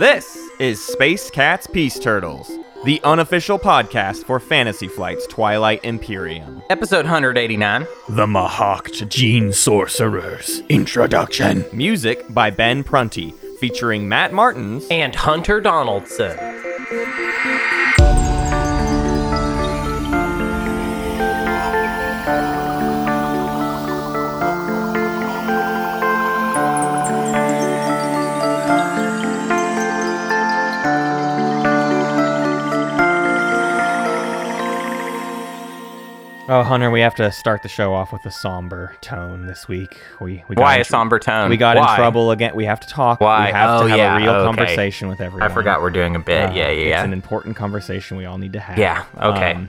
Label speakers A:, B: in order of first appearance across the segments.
A: This is Space Cats Peace Turtles, the unofficial podcast for Fantasy Flight's Twilight Imperium.
B: Episode 189.
C: The Mahact Gene Sorcerers. Introduction.
A: Music by Ben Prunty, featuring Matt Martins.
B: And Hunter Donaldson.
A: Oh, Hunter, we have to start the show off with a somber tone this week. We, we got
B: Why a
A: tr-
B: somber tone?
A: We got
B: Why?
A: in trouble again. We have to talk.
B: Why?
A: We have
B: Oh,
A: to have
B: yeah.
A: a real
B: Okay.
A: conversation with everyone.
B: I forgot we're doing a bit.
A: Uh,
B: yeah, yeah,
A: It's an important conversation we all need to have.
B: Yeah, okay.
A: Um,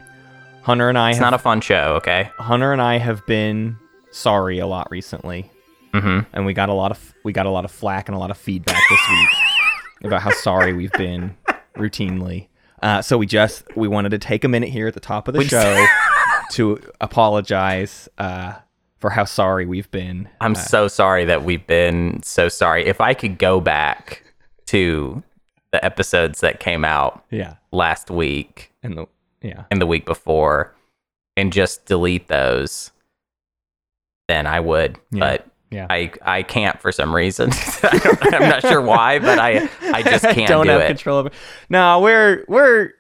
A: Hunter and I
B: It's
A: have,
B: not a fun show, okay?
A: Hunter and I have been sorry a lot recently.
B: Mm-hmm.
A: and we got a lot of we got a lot of flack and a lot of feedback this week about how sorry we've been routinely. Uh, so we just we wanted to take a minute here at the top of the
B: We-
A: show to apologize uh, for how sorry we've been.
B: I'm
A: Uh,
B: so sorry that we've been so sorry. If I could go back to the episodes that came out
A: yeah,
B: last week
A: and the yeah
B: and the week before and just delete those, then I would.
A: Yeah.
B: But
A: yeah.
B: I I can't for some reason. I'm not sure why, but I I just can't
A: don't
B: do
A: have
B: it.
A: control it. No, we're we're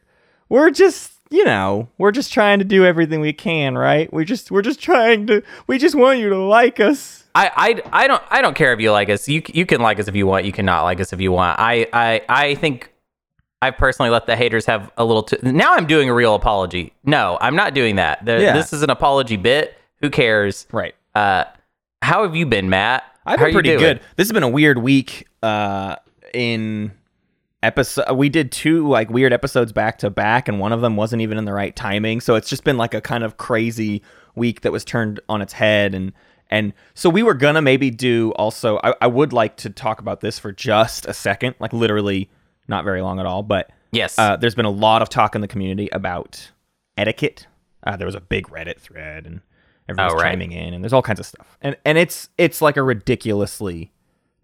A: we're just you know we're just trying to do everything we can, right? We're just we're just trying to we just want you to like us.
B: I, I, I don't I don't care if you like us. You you can like us if you want. You cannot like us if you want. I I, I think I've personally let the haters have a little. Too, now I'm doing a real apology. No, I'm not doing that. The,
A: Yeah.
B: This is an apology bit. Who cares?
A: Right.
B: Uh, how have you been, Matt?
A: I've been pretty good. This has been a weird week. Uh, in episode, we did two like weird episodes back to back, and one of them wasn't even in the right timing. So it's just been like a kind of crazy week that was turned on its head, and and so we were gonna maybe do also. I, I would like to talk about this for just a second, like literally not very long at all, but
B: Yes.
A: uh, there's been a lot of talk in the community about etiquette. Uh, there was a big Reddit thread, and everyone's
B: Oh, right.
A: chiming in, and there's all kinds of stuff. And and it's it's like a ridiculously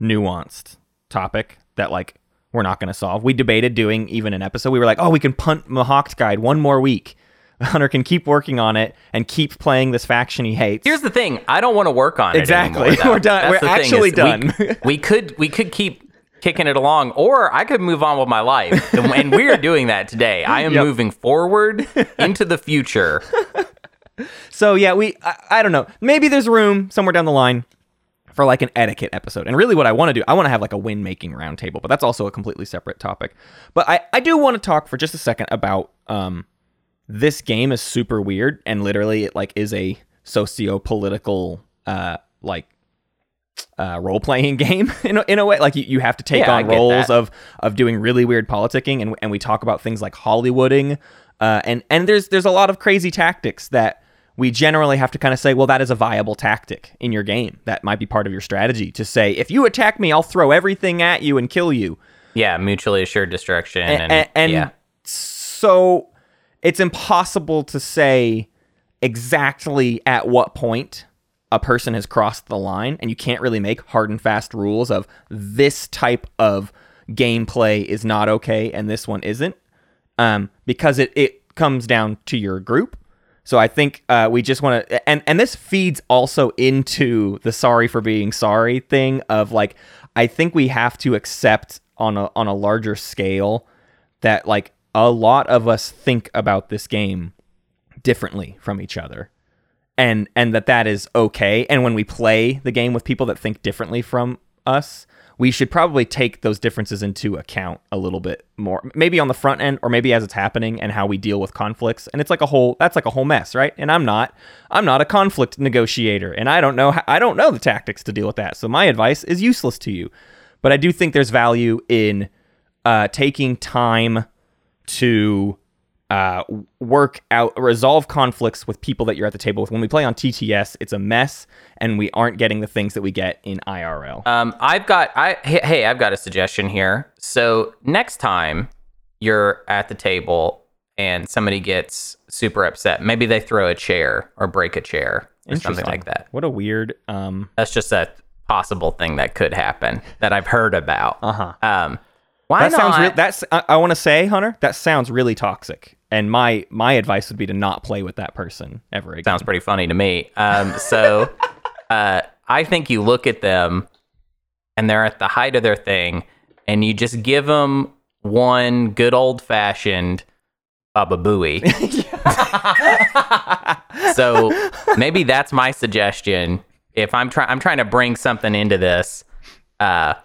A: nuanced topic that like we're not going to solve. We debated doing even an episode. We were like, oh, we can punt Mahawk's guide one more week. Hunter can keep working on it and keep playing this faction he hates.
B: Here's the thing. I don't want to work on
A: Exactly.
B: it though.
A: We're done.
B: That's
A: We're actually done.
B: We, we could we could keep kicking it along, or I could move on with my life, and, and we are doing that today. I am
A: Yep.
B: moving forward into the future.
A: So yeah, we I, I don't know. Maybe there's room somewhere down the line for like an etiquette episode. And really what I want to do, I want to have like a win making roundtable, but that's also a completely separate topic. But I, I do want to talk for just a second about um this game is super weird and literally it like is a socio-political uh like uh, role playing game in a, in a way. Like you, you have to take
B: Yeah,
A: on roles
B: that.
A: of of doing really weird politicking, and and we talk about things like Hollywooding, uh, and and there's there's a lot of crazy tactics that we generally have to kind of say, well, that is a viable tactic in your game. That might be part of your strategy to say, if you attack me, I'll throw everything at you and kill you.
B: Yeah, mutually assured destruction,
A: A-
B: and,
A: and
B: yeah,
A: so it's impossible to say exactly at what point a person has crossed the line and you can't really make hard and fast rules of this type of gameplay is not okay and this one isn't um, because it, it comes down to your group so i think uh, we just want to and, and this feeds also into the sorry for being sorry thing of like i think we have to accept on a on a larger scale that like a lot of us think about this game differently from each other. And and that that is okay. And when we play the game with people that think differently from us we should probably take those differences into account a little bit more maybe on the front end or maybe as it's happening and how we deal with conflicts. And it's like a whole that's like a whole mess right? And i'm not i'm not a conflict negotiator and i don't know how, i don't know the tactics to deal with that. So my advice is useless to you. But i do think there's value in uh, taking time to uh, work out, resolve conflicts with people that you're at the table with. When we play on TTS, it's a mess, and we aren't getting the things that we get in IRL.
B: Um, I've got I hey, I've got a suggestion here. So next time you're at the table and somebody gets super upset, maybe they throw a chair or break a chair or something like that.
A: What a weird. Um.
B: That's just a possible thing that could happen that I've heard about.
A: Uh huh.
B: Um, Why
A: that sounds
B: not?
A: real that's I, I want to say, Hunter, that sounds really toxic. And my my advice would be to not play with that person ever again.
B: Sounds pretty funny to me. Um, so uh, I think you look at them and they're at the height of their thing, and you just give them one good old fashioned Baba Booey. so maybe that's my suggestion. If I'm trying, I'm trying to bring something into this. Uh,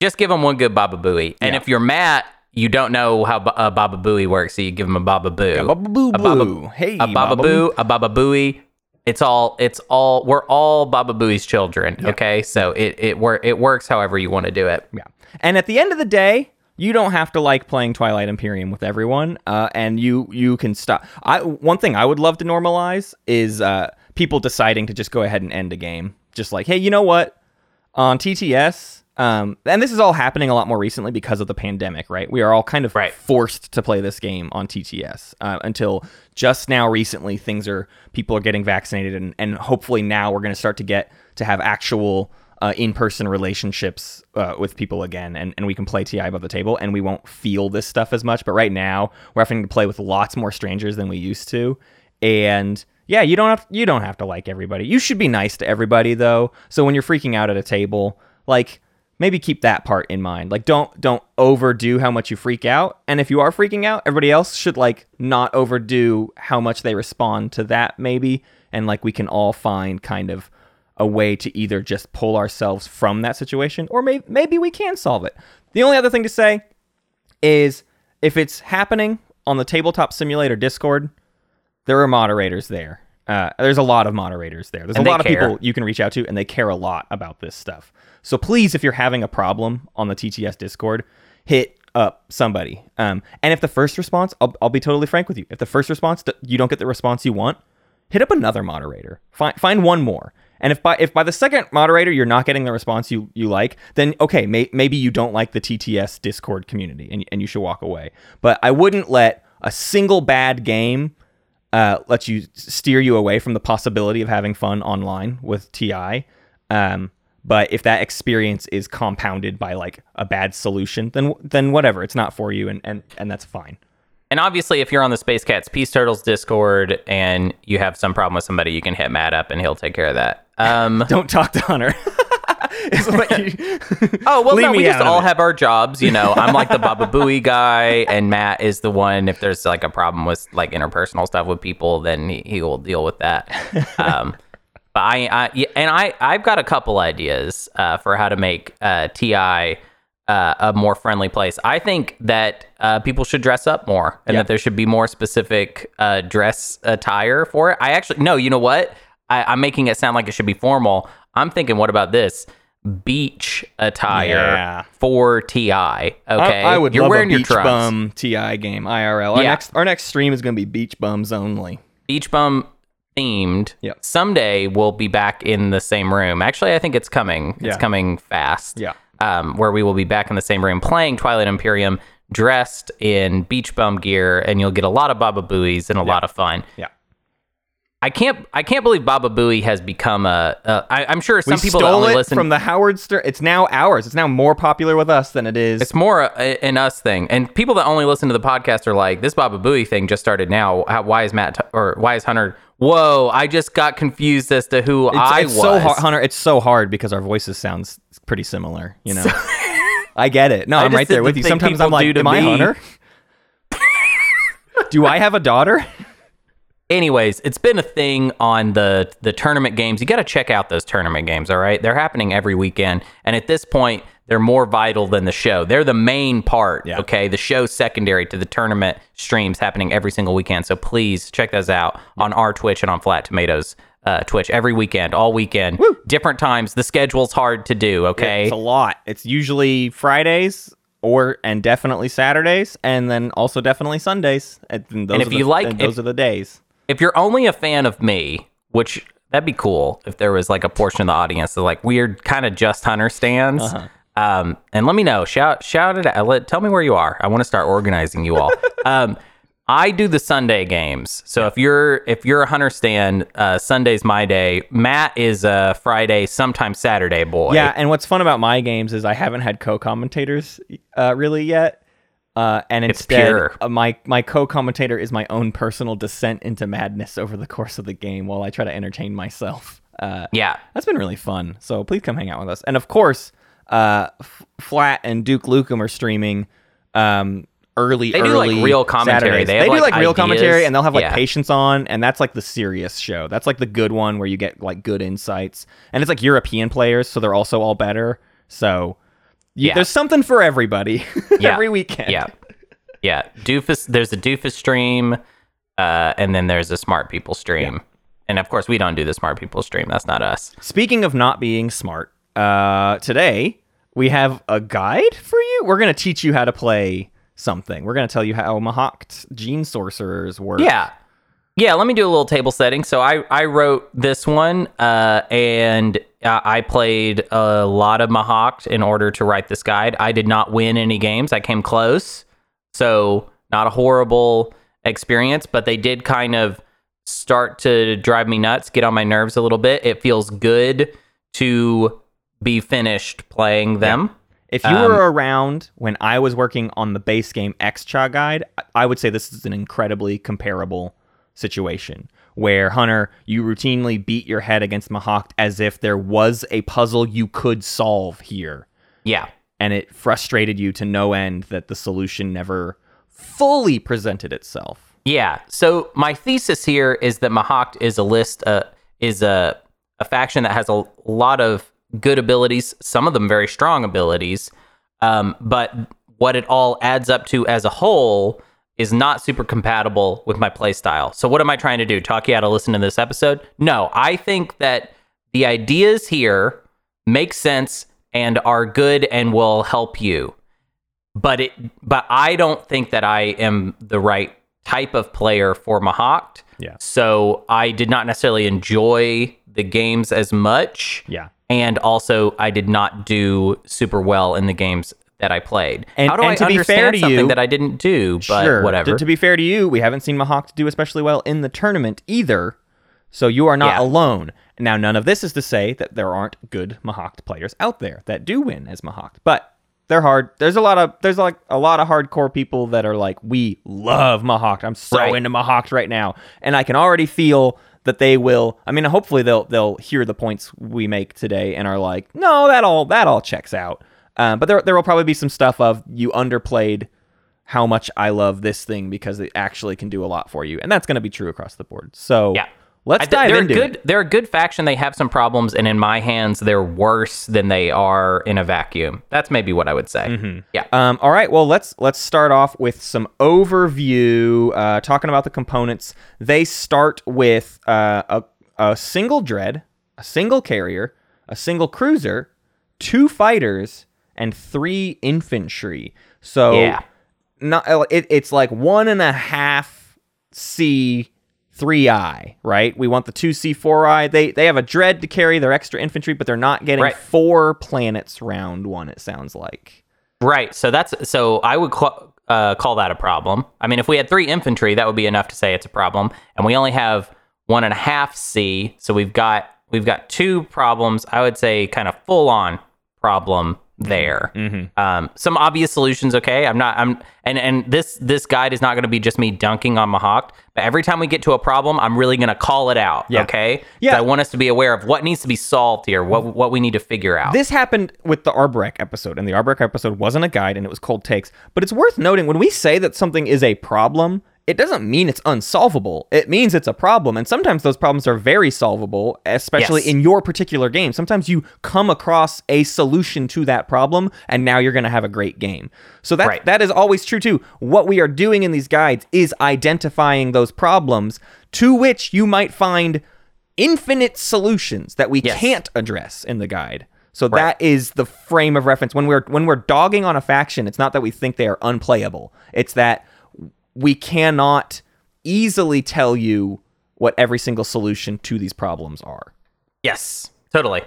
B: just give them one good Baba Booey, and
A: Yeah.
B: if you're Matt, you don't know how a Baba Booey works, so you give him a Baba Boo.
A: Yeah, Baba Boo
B: A Baba-
A: Boo. Hey,
B: a Baba
A: Baba
B: Boo, a Baba Booey. It's all, it's all, we're all Baba Booey's children. Okay, so it it wor- it works however you want to do it.
A: Yeah. And at the end of the day, you don't have to like playing Twilight Imperium with everyone, uh, and you you can stop. I one thing I would love to normalize is uh, people deciding to just go ahead and end a game, just like, hey, you know what? On TTS, um, and this is all happening a lot more recently because of the pandemic, right? We are all kind of
B: Right.
A: forced to play this game on TTS uh, until just now recently things are people are getting vaccinated and, and hopefully now we're going to start to get to have actual uh, in-person relationships uh, with people again and, and we can play ti above the table and we won't feel this stuff as much but right now we're having to play with lots more strangers than we used to and yeah you don't have you don't have to like everybody you should be nice to everybody though so when you're freaking out at a table like maybe keep that part in mind. Like don't don't overdo how much you freak out. And if you are freaking out, everybody else should like not overdo how much they respond to that maybe. And like we can all find kind of a way to either just pull ourselves from that situation or maybe maybe we can solve it. The only other thing to say is if it's happening on the tabletop simulator Discord, there are moderators there. Uh, there's a lot of moderators there. There's
B: And
A: a lot of people you can reach out to, and they care a lot about this stuff. So please, if you're having a problem on the TTS Discord, hit up somebody. Um, and if the first response, I'll, I'll be totally frank with you. If the first response you don't get the response you want, hit up another moderator. Find find one more. And if by if by the second moderator you're not getting the response you, you like, then okay, may, maybe you don't like the TTS Discord community and, and you should walk away. But I wouldn't let a single bad game uh, lets you steer you away from the possibility of having fun online with TI. Um, but if that experience is compounded by like a bad solution, then then whatever, it's not for you, and and and that's fine.
B: And obviously, if you're on the Space Cats Peace Turtles Discord and you have some problem with somebody, you can hit Matt up and he'll take care of that. Um,
A: Don't talk to Hunter. Is what you-
B: oh well, no, we just all have our jobs. You know, I'm like the Baba Booey guy, and Matt is the one. If there's like a problem with like interpersonal stuff with people, then he, he will deal with that. Um, but I, I yeah, and I, I've got a couple ideas uh, for how to make uh, Ti uh, a more friendly place. I think that uh, people should dress up more, and
A: Yeah.
B: that there should be more specific uh, dress attire for it. I actually no, you know what? I, I'm making it sound like it should be formal. I'm thinking, what about this? Beach attire
A: Yeah.
B: for Ti. Okay,
A: I, I would
B: You're
A: love
B: wearing
A: a
B: your
A: beach
B: trunks.
A: bum TI game IRL. Our
B: Yeah.
A: next our next stream is going to be beach bums only.
B: beach bum themed.
A: Yep.
B: Someday we'll be back in the same room. Actually, I think it's coming. It's
A: Yeah.
B: coming fast.
A: Yeah.
B: Um, where we will be back in the same room playing Twilight Imperium, dressed in beach bum gear, and you'll get a lot of Baba Booies and a lot of fun.
A: Yeah.
B: I can't. I can't believe Baba Booey has become a. a I, I'm sure some
A: we
B: people
A: stole
B: only
A: it
B: listen
A: from the Howard Stern. It's now ours. It's now more popular with us than it is.
B: It's more a, an us thing, and people that only listen to the podcast are like, "This Baba Booey thing just started now. How, why is Matt t- or why is Hunter? Whoa! I just got confused as to who
A: It's,
B: I
A: it's
B: was."
A: so hard, Hunter. It's so hard because our voices sounds pretty similar. You know, I get it. No,
B: I
A: I'm right there with
B: the
A: you. Sometimes I'm like,
B: do to
A: am I. Hunter? Do I have a daughter?
B: Anyways, it's been a thing on the the tournament games. You got to check out those tournament games. All right, they're happening every weekend, and at this point, they're more vital than the show. They're the main part.
A: Yeah.
B: Okay, the show's secondary to the tournament streams happening every single weekend. So please check those out on our Twitch and on Flat Tomatoes. Uh, Twitch every weekend, all weekend, different times. The schedule's hard to do. Okay,
A: It's a lot. It's usually Fridays or and definitely Saturdays, and then also definitely Sundays. And, those
B: And if
A: are
B: you like-
A: those
B: if-
A: are the days.
B: If you're only a fan of me, which that'd be cool if there was like a portion of the audience that like weird kind of just hunter stands.
A: Uh-huh.
B: Um, and let me know. Shout shout it out. Let, tell me where you are. I want to start organizing you all. um, I do the Sunday games. So if you're if you're a hunter stand, uh, Sunday's my day. Matt is a Friday, sometimes Saturday boy.
A: Yeah, and what's fun about my games is I haven't had co-commentators uh, really yet. Uh, and
B: It's
A: instead,
B: pure.
A: uh, my my co-commentator is my own personal descent into madness over the course of the game, while I try to entertain myself. Uh,
B: yeah,
A: that's been really fun. So please come hang out with us. And of course, uh, F- Flat and Duke Lukem are streaming um, early.
B: They do, like,
A: early
B: real commentary.
A: Saturdays.
B: They
A: They, do
B: like,
A: like real
B: ideas.
A: commentary, and they'll have like
B: Yeah.
A: patience on, and that's like the serious show. That's like the good one where you get like good insights, and it's like European players, so they're also all better. So
B: Yeah.
A: there's something for everybody
B: Yeah.
A: every weekend.
B: yeah, yeah. Doofus. There's a Doofus stream, uh, and then there's a Smart People stream. And of course, we don't do the Smart People stream. That's not us.
A: Speaking of not being smart, uh, today we have a guide for you. We're gonna teach you how to play something. We're gonna tell you how Mahact gene sorcerers work.
B: Yeah. Yeah, let me do a little table setting. So I, I wrote this one, uh, and uh, I played a lot of Mahawk in order to write this guide. I did not win any games. I came close. So not a horrible experience, but they did kind of start to drive me nuts, get on my nerves a little bit. It feels good to be finished playing them.
A: If you
B: Um,
A: were around when I was working on the base game Xxcha guide, I would say this is an incredibly comparable situation where Hunter, you routinely beat your head against Mahawk as if there was a puzzle you could solve here.
B: Yeah.
A: and it frustrated you to no end that the solution never fully presented itself.
B: Yeah. So my thesis here is that Mahawk is a list uh, is a a faction that has a lot of good abilities, some of them very strong abilities, um, but what it all adds up to as a whole is not super compatible with my playstyle. So what am I trying to do? Talk you out to listen to this episode? No, I think that the ideas here make sense and are good and will help you but it but I don't think that I am the right type of player for Mahawk.
A: Yeah.
B: So I did not necessarily enjoy the games as much.
A: Yeah.
B: And also I did not do super well in the games that I played.
A: And-
B: How do
A: and
B: I
A: to be
B: understand
A: fair to
B: something
A: you-
B: that I didn't do? But
A: sure.
B: whatever.
A: To, to be fair to you, we haven't seen Mahawk do especially well in the tournament either. So you are not
B: Yeah.
A: alone. Now, none of this is to say that there aren't good Mahawk players out there that do win as Mahawk, but they're hard. There's a lot of there's like a lot of hardcore people that are like, we love Mahawk. I'm so
B: Right.
A: into Mahawk right now, and I can already feel that they will. I mean, hopefully they'll they'll hear the points we make today and are like, no, that all that all checks out. Um, but there there will probably be some stuff of you underplayed how much I love this thing because it actually can do a lot for you, and that's going to be true across the board. So
B: Yeah.
A: let's
B: I
A: dive
B: they're
A: into
B: good.
A: it.
B: They're a good faction. They have some problems, and in my hands, they're worse than they are in a vacuum. That's maybe what I would say.
A: Mm-hmm.
B: Yeah.
A: Um, all right, well let's let's start off with some overview, uh, talking about the components. They start with uh, a a single dread, a single carrier, a single cruiser, two fighters, and three infantry. So
B: Yeah.
A: not uh, it, it's like one and a half C three I, right? We want the two C four I. They they have a dread to carry their extra infantry, but they're not getting
B: Right.
A: four planets round one. It sounds like.
B: Right. So that's so I would call, uh, call that a problem. I mean, if we had three infantry, that would be enough to say it's a problem. And we only have one and a half C, so we've got we've got two problems. I would say kind of full on problem there. Um, some obvious solutions. Okay, I'm not. I'm and and this this guide is not going to be just me dunking on Mahawk, but every time we get to a problem, I'm really going to call it out.
A: Yeah.
B: Okay.
A: Yeah.
B: I want us to be aware of what needs to be solved here. What what we need to figure out.
A: This happened with the Arborec episode, and the Arborec episode wasn't a guide and it was cold takes. But it's worth noting when we say that something is a problem, it doesn't mean it's unsolvable. It means it's a problem. And sometimes those problems are very solvable, especially
B: Yes.
A: in your particular game. Sometimes you come across a solution to that problem, and now you're going to have a great game. So that,
B: Right.
A: that is always true too. What we are doing in these guides is identifying those problems to which you might find infinite solutions that we
B: Yes.
A: can't address in the guide. So that is the frame of reference when we're when we're dogging on a faction. It's not that we think they are unplayable. It's that we cannot easily tell you what every single solution to these problems are.
B: yes. Totally.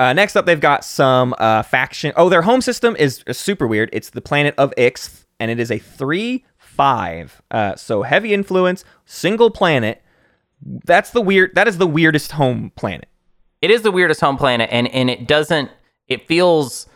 A: Uh, next up, they've got some uh, faction. Oh, their home system is, super weird. It's the planet of Ixth, and it is a three five. Uh, so heavy influence, single planet. That's the weird. That is the weirdest home planet.
B: It is the weirdest home planet, and and it doesn't. It feels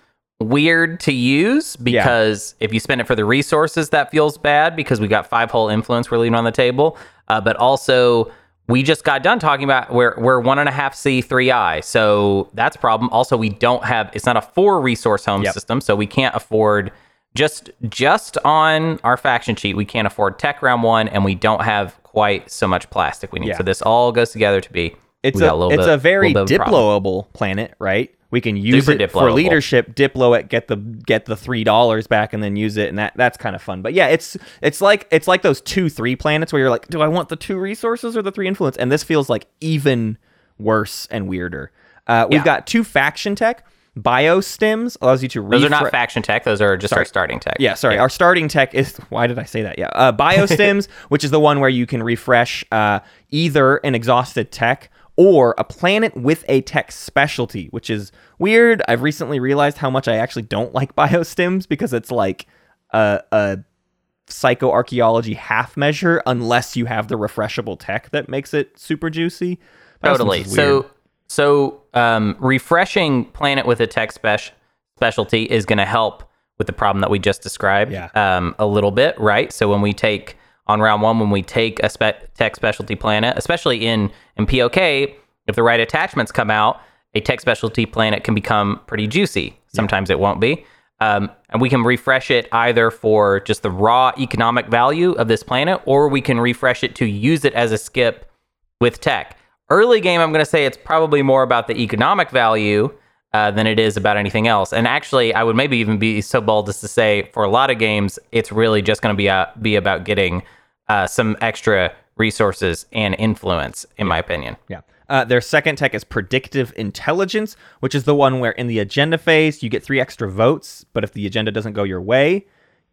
B: weird to use because if you spend it for the resources, that feels bad because we got five whole influence we're leaving on the table. Uh, but also, we just got done talking about we're we're one and a half C three I, so that's a problem. Also, we don't have it's not a four resource home
A: Yep.
B: system, so we can't afford just just on our faction sheet we can't afford tech round one, and we don't have quite so much plastic we need.
A: Yeah.
B: So this all goes together to be
A: It's a,
B: little
A: it's
B: bit-
A: a very
B: little bit of a problem.
A: diploable planet, right? We can use
B: Super
A: it for leadership, diplo it, get the get the three dollars back, and then use it, and that that's kind of fun. But yeah, it's it's like it's like those two three planets where you're like, do I want the two resources or the three influence? And this feels like even worse and weirder. Uh, we've
B: Yeah.
A: got two faction tech. Biostims allows you to refresh.
B: Those are not faction tech; those are just our starting tech.
A: yeah, sorry. Our starting tech is why did I say that? Yeah, uh, Biostims, which is the one where you can refresh uh, either an exhausted tech or a planet with a tech specialty, which is weird. I've recently realized how much I actually don't like Biostims because it's like a, a psychoarchaeology half measure unless you have the refreshable tech that makes it super juicy. Biostims
B: totally. So, so um, refreshing planet with a tech spec- specialty is going to help with the problem that we just described
A: Yeah.
B: um, a little bit, right? So when we take on round one, when we take a spe- tech specialty planet, especially in in POK, if the right attachments come out, a tech specialty planet can become pretty juicy. Sometimes it won't be. Um, and we can refresh it either for just the raw economic value of this planet, or we can refresh it to use it as a skip with tech. Early game, I'm going to say it's probably more about the economic value uh, than it is about anything else. And actually, I would maybe even be so bold as to say for a lot of games, it's really just going to be uh, be about getting uh, some extra resources and influence, in my opinion.
A: Yeah. Uh, their second tech is predictive intelligence, which is the one where in the agenda phase you get three extra votes, but if the agenda doesn't go your way,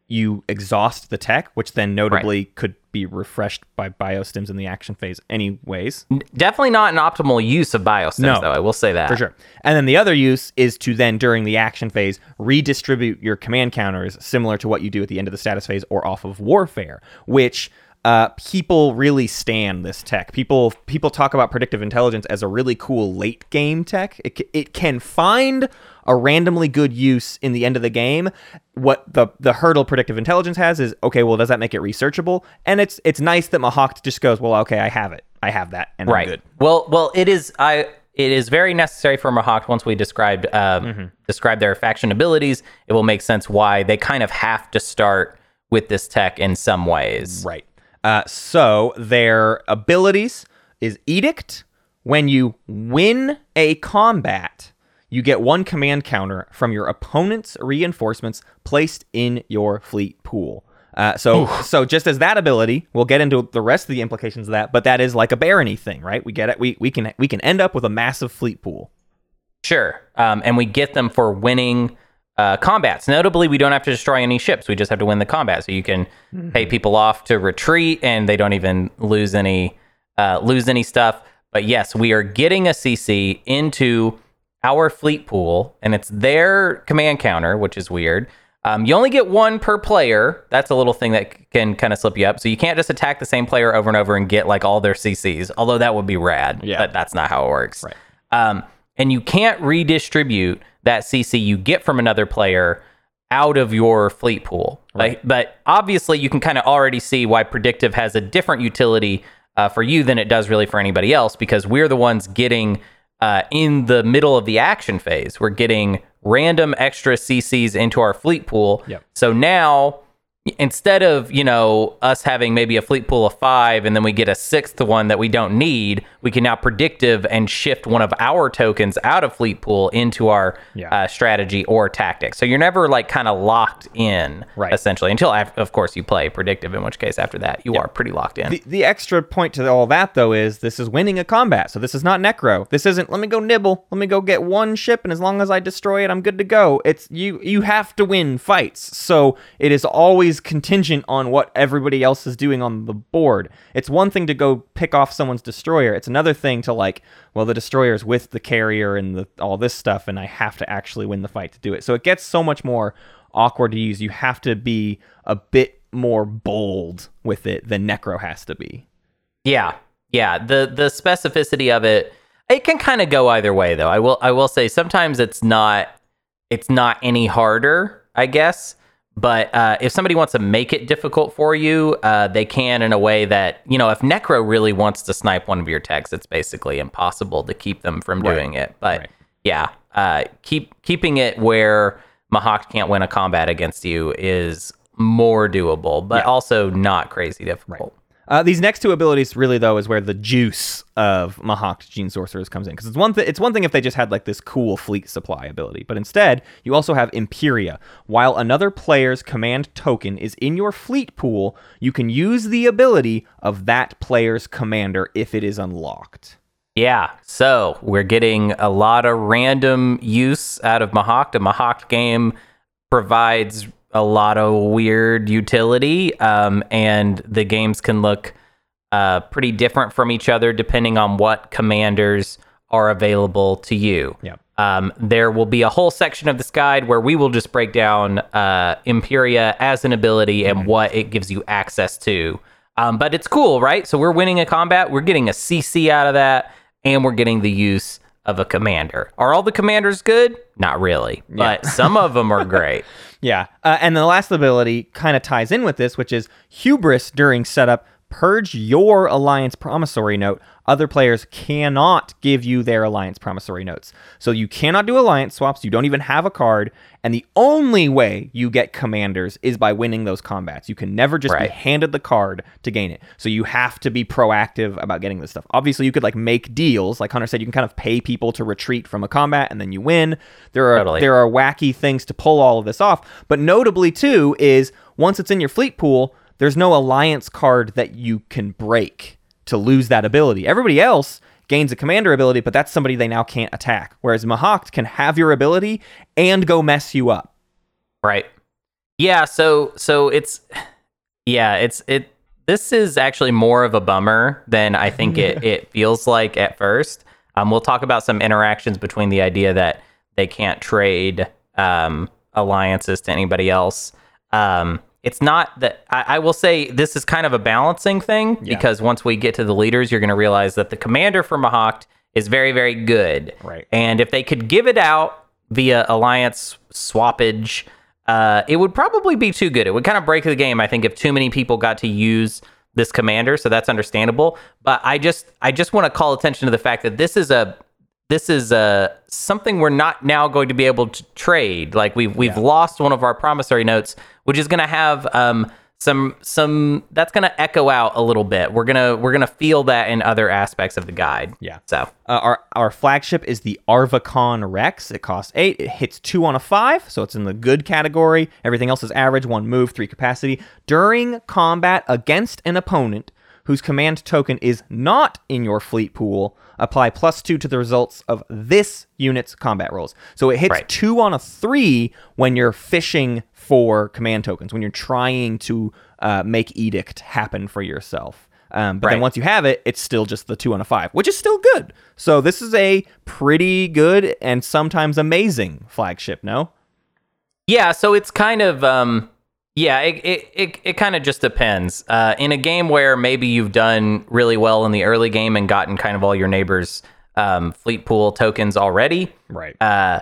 A: you exhaust the tech, which then notably could be refreshed by biostims in the action phase, anyways.
B: Definitely not an optimal use of biostims,
A: No.
B: though. I will say that
A: For sure. And then the other use is to then, during the action phase, redistribute your command counters similar to what you do at the end of the status phase or off of warfare, which uh, people really stand this tech. People people talk about predictive intelligence as a really cool late game tech. It, it can find a randomly good use in the end of the game. What the the hurdle predictive intelligence has is okay. Well, does that make it researchable? And it's it's nice that Mahawk just goes, well, okay, I have it. I have that, and
B: right.
A: I'm good.
B: Well, well, it is. I it is very necessary for Mahawk. Once we described um,
A: Mm-hmm.
B: describe their faction abilities, it will make sense why they kind of have to start with this tech in some ways.
A: Right. Uh, so their abilities is Edict. When you win a combat, you get one command counter from your opponent's reinforcements placed in your fleet pool. Uh, so, so just as that ability, we'll get into the rest of the implications of that. But that is like a barony thing, right? We get it. We we can we can end up with a massive fleet pool.
B: Sure. Um, and we get them for winning uh, combats. Notably, we don't have to destroy any ships. We just have to win the combat. So you can pay people off to retreat, and they don't even lose any uh, lose any stuff. But yes, we are getting a CC into our fleet pool, and it's their command counter, which is weird. Um, you only get one per player. That's a little thing that can kind of slip you up. So you can't just attack the same player over and over and get like all their CCs. Although that would be rad.
A: Yeah.
B: But that's not how it works.
A: Right.
B: Um, and you can't redistribute that CC you get from another player out of your fleet pool. Like, but obviously, you can kind of already see why predictive has a different utility uh, for you than it does really for anybody else because we're the ones getting uh, in the middle of the action phase. We're getting random extra CCs into our fleet pool.
A: Yep.
B: So now instead of you know us having maybe a fleet pool of five and then we get a sixth one that we don't need we can now predictive and shift one of our tokens out of fleet pool into our
A: Yeah.
B: uh, strategy or tactic so you're never like kind of locked in
A: Right.
B: essentially until af- of course you play predictive in which case after that you are pretty locked in
A: The, the extra point to all that though is this is winning a combat. So this is not Nekro. This isn't let me go nibble. Let me go get one ship and as long as I destroy it I'm good to go. It's you you have to win fights. So it is always contingent on what everybody else is doing on the board. It's one thing to go pick off someone's destroyer. It's another thing to like well the destroyer's with the carrier and the, all this stuff and I have to actually win the fight to do it. So it gets so much more awkward to use. You have to be a bit more bold with it than Necro has to be.
B: Yeah, yeah. The the specificity of it, it can kind of go either way, though. I will I will say sometimes it's not it's not any harder, I guess. But uh, if somebody wants to make it difficult for you, uh, they can in a way that you know. If Nekro really wants to snipe one of your techs, it's basically impossible to keep them from
A: Right.
B: doing it. But
A: Right.
B: yeah, uh, keep keeping it where Mahawk can't win a combat against you is more doable, but also not crazy difficult.
A: Uh, these next two abilities, really though, is where the juice of Mahact Gene Sorcerers comes in. Because it's one thing. It's one thing if they just had like this cool fleet supply ability, but instead you also have Imperia. While another player's command token is in your fleet pool, you can use the ability of that player's commander if it is unlocked.
B: Yeah, so we're getting a lot of random use out of Mahawk. The Mahawk game provides a lot of weird utility, um, and the games can look uh, pretty different from each other depending on what commanders are available to you.
A: Yep.
B: Um, there will be a whole section of this guide where we will just break down uh, Imperia as an ability and what it gives you access to. Um, but it's cool, right? So we're winning a combat, we're getting a CC out of that, and we're getting the use of a commander. Are all the commanders good? Not really, but some of them are great.
A: Yeah. Uh, and the last ability kind of ties in with this, which is hubris during setup. Purge your alliance promissory note. Other players cannot give you their alliance promissory notes. So you cannot do alliance swaps. You don't even have a card. And the only way you get commanders is by winning those combats. You can never just
B: Right.
A: be handed the card to gain it. So you have to be proactive about getting this stuff. Obviously, you could like make deals. Like Hunter said, you can kind of pay people to retreat from a combat and then you win. There are
B: Totally.
A: there are wacky things to pull all of this off. But notably too is once it's in your fleet pool, there's no alliance card that you can break to lose that ability. Everybody else gains a commander ability, but that's somebody they now can't attack. Whereas Mahawk can have your ability and go mess you up.
B: Right. Yeah, so so it's yeah, it's it this is actually more of a bummer than I think it it feels like at first. Um we'll talk about some interactions between the idea that they can't trade um alliances to anybody else. Um it's not that I, I will say this is kind of a balancing thing
A: Yeah.
B: because once we get to the leaders, you're gonna realize that the commander for Mahawk is very, very good.
A: Right.
B: And if they could give it out via alliance swappage, uh, it would probably be too good. It would kind of break the game, I think, if too many people got to use this commander. So that's understandable. But I just, I just want to call attention to the fact that this is a, this is a something we're not now going to be able to trade. Like we've we've lost one of our promissory notes, which is going to have um, some some that's going to echo out a little bit. We're gonna we're gonna feel that in other aspects of the guide.
A: Yeah.
B: So
A: Uh, our our flagship is the Arvicon Rex. It costs eight. It hits two on a five, so it's in the good category. Everything else is average. One move, three capacity. During combat against an opponent whose command token is not in your fleet pool, apply plus two to the results of this unit's combat rolls. So it hits
B: Right.
A: two on a three when you're fishing for command tokens, when you're trying to uh, make edict happen for yourself. Um, but then once you have it, it's still just the two on a five, which is still good. So this is a pretty good and sometimes amazing flagship. No,
B: Yeah, so it's kind of um yeah, it it, it, it kind of just depends. Uh, in a game where maybe you've done really well in the early game and gotten kind of all your neighbors' um, fleet pool tokens already,
A: right?
B: uh,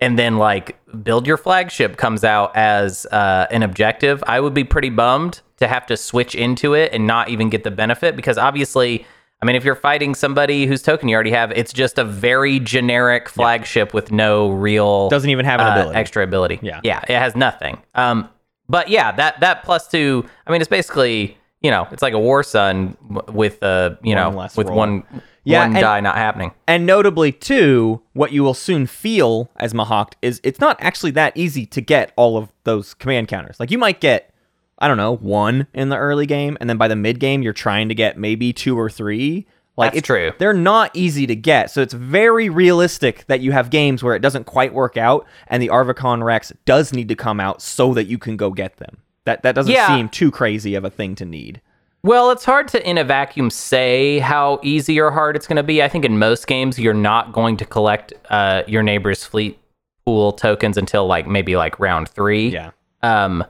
B: and then like build your flagship comes out as uh, an objective, I would be pretty bummed to have to switch into it and not even get the benefit because obviously, I mean, if you're fighting somebody whose token you already have, it's just a very generic flagship with no real
A: Doesn't even have an
B: uh,
A: ability.
B: extra ability.
A: Yeah.
B: yeah, it has nothing. Um, but yeah, that that plus two. I mean, it's basically you know, it's like a war sun with uh, you
A: One
B: know, with
A: roll.
B: one
A: Yeah,
B: one
A: and-
B: die not happening.
A: And notably, too, what you will soon feel as Mahawk is it's not actually that easy to get all of those command counters. Like you might get, I don't know, one in the early game, and then by the mid game, you're trying to get maybe two or three. Like
B: That's
A: it's
B: true.
A: They're not easy to get, so it's very realistic that you have games where it doesn't quite work out, and the Arvicon Rex does need to come out so that you can go get them. That that doesn't
B: Yeah.
A: seem too crazy of a thing to need.
B: Well, it's hard to in a vacuum say how easy or hard it's going to be. I think in most games you're not going to collect uh, your neighbor's fleet pool tokens until like maybe like round three.
A: Yeah.
B: Um,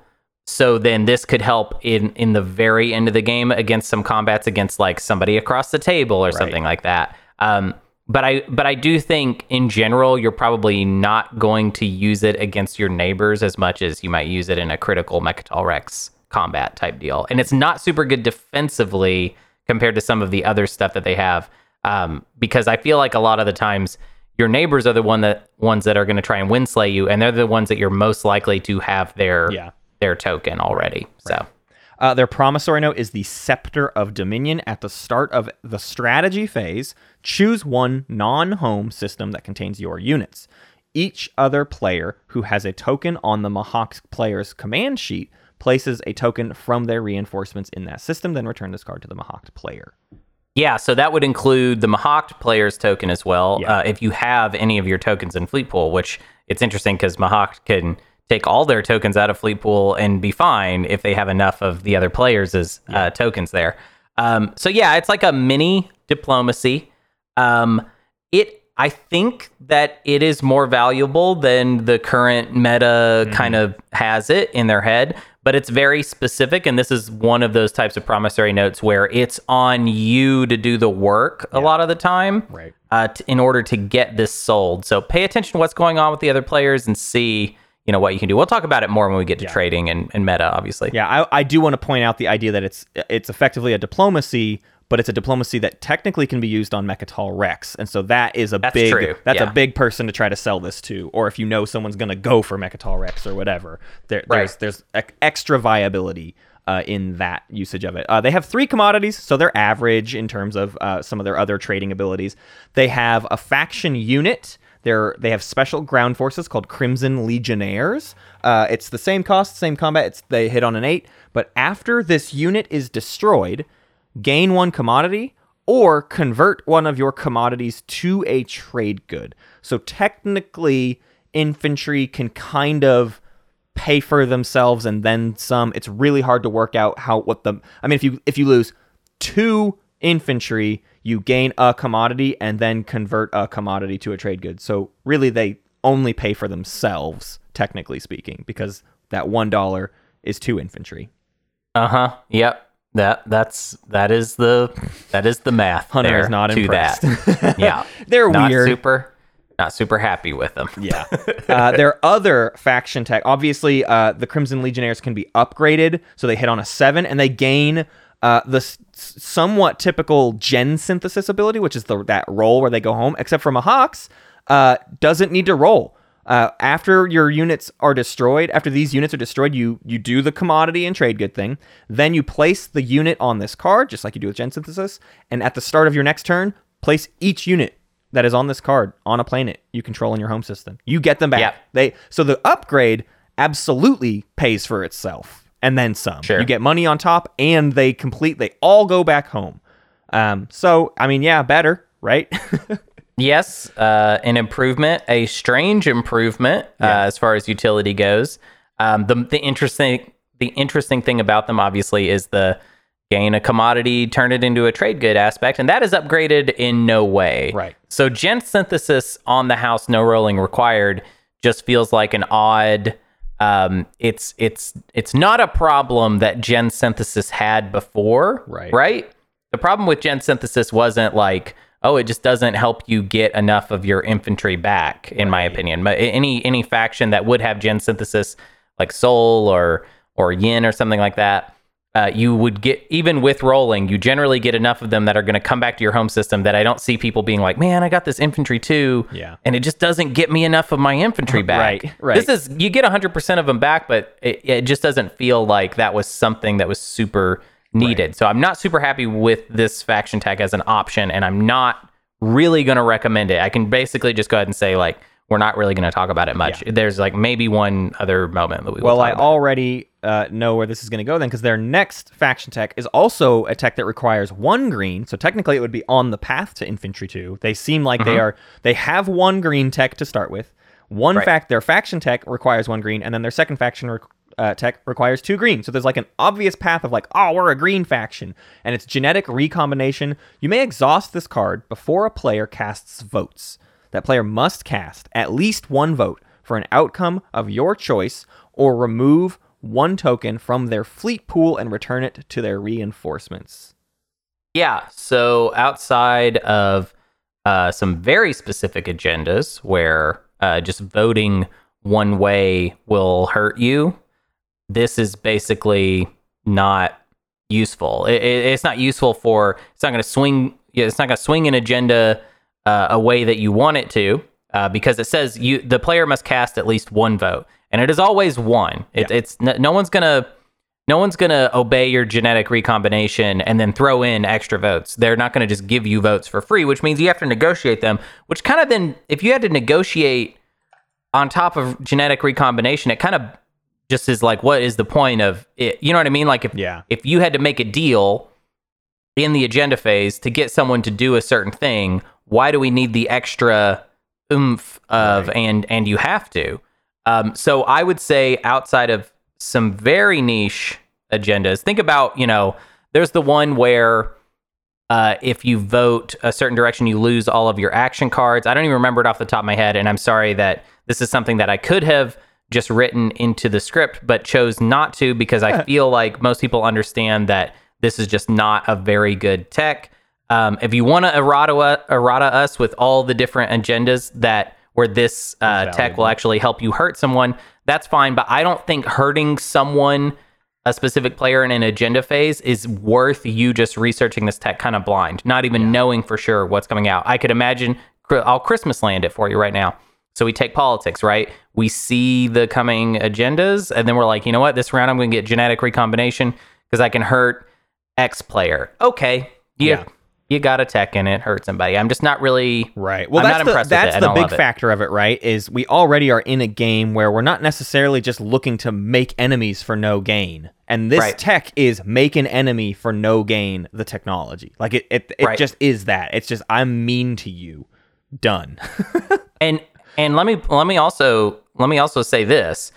B: so then this could help in in the very end of the game against some combats against like somebody across the table or something like that. Um, but I but I do think in general you're probably not going to use it against your neighbors as much as you might use it in a critical Mecatol Rex combat type deal. And it's not super good defensively compared to some of the other stuff that they have. Um, because I feel like a lot of the times your neighbors are the one that ones that are going to try and win slay you, and they're the ones that you're most likely to have their
A: Yeah.
B: Their token already. So
A: Uh, their promissory note is the Scepter of Dominion. At the start of the strategy phase, choose one non home system that contains your units. Each other player who has a token on the Mahawk player's command sheet places a token from their reinforcements in that system, then return this card to the Mahawk player.
B: Yeah, so that would include the Mahawk player's token as well.
A: Yeah.
B: Uh, if you have any of your tokens in Fleet Pool, which it's interesting because Mahawk can take all their tokens out of Fleet Pool and be fine if they have enough of the other players' as uh, tokens there. Um, so yeah, it's like a mini diplomacy. Um, it, I think that it is more valuable than the current meta kind of has it in their head, but it's very specific. And this is one of those types of promissory notes where it's on you to do the work a lot of the time,
A: Right.
B: Uh, t- in order to get this sold. So pay attention to what's going on with the other players and see, you know, what you can do. We'll talk about it more when we get to trading and, and meta, obviously.
A: Yeah, I, I do want to point out the idea that it's it's effectively a diplomacy, but it's a diplomacy that technically can be used on Mecatol Rex, and so that is a
B: That's
A: big
B: true,
A: that's
B: yeah.
A: a big person to try to sell this to, or if you know someone's going to go for Mecatol Rex or whatever, there, there's
B: Right.
A: there's extra viability. Uh, in that usage of it, uh, they have three commodities, so they're average in terms of uh, some of their other trading abilities. They have a faction unit, they're they have special ground forces called Crimson Legionnaires. Uh, it's the same cost, same combat. It's they hit on an eight, but after this unit is destroyed, gain one commodity or convert one of your commodities to a trade good. So technically, infantry can kind of pay for themselves and then some. It's really hard to work out how what the I mean if you if you lose two infantry, you gain a commodity and then convert a commodity to a trade good. So really they only pay for themselves technically speaking because that $1 is two infantry.
B: Uh huh. Yep. That that's that is the that is the math.
A: Hunter is not impressed.
B: that. yeah,
A: They're
B: not
A: weird.
B: super, not super happy with them.
A: Yeah. uh, their other faction tech, obviously, uh, the Crimson Legionnaires can be upgraded, so they hit on a seven, and they gain uh, the s- somewhat typical gen synthesis ability, which is the that roll where they go home. Except for Mahawks, uh, doesn't need to roll. Uh, after your units are destroyed, after these units are destroyed, you you do the commodity and trade good thing. Then you place the unit on this card, just like you do with gen synthesis. And at the start of your next turn, place each unit that is on this card on a planet you control in your home system. You get them back.
B: Yeah.
A: They so the upgrade absolutely pays for itself and then some.
B: Sure.
A: You get money on top and they complete they all go back home. Um so I mean yeah, better, right?
B: Yes, uh, an improvement, a strange improvement uh, as far as utility goes. Um, the the interesting the interesting thing about them obviously is the gain a commodity, turn it into a trade good aspect, and that is upgraded in no way.
A: Right.
B: So gen synthesis on the house, no rolling required, just feels like an odd. Um, it's it's it's not a problem that gen synthesis had before.
A: Right.
B: Right. The problem with gen synthesis wasn't like, oh, it just doesn't help you get enough of your infantry back. In my opinion, but any any faction that would have gen synthesis, like Sol or or Yin or something like that, uh, you would get even with rolling, you generally get enough of them that are going to come back to your home system. That I don't see people being like, man, I got this infantry too,
A: Yeah.
B: and it just doesn't get me enough of my infantry back.
A: Right, right.
B: This is you get 100% of them back, but it, it just doesn't feel like that was something that was super needed. So I'm not super happy with this faction tag as an option, and I'm not really going to recommend it. I can basically just go ahead and say like we're not really going to talk about it much. There's like maybe one other moment that we will.
A: Well, I
B: about.
A: already uh, know where this is going to go then, because their next faction tech is also a tech that requires one green. So technically, it would be on the path to infantry two. They seem like they are. They have one green tech to start with. One
B: Right.
A: fact, their faction tech requires one green, and then their second faction rec- uh, tech requires two green. So there's like an obvious path of like, oh, we're a green faction, and it's genetic recombination. You may exhaust this card before a player casts votes. That player must cast at least one vote for an outcome of your choice or remove one token from their fleet pool and return it to their reinforcements.
B: Yeah. So outside of uh, some very specific agendas where uh, just voting one way will hurt you, this is basically not useful. It, it, it's not useful for. It's not going to swing. Yeah. It's not going to swing an agenda uh, a way that you want it to, uh, because it says you the player must cast at least one vote, and it is always one. It, It's no, no one's gonna no one's going to obey your genetic recombination and then throw in extra votes. They're not going to just give you votes for free, which means you have to negotiate them, which kind of then, if you had to negotiate on top of genetic recombination, it kind of just is like, what is the point of it? You know what I mean? Like if,
A: Yeah.
B: if you had to make a deal in the agenda phase to get someone to do a certain thing, why do we need the extra oomph of
A: Right.
B: and and you have to? Um, so I would say outside of some very niche agendas, think about you know there's the one where uh, if you vote a certain direction, you lose all of your action cards. I don't even remember it off the top of my head, and I'm sorry that this is something that I could have just written into the script, but chose not to because I feel like most people understand that this is just not a very good tech. Um, if you want to errata, errata us with all the different agendas that where this uh, tech will actually help you hurt someone, that's fine. But I don't think hurting someone, a specific player in an agenda phase, is worth you just researching this tech kind of blind, not even knowing for sure what's coming out. I could imagine I'll Christmas land it for you right now. So we take politics, right? We see the coming agendas, and then we're like, you know what? This round I'm going to get genetic recombination because I can hurt X player. Okay, you,
A: Yeah.
B: You got a tech in it, hurt somebody. I'm just not really
A: Right. Well,
B: I'm
A: that's
B: not
A: the, that's. The big
B: it.
A: factor of it, right? Is we already are in a game where we're not necessarily just looking to make enemies for no gain. And this
B: Right.
A: tech is make an enemy for no gain the technology. Like it it, it
B: Right.
A: just is that. It's just I'm mean to you. Done.
B: and and let me let me also let me also say this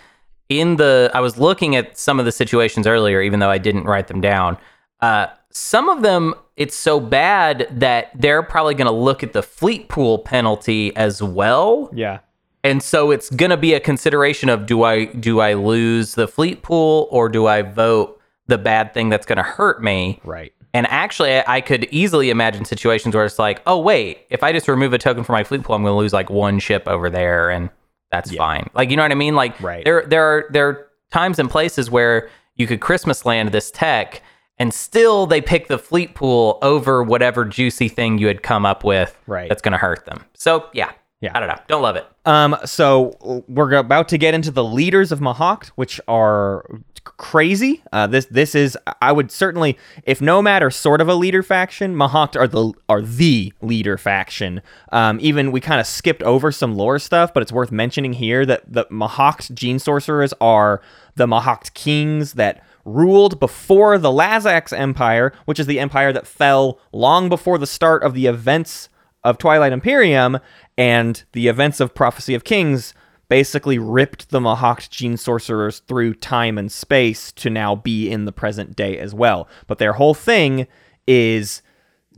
B: in the i was looking at some of the situations earlier even though i didn't write them down uh, some of them it's so bad that they're probably going to look at the fleet pool penalty as well
A: yeah.
B: and so it's going to be a consideration of do i do i lose the fleet pool or do i vote the bad thing that's going to hurt me
A: Right.
B: and actually, I could easily imagine situations where it's like, oh wait, if I just remove a token from my fleet pool, I'm going to lose like one ship over there, and that's fine. Like you know what I mean? Like
A: Right.
B: there there are there are times and places where you could Christmas land this tech, and still they pick the fleet pool over whatever juicy thing you had come up with
A: Right.
B: that's going to hurt them. So yeah,
A: Yeah.
B: I don't know, don't love it.
A: Um, so we're about to get into the leaders of Mahact, which are crazy. Uh, this this is I would certainly, if Nomad are sort of a leader faction, Mahact are the are the leader faction. Um, even we kind of skipped over some lore stuff, but it's worth mentioning here that the Mahact gene sorcerers are the Mahact kings that ruled before the Lazax Empire, which is the empire that fell long before the start of the events of Twilight Imperium and the events of Prophecy of Kings basically ripped the Mahact gene sorcerers through time and space to now be in the present day as well. But their whole thing is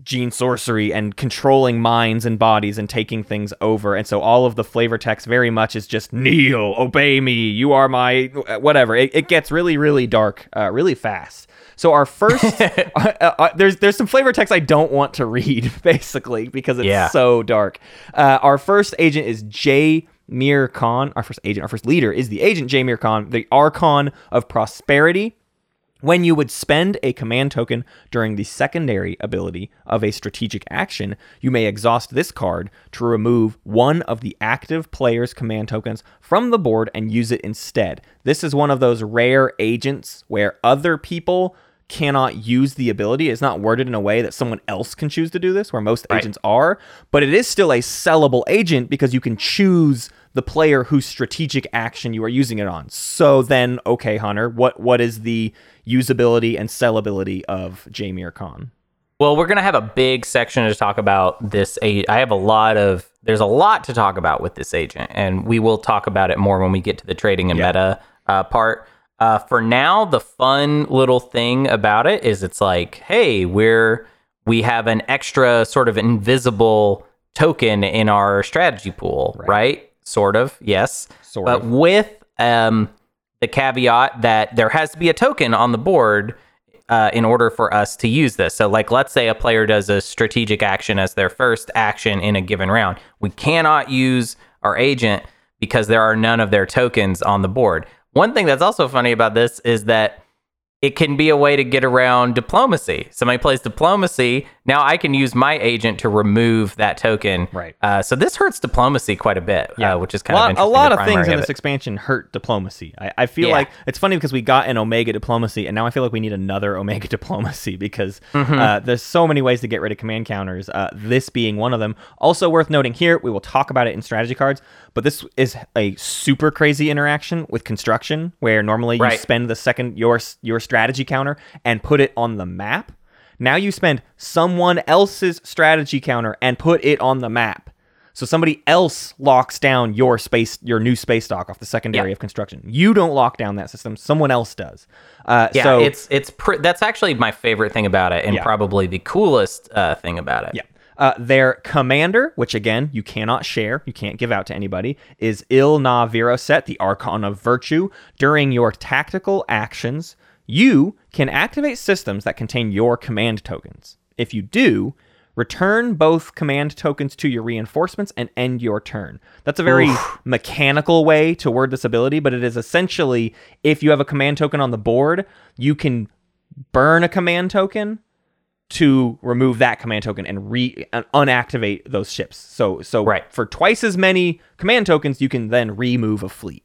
A: gene sorcery and controlling minds and bodies and taking things over. And so all of the flavor text very much is just kneel, obey me, you are my whatever. It, it gets really, really dark, uh, really fast. So our first, uh, uh, there's there's some flavor text I don't want to read basically because it's
B: Yeah.
A: so dark. Uh, our first agent is Jae Mir Kan. Our first agent, our first leader is the agent Jae Mir Kan, the Archon of Prosperity when you would spend a command token during the secondary ability of a strategic action, you may exhaust this card to remove one of the active player's command tokens from the board and use it instead. This is one of those rare agents where other people cannot use the ability. It's not worded in a way that someone else can choose to do this, where most agents are, but it is still a sellable agent because you can choose the player whose strategic action you are using it on. So then, okay, Hunter, what what is the usability and sellability of Jae Mir Kan?
B: Well, we're gonna have a big section to talk about this. A- I have a lot of there's a lot to talk about with this agent, and we will talk about it more when we get to the trading and meta uh, part. Uh, for now, the fun little thing about it is it's like, hey, we're we have an extra sort of invisible token in our strategy pool, right? Sort of, yes.
A: Sort
B: but
A: of.
B: with um, the caveat that there has to be a token on the board uh, in order for us to use this. So, like, let's say a player does a strategic action as their first action in a given round. We cannot use our agent because there are none of their tokens on the board. One thing that's also funny about this is that it can be a way to get around diplomacy. Somebody plays diplomacy. Now I can use my agent to remove that token.
A: Right.
B: Uh, so this hurts diplomacy quite a bit, uh, which is kind
A: a lot,
B: of interesting.
A: a lot of things in this
B: it.
A: expansion hurt diplomacy. I, I feel
B: Yeah.
A: like it's funny because we got an Omega diplomacy, and now I feel like we need another Omega diplomacy because
B: Mm-hmm.
A: uh, there's so many ways to get rid of command counters. Uh, this being one of them. Also worth noting here, we will talk about it in strategy cards, but this is a super crazy interaction with construction, where normally you
B: Right.
A: spend the second your your strategy counter and put it on the map. Now you spend someone else's strategy counter and put it on the map. So somebody else locks down your space, your new space dock off the secondary
B: Yeah.
A: of construction. You don't lock down that system; someone else does. Uh,
B: Yeah,
A: so
B: it's it's pr- that's actually my favorite thing about it, and
A: Yeah.
B: probably the coolest uh, thing about it.
A: yeah. Uh, their commander, which again you cannot share, you can't give out to anybody, is Il Na Viroset, the Archon of Virtue. During your tactical actions, you can activate systems that contain your command tokens. If you do, return both command tokens to your reinforcements and end your turn. That's a very mechanical way to word this ability, but it is essentially if you have a command token on the board, you can burn a command token to remove that command token and re and unactivate those ships. So so
B: Right.
A: for twice as many command tokens, you can then remove a fleet.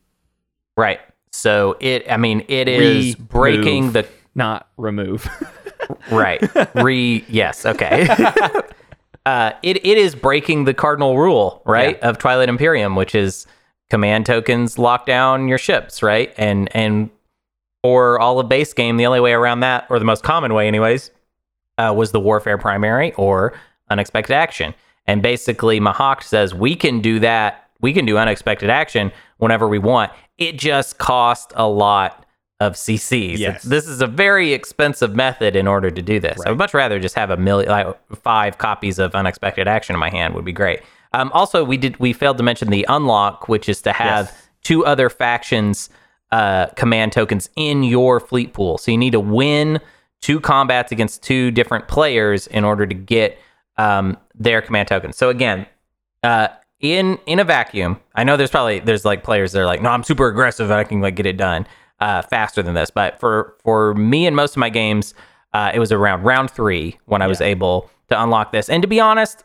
B: Right. So it, I mean, it is
A: Remove.
B: breaking the
A: Not remove.
B: right re. Yes. Okay. uh, it it is breaking the cardinal rule, right, of Twilight Imperium, which is command tokens lock down your ships, right, and and for all of base game, the only way around that, or the most common way, anyways, uh, was the warfare primary or unexpected action. And basically, Mahact says we can do that. We can do unexpected action whenever we want. It just costs a lot of CCs.
A: Yes.
B: This is a very expensive method in order to do this. I would much rather just have a million, like five copies of unexpected action in my hand would be great. Um, also, we did we failed to mention the unlock, which is to have
A: Yes.
B: two other factions uh, command tokens in your fleet pool. So you need to win two combats against two different players in order to get um, their command tokens. So again, uh, in in a vacuum, I know there's probably there's like players that are like, no, I'm super aggressive and I can like get it done uh, faster than this. But for for me and most of my games, uh, it was around round three when I was able to unlock this. And to be honest,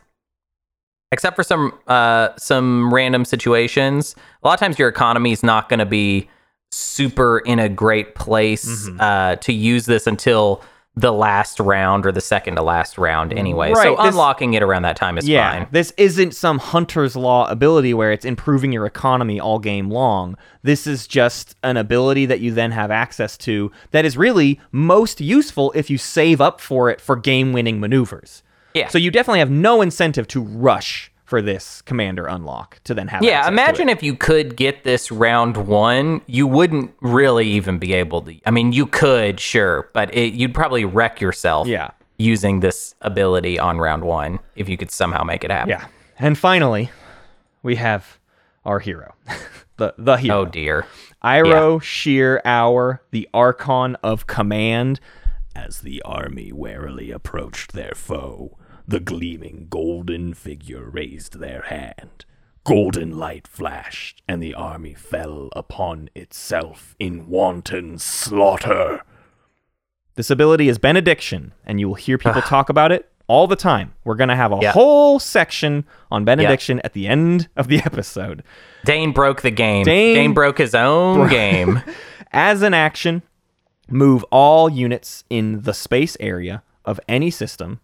B: except for some uh, some random situations, a lot of times your economy is not going to be super in a great place uh, to use this until the last round or the second to last round anyway. so
A: this-
B: unlocking it around that time is
A: yeah,
B: fine.
A: this isn't some hunter's law ability where it's improving your economy all game long. This is just an ability that you then have access to that is really most useful if you save up for it for game winning maneuvers.
B: Yeah.
A: So you definitely have no incentive to rush for this commander unlock to then have
B: Yeah, imagine if you could get this round one, you wouldn't really even be able to. I mean, you could, sure, but it, you'd probably wreck yourself
A: Yeah.
B: using this ability on round one if you could somehow make it happen.
A: Yeah. And finally, we have our hero. the the hero.
B: Oh, dear.
A: Airo Shir Aur, the Archon of Command.
C: As the army warily approached their foe, the gleaming golden figure raised their hand. Golden light flashed, and the army fell upon itself in wanton slaughter.
A: This ability is Benediction, and you will hear people ah. talk about it all the time. We're going to have a
B: Yeah.
A: whole section on Benediction at the end of the episode.
B: Dane broke the game.
A: Dane
B: Dane, broke his own game.
A: As an action, move all units in the space area of any system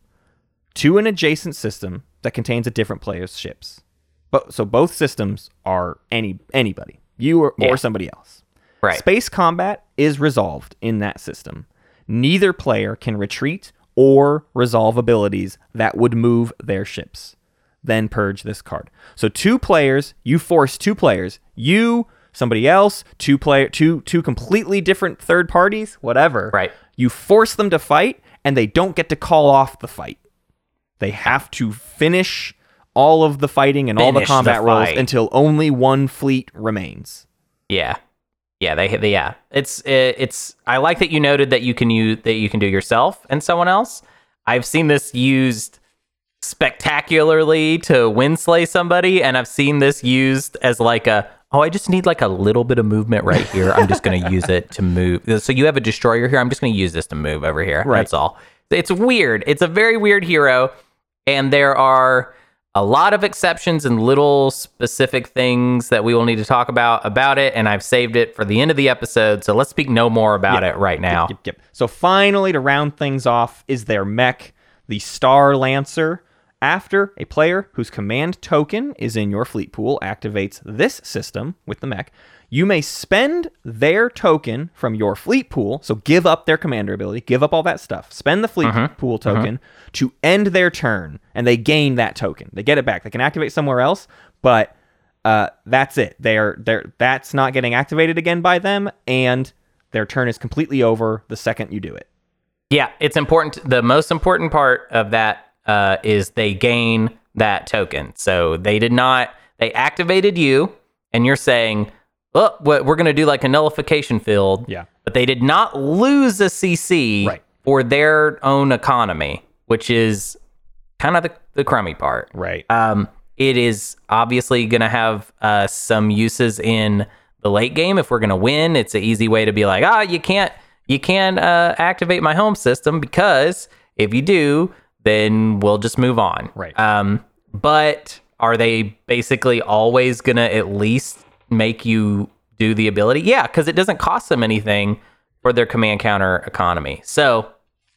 A: to an adjacent system that contains a different player's ships. But so both systems are any anybody, you or,
B: Yeah.
A: or somebody else.
B: Right.
A: Space combat is resolved in that system. Neither player can retreat or resolve abilities that would move their ships. Then purge this card. So two players, you force two players, you, somebody else, two player two two completely different third parties, whatever.
B: Right.
A: You force them to fight and they don't get to call off the fight. They have to finish all of the fighting and all the
B: Finish the
A: combat rolls
B: fight.
A: until only one fleet remains.
B: Yeah. Yeah, they, they yeah. It's it, it's. I like that you noted that you can use that you can do yourself and someone else. I've seen this used spectacularly to winslay somebody, and I've seen this used as like a oh, I just need like a little bit of movement right here. I'm just going to use it to move. So you have a destroyer here. I'm just going to use this to move over here.
A: Right.
B: That's all. It's weird. It's a very weird hero, and there are a lot of exceptions and little specific things that we will need to talk about about it. And I've saved it for the end of the episode. So let's speak no more about it right now.
A: Yep, yep. So finally, to round things off, is their mech, the Star Lancer. After a player whose command token is in your fleet pool activates this system with the mech, you may spend their token from your fleet pool. So give up their commander ability, give up all that stuff, spend the fleet pool token to end their turn, and they gain that token. They get it back. They can activate somewhere else, but uh, that's it. They're they're that's not getting activated again by them, and their turn is completely over the second you do it.
B: Yeah, it's important. The most important part of that uh, is they gain that token. So they did not, they activated you, and you're saying, oh, what- we're going to do like a nullification field.
A: Yeah.
B: But they did not lose a CC
A: Right.
B: for their own economy, which is kind of the, the crummy part.
A: Right.
B: Um, it is obviously going to have uh, some uses in the late game. If we're going to win, it's an easy way to be like, ah, you can't, you can't uh, activate my home system because if you do, then we'll just move on.
A: Right.
B: Um, but are they basically always going to at least make you do the ability? Yeah, because it doesn't cost them anything for their command counter economy. So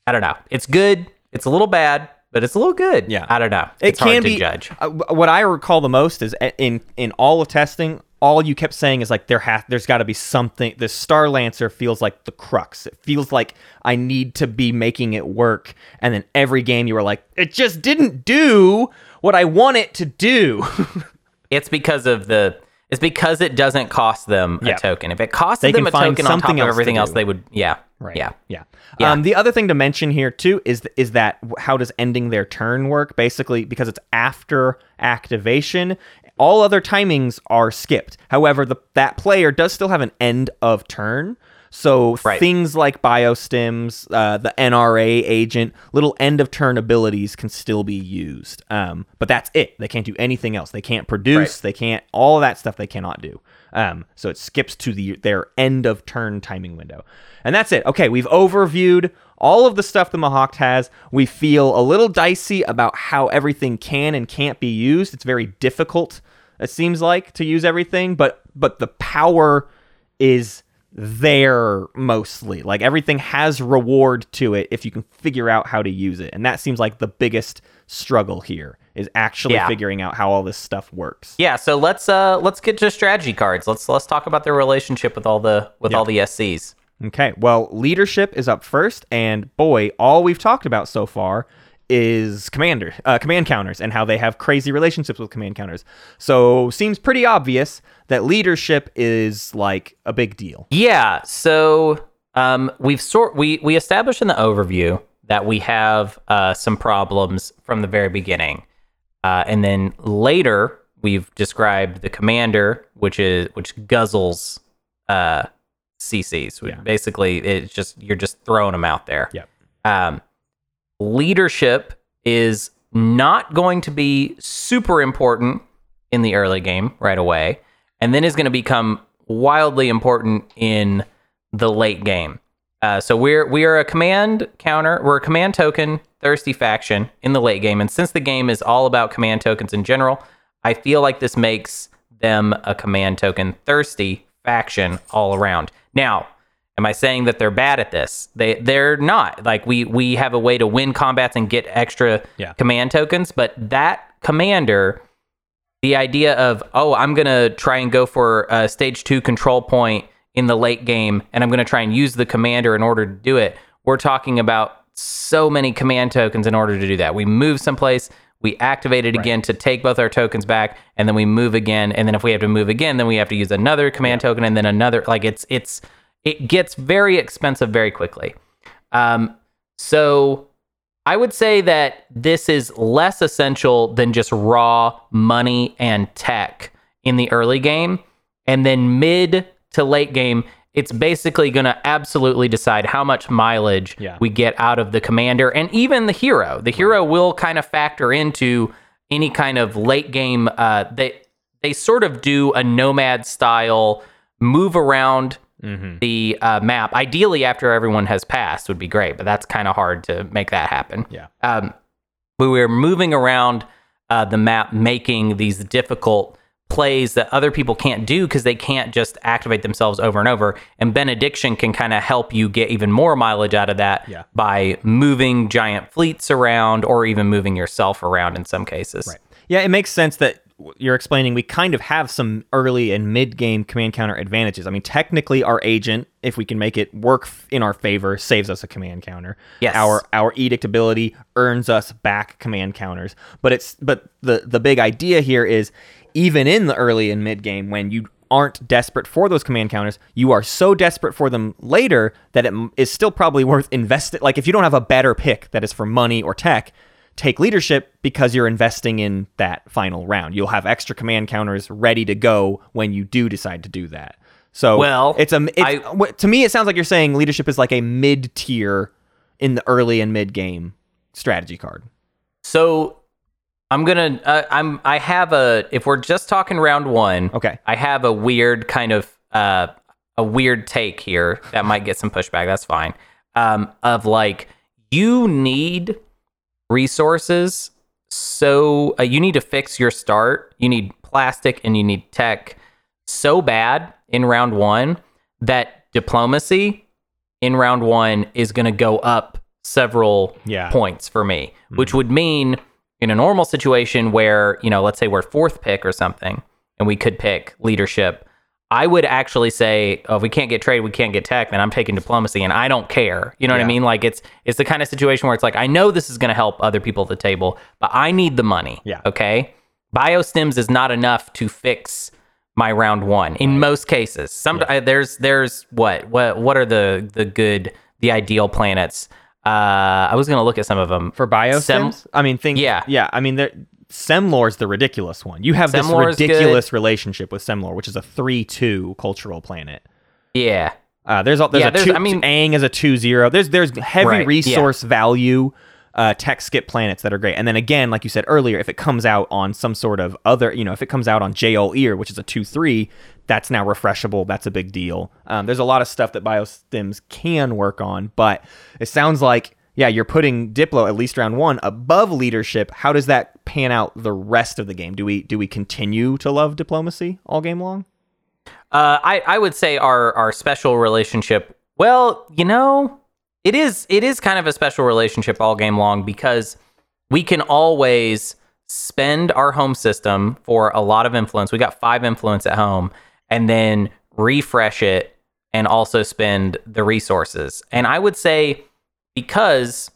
B: I don't know. It's good. It's a little bad, but it's a little good.
A: Yeah.
B: I don't know.
A: it
B: it's
A: can
B: hard
A: be
B: to judge.
A: uh, what I recall the most is in in all of testing, all you kept saying is like there has there's got to be something. The Star Lancer feels like the crux. It feels like I need to be making it work. And then every game you were like, it just didn't do what I want it to do.
B: It's because of the. It's because it doesn't cost them
A: Yeah.
B: a token. If it
A: They
B: them a token on top of everything else, they would. Yeah.
A: Right.
B: Yeah.
A: Yeah.
B: Yeah.
A: Um, the other thing to mention here too is is that how does ending their turn work? Basically, because it's after activation, all other timings are skipped. However, the that player does still have an end of turn. So
B: Right.
A: things like biostims, uh, the NRA agent, little end of turn abilities can still be used. Um, but that's it. They can't do anything else. They can't produce.
B: Right.
A: They can't all of that stuff. They cannot do. Um, so it skips to the their end of turn timing window, and that's it. Okay, we've overviewed all of the stuff the Mahact has. We feel a little dicey about how everything can and can't be used. It's very difficult. It seems like to use everything, but but the power is there mostly. Like everything has reward to it if you can figure out how to use it. And that seems like the biggest struggle here is actually
B: Yeah.
A: figuring out how all this stuff works.
B: Yeah, so let's uh let's get to strategy cards. Let's let's talk about their relationship with all the with all the SCs.
A: Okay. Well, leadership is up first and boy, all we've talked about so far is commander uh, command counters and how they have crazy relationships with command counters. So, seems pretty obvious that leadership is like a big deal.
B: Yeah, so um we've sort we we established in the overview that we have uh some problems from the very beginning. Uh, and then later we've described the commander, which is which guzzles uh, CCs.
A: Yeah.
B: Basically, it's just you're just throwing them out there.
A: Yep.
B: Um, leadership is not going to be super important in the early game right away, and then is going to become wildly important in the late game. Uh, so we're we are a command counter. We're a command token thirsty faction in the late game, and since the game is all about command tokens in general, I feel like this makes them a command token thirsty faction all around. Now, am I saying that they're bad at this? They they're not. Like we we have a way to win combats and get extra
A: Yeah.
B: command tokens, but that commander the idea of oh i'm going to try and go for a stage 2 control point in the late game and i'm going to try and use the commander in order to do it we're talking about so many command tokens in order to do that we move someplace we activate it again to take both our tokens back and then we move again and then if we have to move again then we have to use another command token and then another like it's it's it gets very expensive very quickly um so I would say that this is less essential than just raw money and tech in the early game. And then mid to late game, it's basically going to absolutely decide how much mileage
A: Yeah.
B: we get out of the commander and even the hero. The hero will kind of factor into any kind of late game. Uh, they they sort of do a nomad style move around the uh, map. Ideally, after everyone has passed, would be great, but that's kind of hard to make that happen.
A: Yeah.
B: Um, we were moving around uh, the map, making these difficult plays that other people can't do because they can't just activate themselves over and over. And benediction can kind of help you get even more mileage out of that
A: Yeah.
B: by moving giant fleets around or even moving yourself around in some cases.
A: Right. Yeah, it makes sense that you're explaining we kind of have some early and mid game command counter advantages. I mean, technically, our agent, if we can make it work in our favor, saves us a command counter.
B: Yes.
A: Our our edict ability earns us back command counters. But it's but the the big idea here is even in the early and mid game when you aren't desperate for those command counters, you are so desperate for them later that it is still probably worth investing. Like if you don't have a better pick that is for money or tech, take leadership because you're investing in that final round. You'll have extra command counters ready to go when you do decide to do that. So
B: Well,
A: it's a it's,
B: I-
A: to me it sounds like you're saying leadership is like a mid tier in the early and mid game strategy card.
B: So I'm gonna uh, I'm I have a if we're just talking round one.
A: Okay.
B: I have a weird kind of uh a weird take here that might get some pushback. That's fine. Um, of like you need resources. So uh, you need to fix your start. You need plastic and you need tech so bad in round one that diplomacy in round one is going to go up several
A: Yeah.
B: points for me, which would mean in a normal situation where, you know, let's say we're fourth pick or something and we could pick leadership, I would actually say, oh, if we can't get trade, we can't get tech, then I'm taking diplomacy and I don't care. You know what I mean? Like it's it's the kind of situation where it's like, I know this is gonna help other people at the table, but I need the money.
A: Yeah.
B: Okay. Biostims is not enough to fix my round one in most cases. Some uh, there's there's what what what are the the good the ideal planets? Uh, I was gonna look at some of them
A: For biostims?
B: Sem-
A: I mean think
B: Yeah.
A: Yeah, I mean there Sem-Lore's the ridiculous one. You have this
B: Sem-Lore's
A: ridiculous relationship with Sem-Lore, which is a 3-2 cultural planet.
B: Yeah.
A: Uh, there's a, there's
B: Yeah,
A: a
B: there's-
A: two,
B: I mean-
A: Ang is a two zero. There's there's heavy
B: Right, yeah.
A: resource value uh, tech skip planets that are great. And then again, like you said earlier, if it comes out on some sort of other, you know, if it comes out on Jeol Ir, which is a two three, that's now refreshable. That's a big deal. Um, there's a lot of stuff that biostims can work on, but it sounds like yeah, you're putting Diplo at least round one above leadership. How does that pan out the rest of the game? Do we do we continue to love diplomacy all game long?
B: Uh, I I would say our our special relationship. Well, you know, it is it is kind of a special relationship all game long because we can always spend our home system for a lot of influence. We got five influence at home, and then refresh it and also spend the resources. And I would say because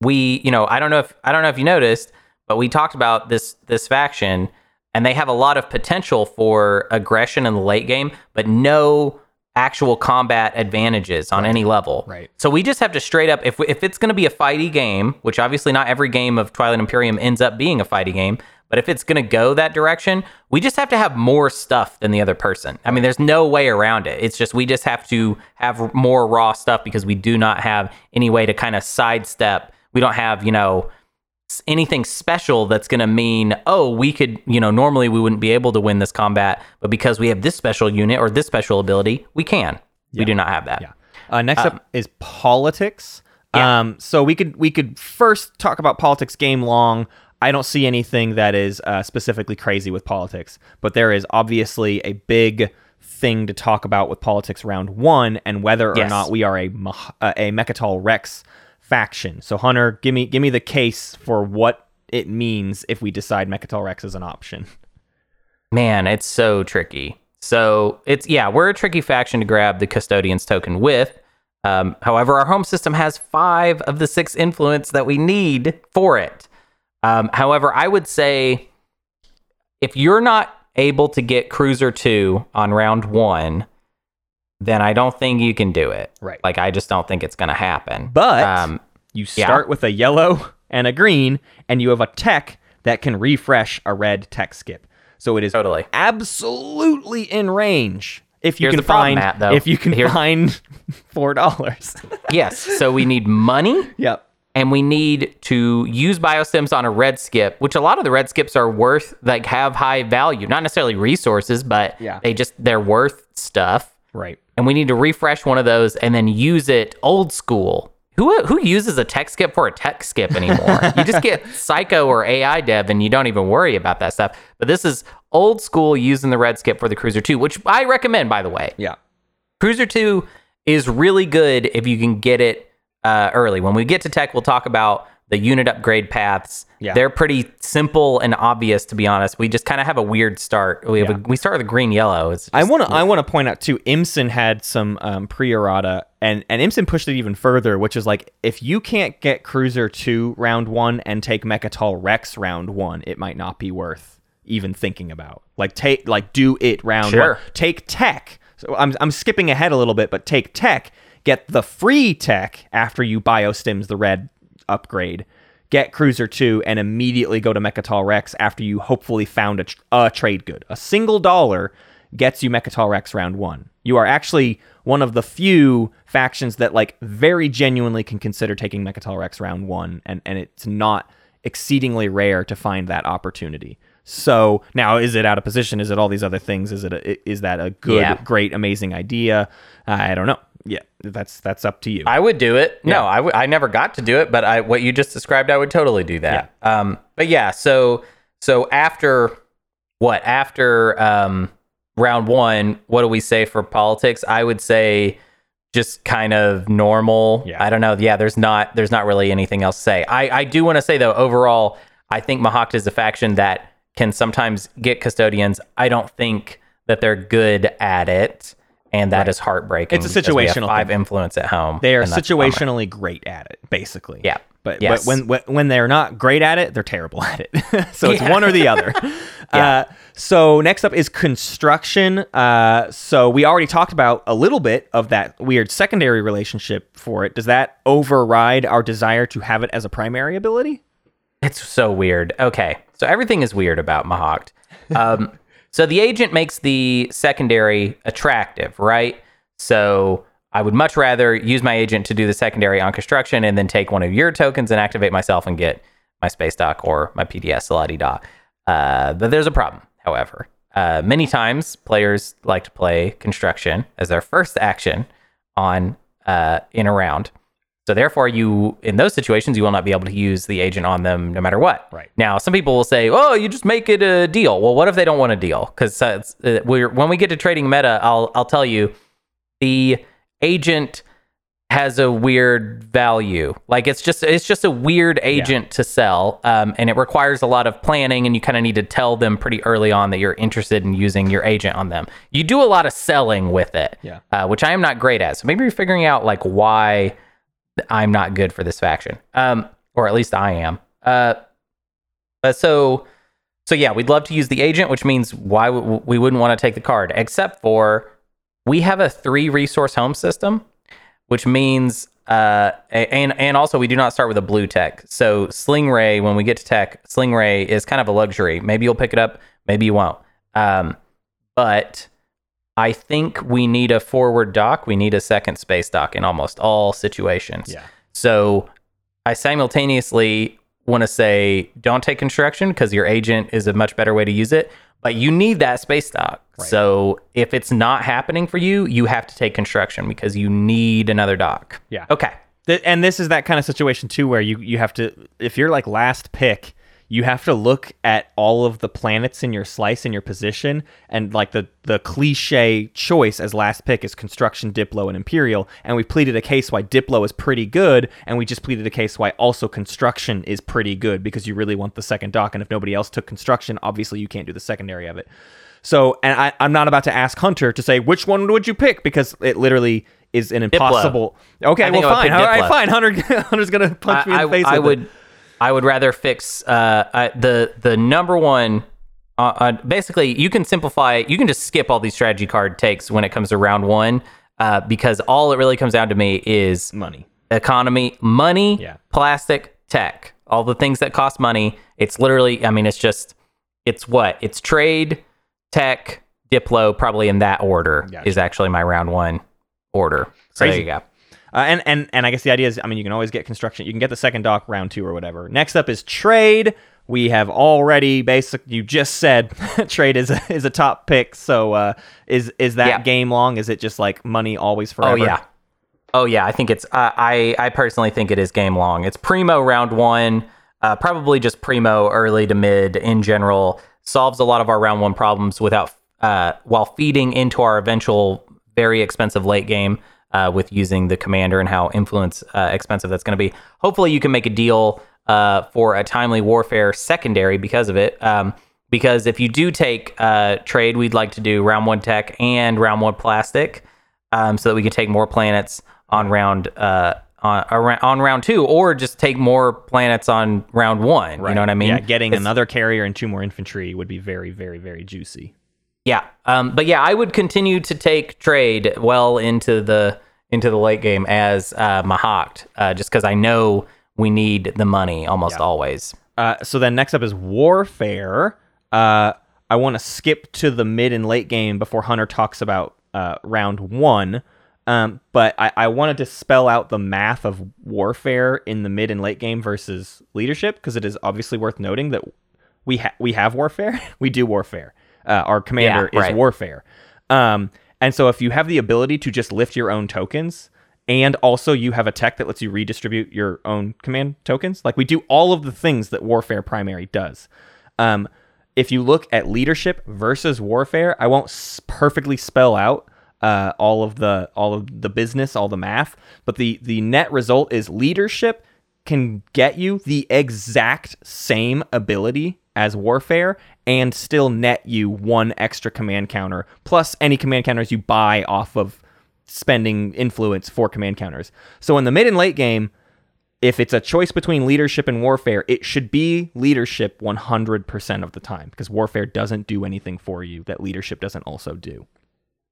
B: we, you know, I don't know if I don't know if you noticed, but we talked about this this faction and they have a lot of potential for aggression in the late game, but no actual combat advantages on any level.
A: Right.
B: So we just have to straight up if if it's going to be a fighty game, which obviously not every game of Twilight Imperium ends up being a fighty game, but if it's going to go that direction, we just have to have more stuff than the other person. I mean, there's no way around it. It's just we just have to have more raw stuff because we do not have any way to kind of sidestep. We don't have, you know, anything special that's going to mean, oh, we could, you know, normally we wouldn't be able to win this combat, but because we have this special unit or this special ability, we can. We do not have that.
A: Yeah. Uh, next up is politics.
B: yeah.
A: Um, so we could we could first talk about politics game long. I don't see anything that is uh, specifically crazy with politics, but there is obviously a big thing to talk about with politics round one and whether or
B: Yes.
A: not we are a uh, a Mecatol Rex faction. So Hunter, give me give me the case for what it means if we decide Mecatol Rex is an option.
B: Man, it's so tricky. So it's yeah, we're a tricky faction to grab the custodian's token with. Um, however, our home system has five of the six influence that we need for it. Um, however, I would say if you're not able to get Cruiser two on round one, then I don't think you can do it.
A: Right.
B: Like I just don't think it's going to happen.
A: But
B: um,
A: You
B: Yeah.
A: start with a yellow and a green, and you have a tech that can refresh a red tech skip. So it is
B: Totally.
A: absolutely in range if you
B: Here's
A: can
B: the problem,
A: find
B: Matt,
A: if you can find four dollars.
B: yes. So we need money
A: yep.
B: and we need to use biostims on a red skip, which a lot of the red skips are worth, like have high value, not necessarily resources, but
A: Yeah.
B: they just they're worth stuff.
A: Right.
B: And we need to refresh one of those and then use it old school. Who who uses a tech skip for a tech skip anymore? you just get psycho or AI dev and you don't even worry about that stuff. But this is old school using the red skip for the Cruiser 2, which I recommend by the way.
A: Yeah.
B: Cruiser 2 is really good if you can get it uh, early. When we get to tech, we'll talk about the unit upgrade paths.
A: Yeah.
B: They're pretty simple and obvious, to be honest. We just kind of have a weird start. We have
A: Yeah.
B: a, we start with a green yellow. It's
A: I want to I want to point out too. Imson had some um, pre-errata, and and Imson pushed it even further, which is like if you can't get Cruiser two round one and take Mecatol Rex round one, it might not be worth even thinking about. Like take like do it round
B: Sure.
A: one. Take tech. So I'm I'm skipping ahead a little bit, but take tech. Get the free tech after you biostims the red upgrade. Get Cruiser 2 and immediately go to Mecatol Rex after you hopefully found a, tr- a trade good. A single dollar gets you Mecatol Rex round 1. You are actually one of the few factions that like very genuinely can consider taking Mecatol Rex round 1 and and it's not exceedingly rare to find that opportunity. So, now is it out of position? Is it all these other things? Is it a, is that a good
B: Yeah.
A: great amazing idea? I don't know. Yeah, that's that's up to you.
B: I would do it. No,
A: Yeah.
B: I w- I never got to do it, but I what you just described, I would totally do that. Um, but yeah, so so after what after um round one, what do we say for politics? I would say just kind of normal.
A: Yeah.
B: I don't know. Yeah, there's not there's not really anything else to say. I I do want to say though, overall, I think Mahact is a faction that can sometimes get custodians. I don't think that they're good at it. And that is heartbreaking.
A: It's a
B: because we have
A: situational
B: Five
A: thing.
B: influence at home.
A: They are
B: and that's a bummer.
A: situationally great at it, basically.
B: Yeah.
A: But
B: Yes.
A: but when, when they're not great at it, they're terrible at it. so it's
B: Yeah.
A: one or the other. uh, so next up is construction. Uh, so we already talked about a little bit of that weird secondary relationship for it. Does that override our desire to have it as a primary ability?
B: It's so weird. Okay, so everything is weird about Mahact. Um, so the agent makes the secondary attractive, right? So I would much rather use my agent to do the secondary on construction and then take one of your tokens and activate myself and get my space dock or my PDS la di da. Uh, but there's a problem, however. Uh, many times players like to play construction as their first action on uh, in a round. So therefore, you in those situations you will not be able to use the agent on them no matter what.
A: Right.
B: Now, some people will say, "Oh, you just make it a deal." Well, what if they don't want a deal? Because uh, uh, when we get to trading meta, I'll I'll tell you, the agent has a weird value. Like it's just it's just a weird agent to sell, um, and it requires a lot of planning, and you kind of need to tell them pretty early on that you're interested in using your agent on them. You do a lot of selling with it,
A: Yeah.
B: uh, which I am not great at. So maybe you're figuring out like why I'm not good for this faction, um, or at least I am. Uh, so so yeah, we'd love to use the agent, which means why w- we wouldn't want to take the card, except for we have a three resource home system, which means uh, and and also we do not start with a blue tech. So Sling Relay, when we get to tech, Sling Relay is kind of a luxury. Maybe you'll pick it up, maybe you won't. Um, but I think we need a forward dock. We need a second space dock in almost all situations.
A: Yeah.
B: So I simultaneously want to say don't take construction because your agent is a much better way to use it, but you need that space dock.
A: Right.
B: So if it's not happening for you, you have to take construction because you need another dock.
A: Yeah.
B: Okay.
A: Th- and this is that kind of situation too where you you have to if you're like last pick you have to look at all of the planets in your slice and your position and like the the cliche choice as last pick is construction diplo and imperial and we pleaded a case why diplo is pretty good and we just pleaded a case why also construction is pretty good because you really want the second dock and if nobody else took construction obviously you can't do the secondary of it so, and I, I'm not about to ask Hunter to say which one would you pick because it literally is an impossible. Okay,
B: I
A: well,
B: I
A: fine. All right,
B: Diplo.
A: fine. Hunter, Hunter's gonna punch me in
B: I,
A: the face.
B: I would,
A: it.
B: I would rather fix uh, uh, the the number one. Uh, uh, basically, you can simplify. You can just skip all these strategy card takes when it comes to round one, uh, because all it really comes down to me is
A: money.
B: economy, money,
A: Yeah.
B: plastic, tech, all the things that cost money. It's literally, I mean, it's just, it's what? It's trade, tech, Diplo, probably in that order,
A: Gotcha.
B: is actually my round one order. So
A: Crazy.
B: there you go.
A: Uh, and and and I guess the idea is, I mean, you can always get construction. You can get the second dock round two or whatever. Next up is trade. We have already basic. You just said trade is a, is a top pick. So uh, is is that
B: Yeah.
A: game long? Is it just like money always forever?
B: Oh yeah. Oh yeah, I think it's. Uh, I I personally think it is game long. It's primo round one, uh, probably just primo early to mid in general. Solves a lot of our round one problems without uh, while feeding into our eventual very expensive late game uh, with using the commander and how influence uh, expensive that's going to be. Hopefully, you can make a deal uh, for a timely warfare secondary because of it. Um, because if you do take uh, trade, we'd like to do round one tech and round one plastic um, so that we can take more planets on round uh, on on round two, or just take more planets on round one. You know what I mean?
A: Yeah, getting
B: It's-
A: another carrier and two more infantry would be very, very, very juicy.
B: Yeah, um, but yeah, I would continue to take trade well into the into the late game as uh, Mahact, uh, just because I know we need the money almost always.
A: Uh, so then next up is warfare. Uh, I want to skip to the mid and late game before Hunter talks about uh, round one. Um, but I, I wanted to spell out the math of warfare in the mid and late game versus leadership because it is obviously worth noting that we ha- we have warfare. we do warfare. Uh, our commander
B: Yeah,
A: is
B: right.
A: warfare. Um, and so if you have the ability to just lift your own tokens, and also you have a tech that lets you redistribute your own command tokens, like we do all of the things that warfare primary does. Um, if you look at leadership versus warfare, I won't s- perfectly spell out uh, all of the all of the business, all the math, but the the net result is leadership can get you the exact same ability as warfare and still net you one extra command counter plus any command counters you buy off of spending influence for command counters. So in the mid and late game, if it's a choice between leadership and warfare, it should be leadership 100% of the time because warfare doesn't do anything for you that leadership doesn't also do.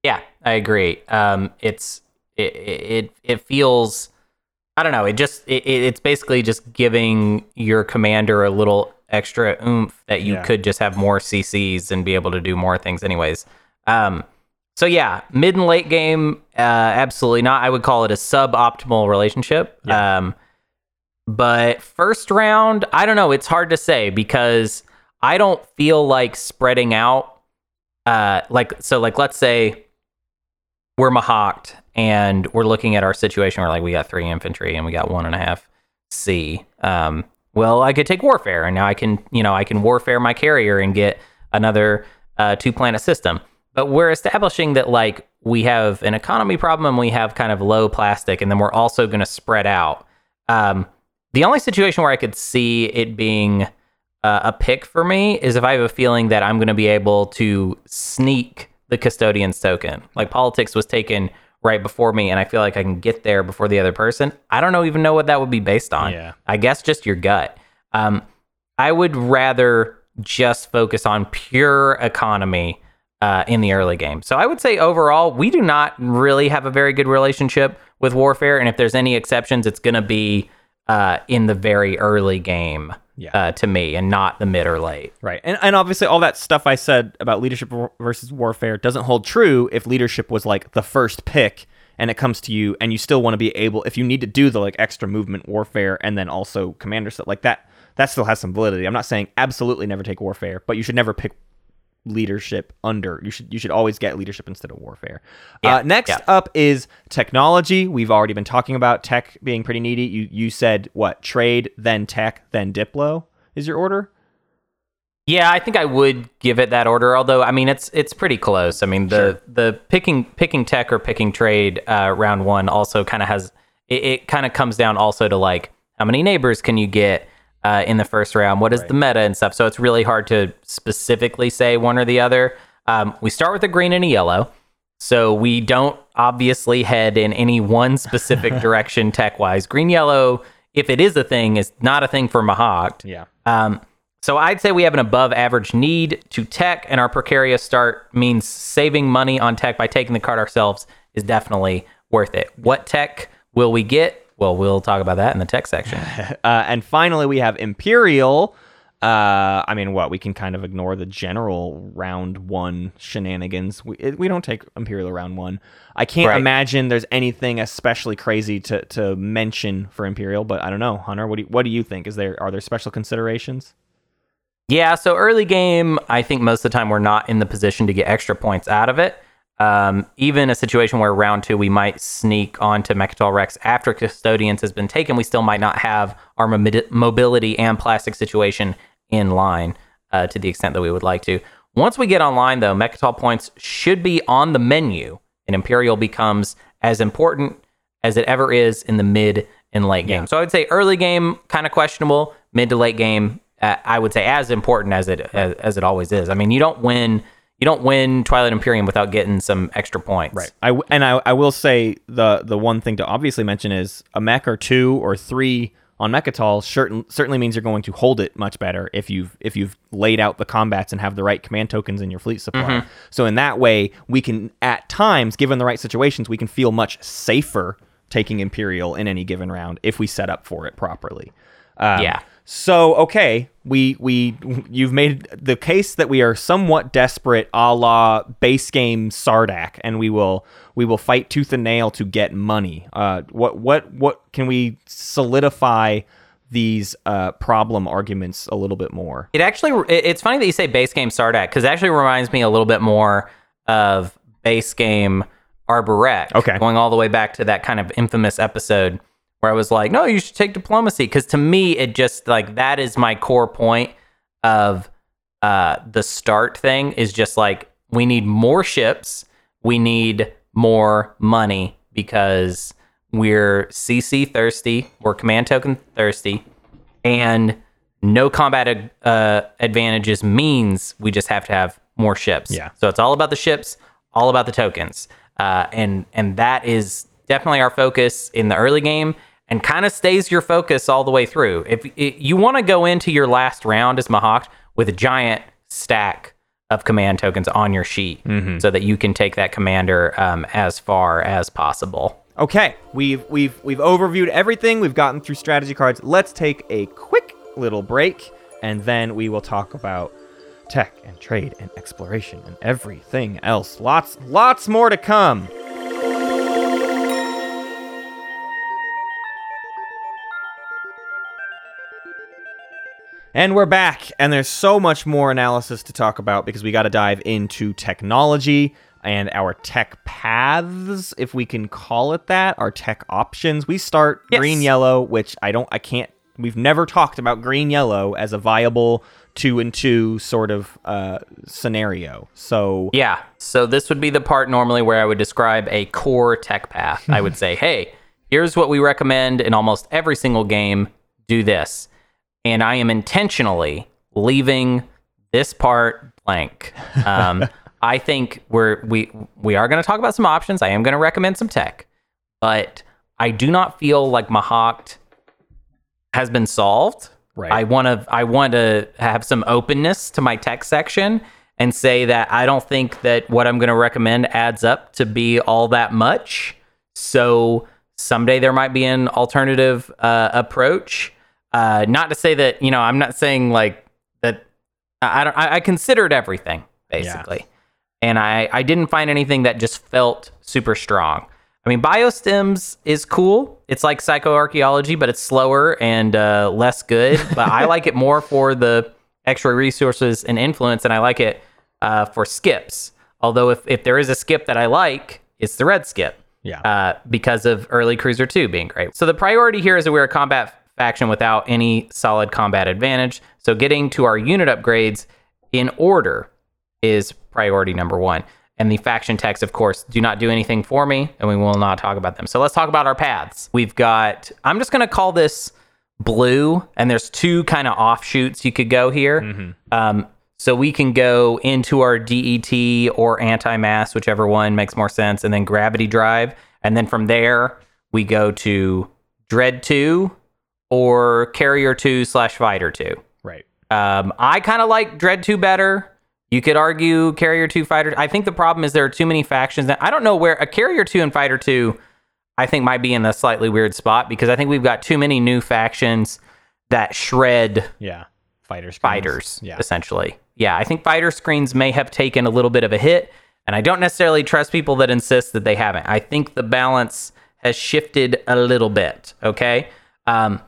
B: Yeah, I agree. Um, it's it, it it feels I don't know. It just it, it- it's basically just giving your commander a little extra oomph that you
A: Yeah.
B: could just have more CCs and be able to do more things anyways. Um, so yeah, mid and late game, uh, absolutely not. I would call it a suboptimal relationship.
A: Yeah.
B: Um, but first round, I don't know. It's hard to say because I don't feel like spreading out. Uh, like so, like let's say we're Mahact and we're looking at our situation. We're like, we got three infantry and we got one and a half C. Um, well, I could take warfare, and now I can, you know, I can warfare my carrier and get another uh, two planet system. But we're establishing that like we have an economy problem and we have kind of low plastic, and then we're also going to spread out. Um, the only situation where I could see it being uh, a pick for me is if I have a feeling that I'm going to be able to sneak the custodian's token. Like politics was taken right before me, and I feel like I can get there before the other person. I don't know even know what that would be based on.
A: Yeah.
B: I guess just your gut. Um, I would rather just focus on pure economy uh, in the early game. So I would say overall, we do not really have a very good relationship with Warfare, and if there's any exceptions, it's going to be uh, in the very early game
A: Yeah.
B: uh, to me, and not the mid or late.
A: Right. And, and obviously, all that stuff I said about leadership versus warfare doesn't hold true if leadership was like the first pick and it comes to you and you still want to be able, if you need to do the like extra movement warfare and then also commander stuff like that, that still has some validity. I'm not saying absolutely never take warfare, but you should never pick leadership under. You should you should always get leadership instead of warfare.
B: Yeah,
A: uh, next
B: yeah.
A: up is technology. We've already been talking about tech being pretty needy. You you said what? Trade, then tech, then Diplo is your order?
B: Yeah, I think I would give it that order. Although, I mean, it's it's pretty close. I mean, the the picking picking tech or picking trade uh, round one also kind of has it, it kind of comes down also to like how many neighbors can you get uh, in the first round? What is the meta and stuff? So it's really hard to specifically say one or the other. Um, we start with a green and a yellow, so we don't obviously head in any one specific direction tech wise. Green yellow, if it is a thing, is not a thing for Mahact.
A: Yeah.
B: Um, so I'd say we have an above average need to tech, and our precarious start means saving money on tech by taking the card ourselves is definitely worth it. What tech will we get? Well, we'll talk about that in the tech section.
A: Uh, and finally, we have Imperial. Uh, I mean, what we can kind of ignore the general round one shenanigans. We it, we don't take Imperial round one. I can't
B: Right.
A: imagine there's anything especially crazy to, to mention for Imperial, but I don't know, Hunter. What do you, what do you think? Is there are there special considerations?
B: Yeah, so early game, I think most of the time we're not in the position to get extra points out of it. Um, even a situation where round two we might sneak onto Mecatol Rex after Custodians has been taken, we still might not have our mobi- mobility and plastic situation in line uh, to the extent that we would like to. Once we get online, though, Mecatol points should be on the menu, and Imperial becomes as important as it ever is in the mid and late game. So I would say early game kind of questionable, mid to late game uh, I would say as important as it as, as it always is. I mean, you don't win you don't win Twilight Imperium without getting some extra points. Right.
A: I w- and I, I will say the the one thing to obviously mention is a mech or two or three on Mecatol certain, certainly means you're going to hold it much better if you've if you've laid out the combats and have the right command tokens in your fleet supply. Mm-hmm. So in that way, we can at times, given the right situations, we can feel much safer taking Imperial in any given round if we set up for it properly. Um,
B: Yeah.
A: So okay, we we you've made the case that we are somewhat desperate, a la base game Sardakk, and we will we will fight tooth and nail to get money. Uh, what what what can we solidify these uh, problem arguments a little bit more?
B: It actually it's funny that you say base game Sardakk because it actually reminds me a little bit more of base game Arborec.
A: Okay.
B: Going all the way back to that kind of infamous episode where I was like, no, you should take diplomacy. Because to me, it just like that is my core point of uh, the start thing is just like we need more ships, we need more money because we're CC thirsty, we're command token thirsty, and no combat ad- uh, advantages means we just have to have more ships.
A: Yeah.
B: So it's all about the ships, all about the tokens, uh, and and that is definitely our focus in the early game, and kind of stays your focus all the way through. If i you want to go into your last round as Mahact with a giant stack of command tokens on your sheet, so that you can take that commander um, as far as possible.
A: Okay, we've we've we've overviewed everything. We've gotten through strategy cards. Let's take a quick little break, and then we will talk about tech and trade and exploration and everything else. Lots lots more to come. And we're back, and there's so much more analysis to talk about because we got to dive into technology and our tech paths, if we can call it that, our tech options. We start
B: Yes.
A: green yellow, which I don't, I can't, we've never talked about green yellow as a viable two and two sort of uh, scenario. So,
B: Yeah. So this would be the part normally where I would describe a core tech path. I would say, hey, here's what we recommend in almost every single game. Do this. And I am intentionally leaving this part blank. Um, I think we're we we are going to talk about some options. I am going to recommend some tech, but I do not feel like Mahact has been solved.
A: Right.
B: I want to I want to have some openness to my tech section and say that I don't think that what I'm going to recommend adds up to be all that much. So someday there might be an alternative uh, approach. Uh, not to say that you know I'm not saying like that. I don't. I, I considered everything basically, and I I didn't find anything that just felt super strong. I mean, biostims is cool. It's like psychoarchaeology, but it's slower and uh, less good. But I like it more for the extra resources and influence, and I like it uh, for skips. Although, if, if there is a skip that I like, it's the red skip
A: yeah.
B: uh, because of early Cruiser 2 being great. So the priority here is that we're a combat faction without any solid combat advantage. So getting to our unit upgrades in order is priority number one. And the faction techs, of course, do not do anything for me, and we will not talk about them. So let's talk about our paths. We've got, I'm just going to call this blue, and there's two kind of offshoots you could go here. Um, so we can go into our DET or anti-mass, whichever one makes more sense, and then gravity drive, and then from there we go to Dread two or Carrier two slash Fighter two.
A: right.
B: Um, I kind of like Dread 2 better. You could argue Carrier 2 Fighter. I think the problem is there are too many factions. I don't know where a Carrier 2 and Fighter 2 I think might be in a slightly weird spot because I think we've got too many new factions that shred
A: Yeah. fighter screens.
B: fighters,
A: Yeah.
B: essentially. Yeah, I think fighter screens may have taken a little bit of a hit, and I don't necessarily trust people that insist that they haven't. I think the balance has shifted a little bit. Okay. Um,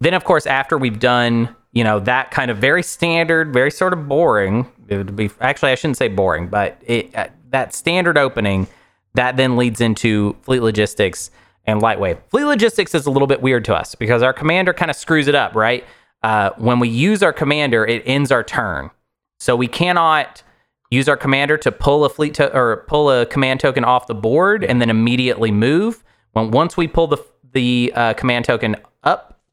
B: then, of course, after we've done, you know, that kind of very standard, very sort of boring. It would be actually, I shouldn't say boring, but it, uh, that standard opening that then leads into fleet logistics and Lightwave. Fleet logistics is a little bit weird to us because our commander kind of screws it up, right? Uh, when we use our commander, it ends our turn. So we cannot use our commander to pull a fleet to- or pull a command token off the board and then immediately move. When once we pull the the uh, command token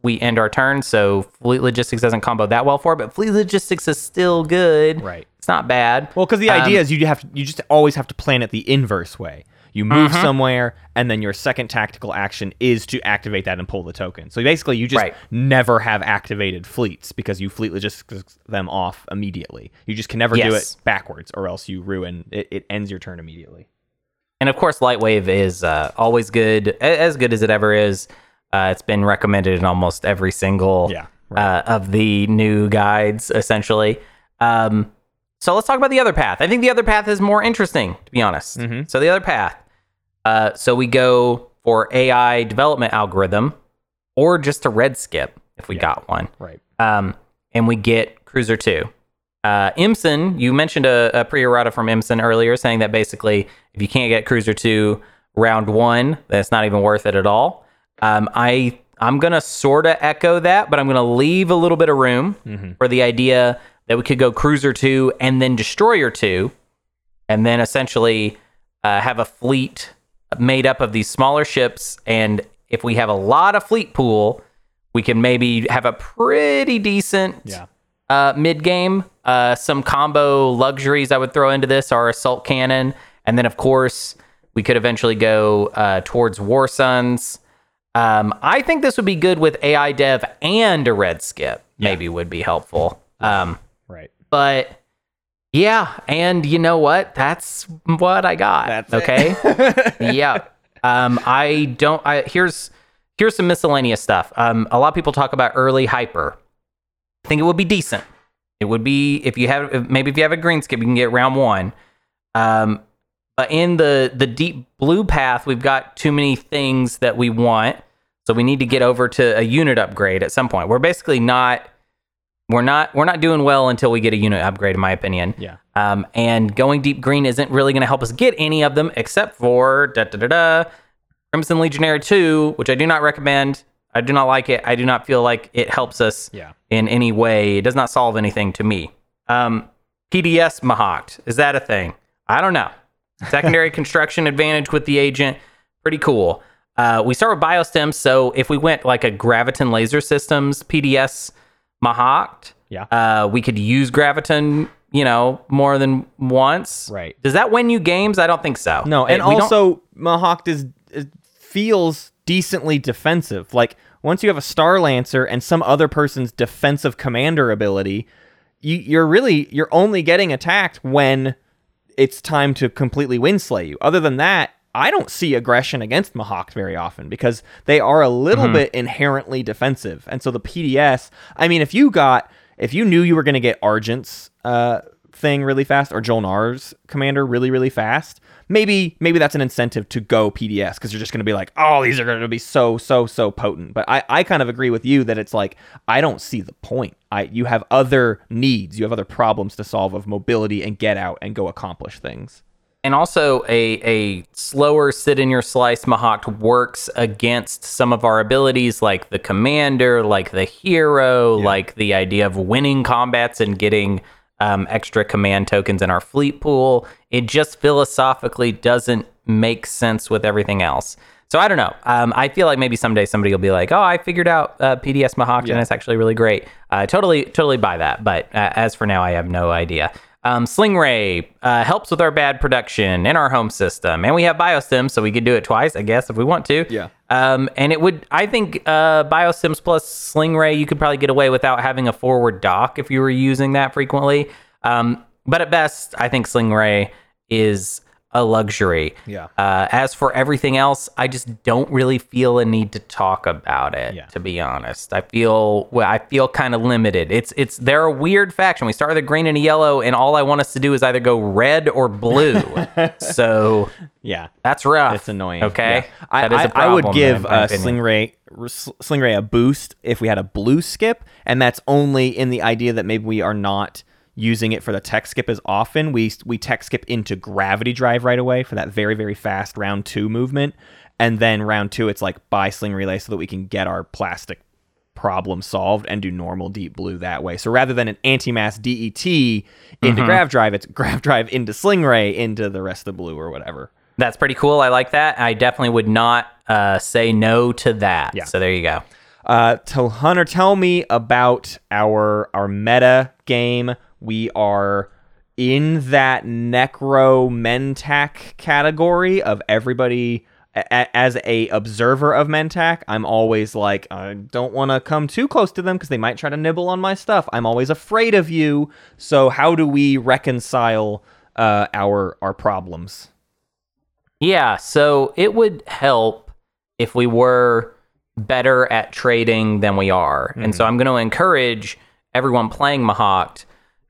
B: we end our turn. So fleet logistics doesn't combo that well for it, but fleet logistics is still good.
A: Right.
B: It's not bad.
A: Well, because the
B: Um,
A: idea is you have to, you just always have to plan it the inverse way. You move
B: Mm-hmm.
A: somewhere, and then your second tactical action is to activate that and pull the token. So basically, you just
B: Right.
A: never have activated fleets because you fleet logistics them off immediately. You just can never do it backwards, or else you ruin it. It ends your turn immediately.
B: And of course, Lightwave is uh, always good, as good as it ever is. Uh, it's been recommended in almost every single
A: Yeah,
B: uh, of the new guides, essentially. Um, so let's talk about the other path. I think the other path is more interesting, to be honest.
A: Mhm.
B: So the other path. Uh, so we go for AI development algorithm, or just a red skip if we got one
A: Right.
B: um, and we get Cruiser 2. Uh, Imson, you mentioned a, a pre errata from Imson earlier saying that basically if you can't get Cruiser 2 round one, that's not even worth it at all. Um, I, I'm going to sort of echo that, but I'm going to leave a little bit of room for the idea that we could go Cruiser 2 and then Destroyer 2, and then essentially uh, have a fleet made up of these smaller ships. And if we have a lot of fleet pool, we can maybe have a pretty decent
A: Yeah.
B: uh, mid game. Uh, some combo luxuries I would throw into this are assault cannon, and then of course we could eventually go uh, towards War Suns. Um, I think this would be good with AI dev and a red skip. Maybe would be helpful. Um,
A: Right.
B: but yeah, and you know what? That's what I got.
A: That's
B: okay. yeah. Um, I don't. I here's here's some miscellaneous stuff. Um, a lot of people talk about early hyper. I think it would be decent. It would be if you have maybe if you have a green skip, you can get round one. Um, but in the the deep blue path, we've got too many things that we want, so we need to get over to a unit upgrade at some point. We're basically not we're not we're not doing well until we get a unit upgrade, in my opinion.
A: Yeah.
B: Um, and going deep green isn't really going to help us get any of them except for da da da da Crimson Legionnaire 2, which I do not recommend. I do not like it. I do not feel like it helps us
A: Yeah.
B: in any way. It does not solve anything to me. Um, PDS Mahact, is that a thing? I don't know. Secondary construction advantage with the agent, pretty cool. Uh, we start with Biostim, so if we went like a Graviton Laser Systems PDS Mahact,
A: Yeah.
B: uh, we could use Graviton, you know, more than once.
A: Right.
B: Does that win you games? I don't think so.
A: No, and
B: Uh,
A: also Mahact is feels decently defensive. Like once you have a Starlancer and some other person's defensive commander ability, you, you're really you're only getting attacked when it's time to completely winslay you. Other than that, I don't see aggression against Mahact very often because they are a little bit inherently defensive. And so the PDS, I mean, if you got if you knew you were going to get Argent's uh, thing really fast or Jolnar's commander really really fast, maybe maybe that's an incentive to go PDS because you're just going to be like, oh, these are going to be so so so potent. But I I kind of agree with you that it's like I don't see the point. I you have other needs, you have other problems to solve of mobility and get out and go accomplish things.
B: And also a a slower sit in your slice Mahact works against some of our abilities like the commander, like the hero, like the idea of winning combats and getting um, extra command tokens in our fleet pool. It just philosophically doesn't make sense with everything else. So I don't know. Um, I feel like maybe someday somebody will be like, "Oh, I figured out uh, PDS Mahact, and it's actually really great." Uh, totally, totally buy that. But uh, as for now, I have no idea. Um, Sling Relay uh, helps with our bad production in our home system, and we have Biostim, so we could do it twice, I guess, if we want to.
A: Yeah.
B: Um, and it would, I think, uh, Biostims plus Sling Relay, you could probably get away without having a forward dock if you were using that frequently. Um, but at best, I think Sling Relay is a luxury.
A: Yeah.
B: Uh, as for everything else, I just don't really feel a need to talk about it.
A: Yeah.
B: To be honest, I feel well. I feel kind of limited. It's it's they're a weird faction. We start with a green and a yellow, and all I want us to do is either go red or blue. so
A: Yeah.
B: that's rough.
A: It's annoying.
B: Okay,
A: Yeah. I,
B: a
A: I- I would
B: problem,
A: give
B: my
A: uh.
B: Sling
A: Relay Slingray a boost if we had a blue skip, and that's only in the idea that maybe we are not using it for the tech skip as often. We we tech skip into gravity drive right away for that very very fast round two movement, and then round two it's like buy sling relay so that we can get our plastic problem solved and do normal deep blue that way. So rather than an anti-mass DET into
B: Mm-hmm.
A: grav drive, it's grav drive into sling relay into the rest of the blue or whatever.
B: That's pretty cool. I like that. I definitely would not uh, say no to that.
A: Yeah.
B: So there you go.
A: Uh, to Hunter, tell me about our our meta game. We are in that Nekro Mentak category of everybody. A- as a observer of Mentak, I'm always like, I don't want to come too close to them because they might try to nibble on my stuff. I'm always afraid of you. So how do we reconcile uh, our our problems?
B: Yeah, so it would help if we were better at trading than we are. And so I'm going to encourage everyone playing Mahact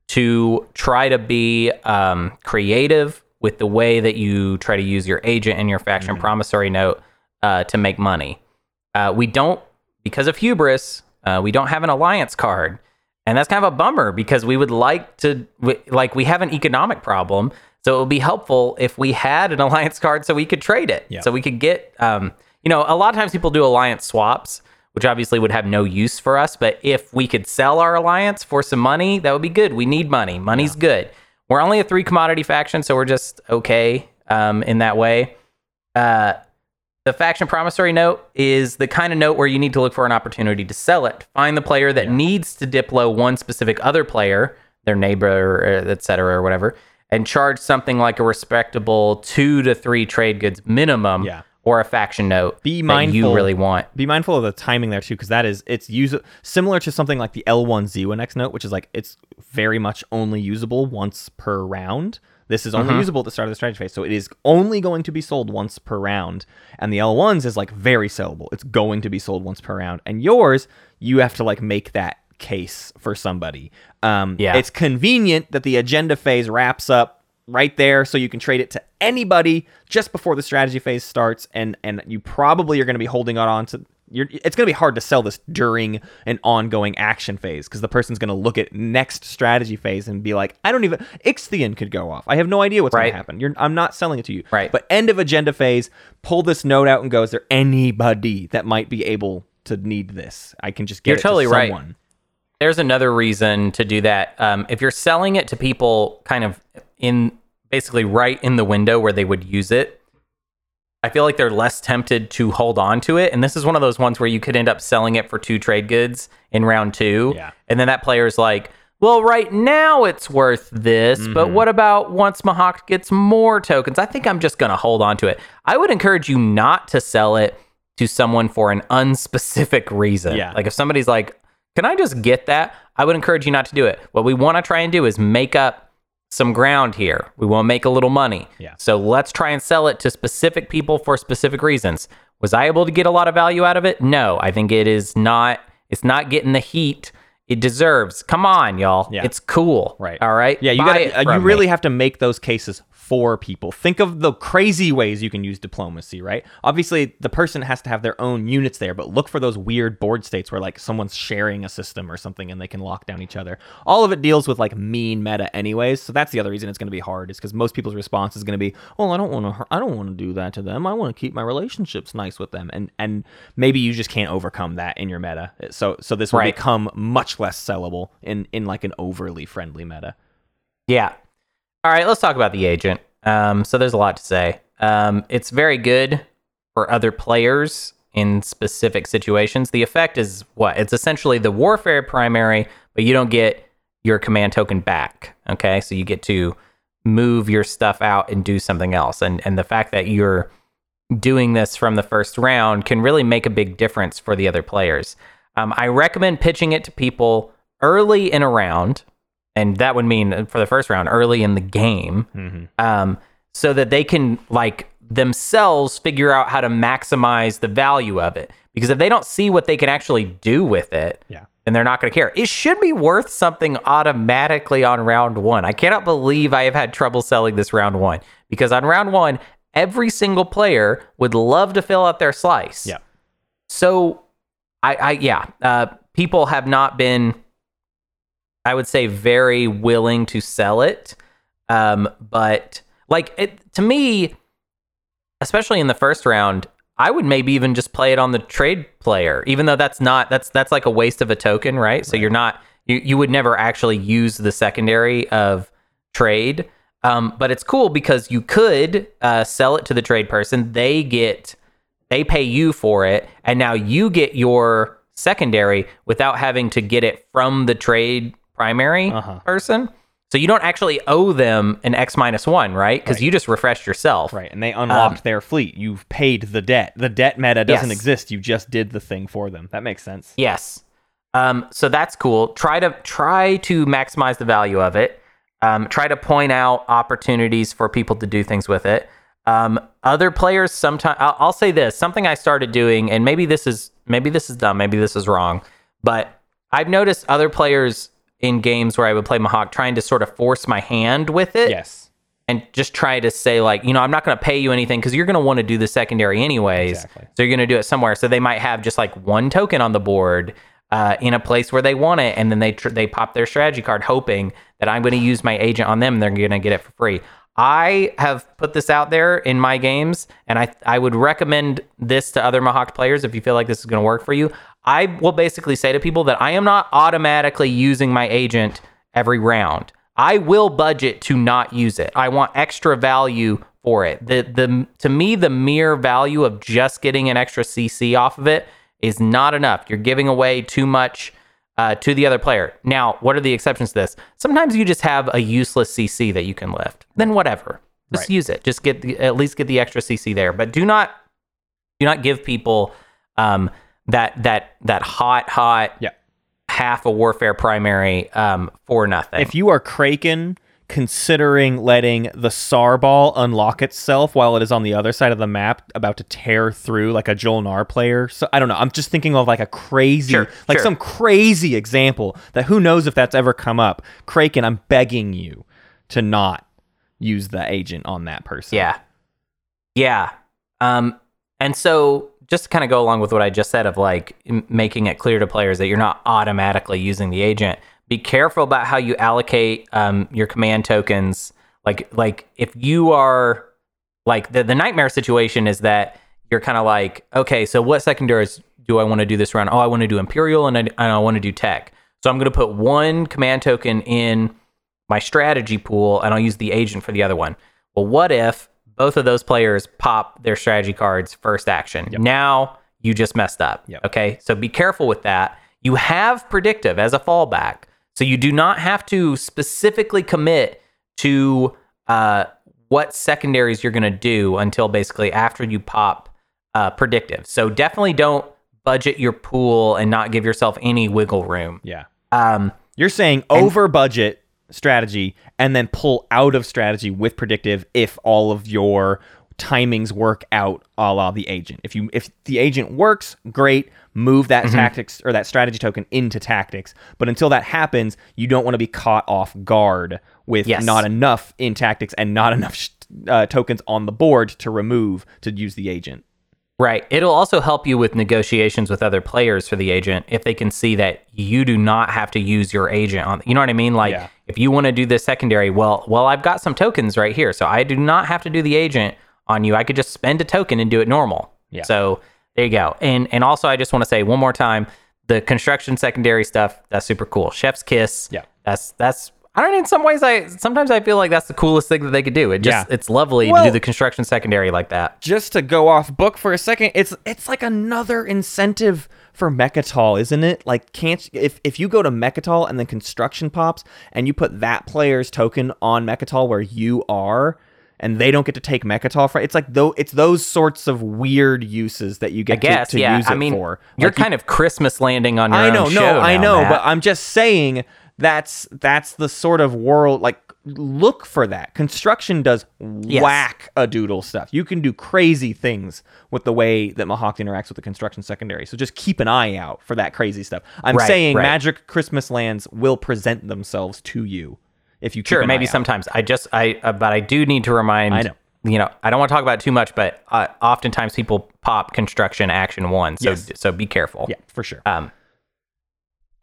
B: to try to be um, creative with the way that you try to use your agent and your faction promissory note uh, to make money. Uh, we don't, because of hubris, uh, we don't have an alliance card. And that's kind of a bummer because we would like to, we, like, we have an economic problem. So it would be helpful if we had an alliance card so we could trade it.
A: Yeah.
B: So we could get, um, you know, a lot of times people do alliance swaps, which obviously would have no use for us. But if we could sell our alliance for some money, that would be good. We need money. Money's good. We're only a three commodity faction, so we're just okay um, in that way. Uh, the faction promissory note is the kind of note where you need to look for an opportunity to sell it. Find the player that needs to diplo one specific other player, their neighbor, uh, et cetera, or whatever, and charge something like a respectable two to three trade goods minimum
A: Yeah.
B: Or a faction note
A: Be
B: that
A: mindful.
B: you really want.
A: be mindful of the timing there too, because that is it's use similar to something like the L1 Z1X note, which is like it's very much only usable once per round. This is only usable at the start of the strategy phase, so it is only going to be sold once per round. And the L1s is like very sellable; it's going to be sold once per round. And yours, you have to like make that case for somebody. Um,
B: Yeah.
A: it's convenient that the agenda phase wraps up right there so you can trade it to anybody just before the strategy phase starts and and you probably are going to be holding on to you're, it's going to be hard to sell this during an ongoing action phase because the person's going to look at next strategy phase and be like, I don't even Ixthian could go off. I have no idea what's going to happen. You're, I'm not selling it to you.
B: Right.
A: But end of agenda phase, pull this note out and go, is there anybody that might be able to need this? I can just get
B: You're
A: it
B: totally
A: to
B: right. There's another reason to do that. Um, if you're selling it to people kind of in basically right in the window where they would use it, I feel like they're less tempted to hold on to it. And this is one of those ones where you could end up selling it for two trade goods in round two.
A: Yeah.
B: And then that player's like, well, right now it's worth this,
A: Mm-hmm.
B: but what about once Mahact gets more tokens? I think I'm just going to hold on to it. I would encourage you not to sell it to someone for an unspecific reason.
A: Yeah.
B: Like if somebody's like, can I just get that? I would encourage you not to do it. What we want to try and do is make up some ground here. We want to make a little money.
A: Yeah.
B: So let's try and sell it to specific people for specific reasons. Was I able to get a lot of value out of it? No, I think it is not. It's not getting the heat it deserves. Come on, y'all.
A: Yeah.
B: It's cool.
A: Right.
B: All right.
A: Yeah, you got to uh, you
B: from me.
A: really have to make those cases for people. Think of the crazy ways you can use diplomacy, right? Obviously, the person has to have their own units there, but look for those weird board states where like someone's sharing a system or something and they can lock down each other. All of it deals with like mean meta anyways, so that's the other reason it's going to be hard is cuz most people's response is going to be, "Well, I don't want to I don't want to do that to them. I want to keep my relationships nice with them." And and maybe you just can't overcome that in your meta. So so this will
B: Right.
A: become much less sellable in in like an overly friendly meta.
B: Yeah. All right, let's talk about the agent. Um, so there's a lot to say. Um, it's very good for other players in specific situations. The effect is what? It's essentially the warfare primary, but you don't get your command token back. Okay, so you get to move your stuff out and do something else. And and the fact that you're doing this from the first round can really make a big difference for the other players. Um, I recommend pitching it to people early in a round, and that would mean uh, for the first round, early in the game,
A: Mm-hmm.
B: um, so that they can like themselves figure out how to maximize the value of it. Because if they don't see what they can actually do with it,
A: Yeah.
B: then they're not going to care. It should be worth something automatically on round one. I cannot believe I have had trouble selling this round one because on round one, every single player would love to fill out their slice.
A: Yeah.
B: So, I, I yeah, uh, people have not been, I would say, very willing to sell it. Um, but like it to me, especially in the first round, I would maybe even just play it on the trade player, even though that's not that's that's like a waste of a token, right? So you're not you you would never actually use the secondary of trade. Um, but it's cool because you could uh, sell it to the trade person. They get they pay you for it, and now you get your secondary without having to get it from the trade primary
A: Uh-huh.
B: person. So you don't actually owe them an X minus one, right? Because
A: Right.
B: you just refreshed yourself.
A: Right. And they unlocked their fleet. You've paid the debt. The debt meta doesn't
B: Yes.
A: exist. You just did the thing for them. That makes sense.
B: Yes. Um, so that's cool. Try to try to maximize the value of it. Um, try to point out opportunities for people to do things with it. Um, other players sometimes I'll, I'll say this something I started doing, and maybe this is maybe this is dumb, maybe this is wrong, but I've noticed other players in games where I would play Mahact trying to sort of force my hand with it
A: Yes.
B: and just try to say like you know i'm not going to pay you anything because you're going to want to do the secondary anyways
A: Exactly.
B: so you're going to do it somewhere so they might have just like one token on the board uh, in a place where they want it and then they tr- they pop their strategy card hoping that i'm going to use my agent on them and they're going to get it for free i have put this out there in my games and i i would recommend this to other mahact players if you feel like this is going to work for you i will basically say to people that i am not automatically using my agent every round I will budget to not use it. I want extra value for it. The the to me the mere value of just getting an extra CC off of it is not enough. You're giving away too much uh, to the other player. Now, what are the exceptions to this? Sometimes you just have a useless CC that you can lift. Then whatever, just
A: Right.
B: use it. Just get the, at least get the extra CC there. But do not do not give people um, that that that hot hot
A: Yeah.
B: half a warfare primary um, for nothing.
A: If you are Kraken, considering letting the SAR ball unlock itself while it is on the other side of the map, about to tear through like a Joel Jolnar player. So I don't know. I'm just thinking of like a crazy,
B: Sure,
A: like
B: sure.
A: some crazy example that who knows if that's ever come up. Kraken, I'm begging you to not use the agent on that person.
B: Yeah. Yeah. Um, and so just to kind of go along with what I just said of like making it clear to players that you're not automatically using the agent, be careful about how you allocate um, your command tokens. Like, like if you are like the, the nightmare situation is that you're kind of like, okay, so what secondaries do I want to do this round? Oh, I want to do Imperial and I, and I want to do tech. So I'm going to put one command token in my strategy pool and I'll use the agent for the other one. Well, what if both of those players pop their strategy cards first action? Now you just messed up.
A: Yep.
B: Okay. So be careful with that. You have predictive as a fallback. So you do not have to specifically commit to uh, what secondaries you're going to do until basically after you pop uh, predictive. So definitely don't budget your pool and not give yourself any wiggle room.
A: Yeah.
B: Um,
A: You're saying over budget strategy and then pull out of strategy with predictive if all of your timings work out a la the agent. If you if the agent works, great, move that
B: Mm-hmm.
A: tactics or that strategy token into tactics. But until that happens, you don't want to be caught off guard with
B: Yes.
A: not enough in tactics and not enough sh- uh, tokens on the board to remove to use the agent.
B: Right. It'll also help you with negotiations with other players for the agent if they can see that you do not have to use your agent on. You know what I mean? Like
A: Yeah.
B: If you want to do the secondary, well, well, I've got some tokens right here, so I do not have to do the agent on you. I could just spend a token and do it normal.
A: Yeah.
B: So there you go. And and also, I just want to say one more time, the construction secondary stuff that's super cool. Chef's kiss.
A: Yeah.
B: That's that's. I don't know. In some ways, I sometimes I feel like that's the coolest thing that they could do. It just
A: Yeah.
B: it's lovely to do the construction secondary like that.
A: just to go off book for a second, it's it's like another incentive for Mecatol, isn't it? Like, can't if if you go to Mecatol and then construction pops and you put that player's token on Mecatol where you are, and they don't get to take Mecatol for it's like though it's those sorts of weird uses that you get
B: I guess,
A: to, to
B: yeah.
A: use it
B: I mean,
A: for.
B: you're
A: Like, you-
B: kind of Christmas landing on your
A: I
B: own
A: know, no, I
B: now,
A: know,
B: Matt.
A: but I'm just saying that's that's the sort of world like look for that. Construction does whack a doodle stuff. You can do crazy things with the way that Mahact interacts with the construction secondary. So just keep an eye out for that crazy stuff. I'm
B: Right,
A: saying
B: right.
A: Magic Christmas lands will present themselves to you if you keep
B: Sure, maybe
A: eye out.
B: sometimes. I just I uh, but I do need to remind
A: I know.
B: You know, I don't want to talk about it too much, but uh, oftentimes people pop construction action one, so
A: Yes.
B: so be careful.
A: Yeah, for sure.
B: Um.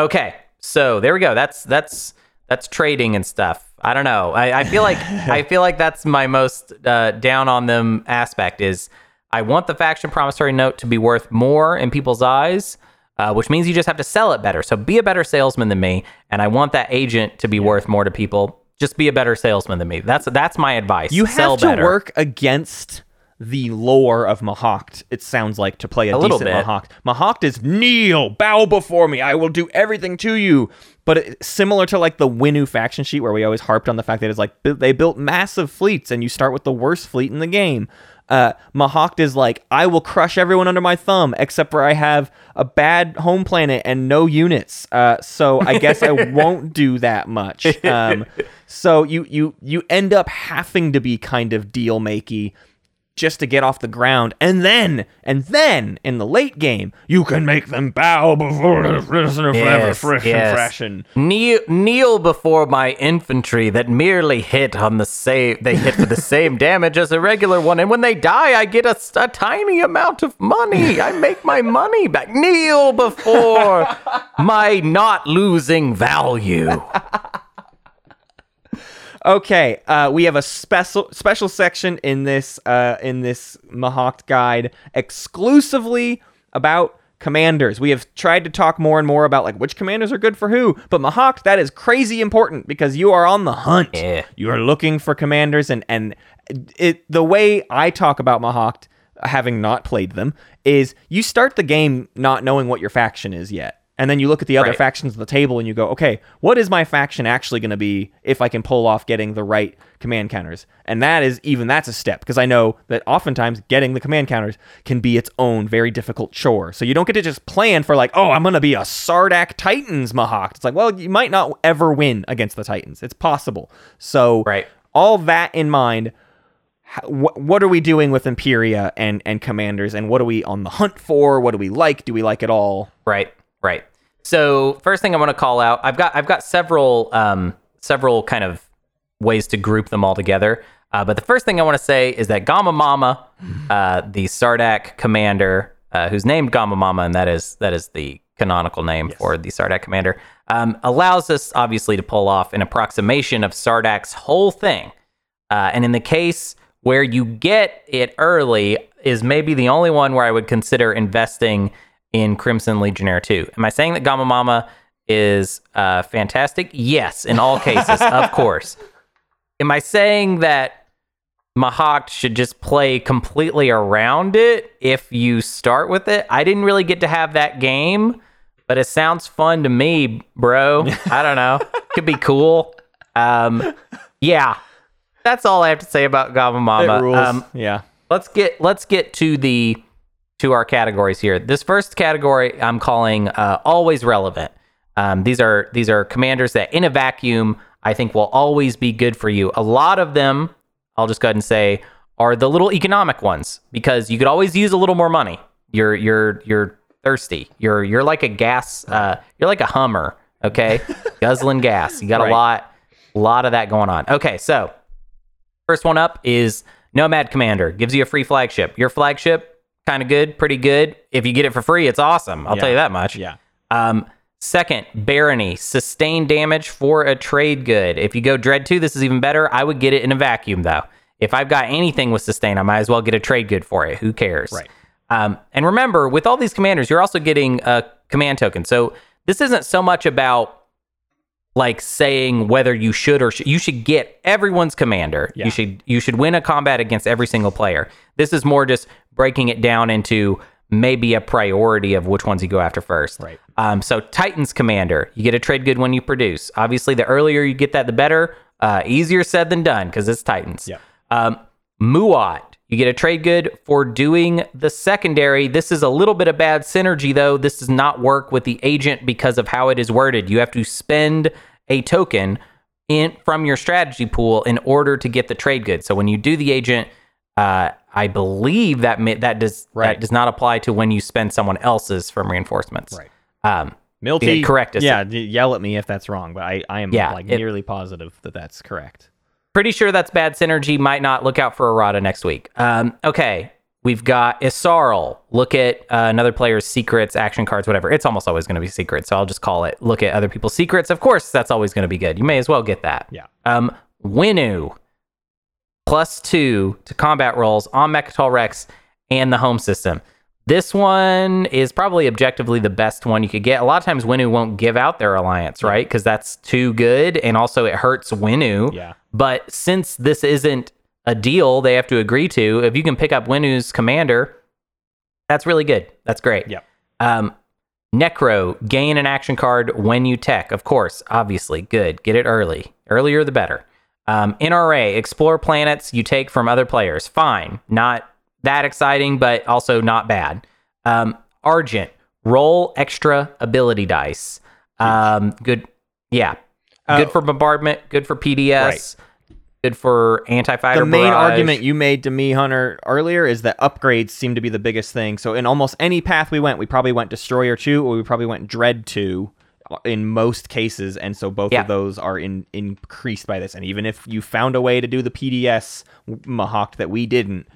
B: Okay, so there we go. That's that's that's trading and stuff. I don't know. I, I feel like I feel like that's my most uh, down on them aspect is I want the faction promissory note to be worth more in people's eyes, uh, which means you just have to sell it better. So be a better salesman than me, and I want that agent to be worth more to people. Just be a better salesman than me. That's that's my advice.
A: You
B: Sell
A: have to
B: better.
A: work against the lore of Mahact, it sounds like, to play a,
B: A
A: decent. Mahact. Mahact is kneel, bow before me, I will do everything to you. But it, similar to like the Winnu faction sheet, where we always harped on the fact that it's like bu- they built massive fleets and you start with the worst fleet in the game. Uh, Mahact is like, I will crush everyone under my thumb, except for I have a bad home planet and no units. Uh, so I guess I won't do that much. Um, so you you you end up having to be kind of deal makey just to get off the ground, and then and then in the late game you can make them bow before the prisoner forever,
B: Yes,
A: fresh
B: yes.
A: and freshen.
B: Kneel, kneel before my infantry that merely hit on the same. They hit for the same damage as a regular one, and when they die, I get a tiny amount of money. I make my money back. Kneel before my not losing value.
A: Okay, uh, we have a special special section in this uh, in this Mahact guide exclusively about commanders. We have tried to talk more and more about like which commanders are good for who, but Mahact that is crazy important because you are on the hunt.
B: Yeah.
A: You are looking for commanders, and and it the way I talk about Mahact, having not played them, is you start the game not knowing what your faction is yet. And then you look at the other
B: Right.
A: factions of the table and you go, okay, what is my faction actually going to be if I can pull off getting the right command counters? And that is even that's a step because I know that oftentimes getting the command counters can be its own very difficult chore. So you don't get to just plan for like, oh, I'm going to be a Sardakk Titans Mahact. It's like, well, you might not ever win against the Titans. It's possible. So
B: Right.
A: all that in mind, what, what are we doing with Imperia and and commanders, and what are we on the hunt for? What do we like? Do we like it all?
B: Right, right. So first thing I want to call out, I've got I've got several um, several kind of ways to group them all together. Uh, but the first thing I want to say is that Gamma Mama, uh, the Sardakk commander, uh, who's named Gamma Mama, and that is that is the canonical name for the Sardakk commander, um, allows us obviously to pull off an approximation of Sardakk's whole thing. Uh, and in the case where you get it early, is maybe the only one where I would consider investing in Crimson Legionnaire 2. Am I saying that Gamma Mama is uh, fantastic? Yes, in all cases, of course. Am I saying that Mahact should just play completely around it if you start with it? I didn't really get to have that game, but it sounds fun to me, bro. I don't know. Could be cool. Um, yeah, that's all I have to say about Gamma Mama. Um,
A: yeah.
B: let's get let's get to the to our categories here. This first category I'm calling uh, always relevant. Um, these are these are commanders that in a vacuum I think will always be good for you. A lot of them, I'll just go ahead and say, are the little economic ones because you could always use a little more money. You're you're you're thirsty. You're you're like a gas. Uh, you're like a Hummer. Okay, guzzling gas. You got
A: Right.
B: a lot lot of that going on. Okay, so First one up is Nomad Commander. Gives you a free flagship. Your flagship, kind of good, pretty good. If you get it for free, it's awesome. I'll
A: Yeah.
B: tell you that much.
A: Yeah.
B: Um, second, Barony. Sustain damage for a trade good. If you go Dread 2, this is even better. I would get it in a vacuum, though. If I've got anything with sustain, I might as well get a trade good for it. Who cares?
A: Right.
B: Um, and remember, with all these commanders, you're also getting a command token. So this isn't so much about like saying whether you should or sh- you should get everyone's commander.
A: Yeah.
B: You should you should win a combat against every single player. This is more just breaking it down into maybe a priority of which ones you go after first.
A: Right.
B: Um, so Titans commander, you get a trade good when you produce. Obviously, the earlier you get that, the better. Uh, easier said than done because it's Titans.
A: Yeah.
B: Um, Muat, you get a trade good for doing the secondary. This is a little bit of bad synergy, though. This does not work with the agent because of how it is worded. You have to spend a token in from your strategy pool in order to get the trade good. So when you do the agent, uh, I believe that that does
A: Right.
B: that does not apply to when you spend someone else's from reinforcements.
A: Right.
B: Um,
A: Milty,
B: correct us.
A: Yeah, yell at me if that's wrong, but I, I am
B: Yeah,
A: like
B: it-
A: nearly positive that that's correct.
B: Pretty sure that's bad synergy. Might not look out for errata next week. Um, okay, we've got Yssaril. Look at uh, another player's secrets, action cards, whatever. It's almost always going to be secrets, so I'll just call it. Look at other people's secrets. Of course, that's always going to be good. You may as well get that.
A: Yeah.
B: Um, Winnu plus two to combat rolls on Mecatol Rex and the home system. This one is probably objectively the best one you could get. A lot of times Winnu won't give out their alliance, right? Because that's too good, and also it hurts Winnu.
A: Yeah.
B: But since this isn't a deal they have to agree to, if you can pick up Winnu's commander, that's really good. That's great.
A: Yep.
B: Um, Nekro, gain an action card when you tech. Of course, obviously, good. Get it early. Earlier, the better. Um, NRA, explore planets you take from other players. Fine. Not that exciting, but also not bad. Um, Argent, roll extra ability dice. Um, good. Yeah. Good
A: Uh,
B: for bombardment. Good for PDS. Good for anti-fighter.
A: the main
B: barrage.
A: argument you made to me, Hunter, earlier is that upgrades seem to be the biggest thing. So in almost any path we went, we probably went Destroyer 2 or we probably went Dread 2 in most cases. And so both
B: Yeah.
A: of those are in, increased by this. And even if you found a way to do the PDS Mahact that we didn't,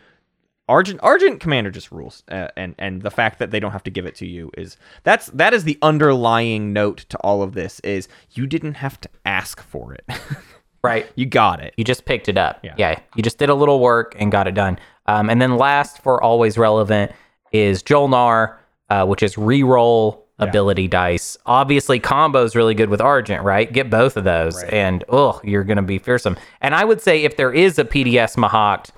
A: Argent Argent Commander just rules, uh, and and the fact that they don't have to give it to you is that's that is the underlying note to all of this is you didn't have to ask for it,
B: right?
A: you got it.
B: You just picked it up.
A: Yeah.
B: You just did a little work and got it done. Um, and then last for always relevant is Jolnar, uh, which is reroll ability dice. Obviously, combo's really good with Argent, right? Get both of those, and oh, you're gonna be fearsome. And I would say if there is a PDS Mahact, it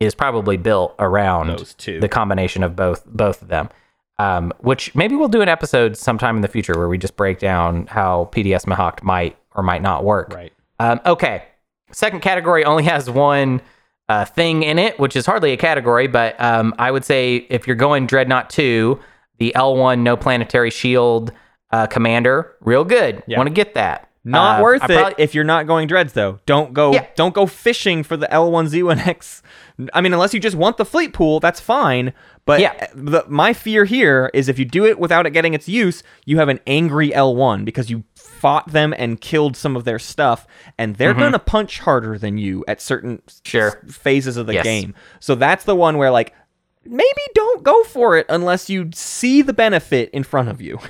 B: is probably built around
A: Those two.
B: the combination of both both of them. Um, which maybe we'll do an episode sometime in the future where we just break down how PDS Mahact might or might not work.
A: Right.
B: Um, okay. Second category only has one uh, thing in it, which is hardly a category, but um, I would say if you're going Dreadnought 2, the L1 No Planetary Shield uh, Commander, real good.
A: Yeah.
B: Want to get that.
A: Not
B: Uh,
A: worth
B: I
A: it
B: probably-
A: if you're not going dreads though. Don't go
B: Yeah.
A: don't go fishing for the L1Z1X. I mean unless you just want the fleet pool, that's fine. But
B: Yeah.
A: the, my fear here is if you do it without it getting its use, you have an angry L1 because you fought them and killed some of their stuff and they're going to punch harder than you at certain s-
B: Mm-hmm.
A: Phases of the
B: Yes.
A: game. So that's the one where like maybe don't go for it unless you see the benefit in front of you.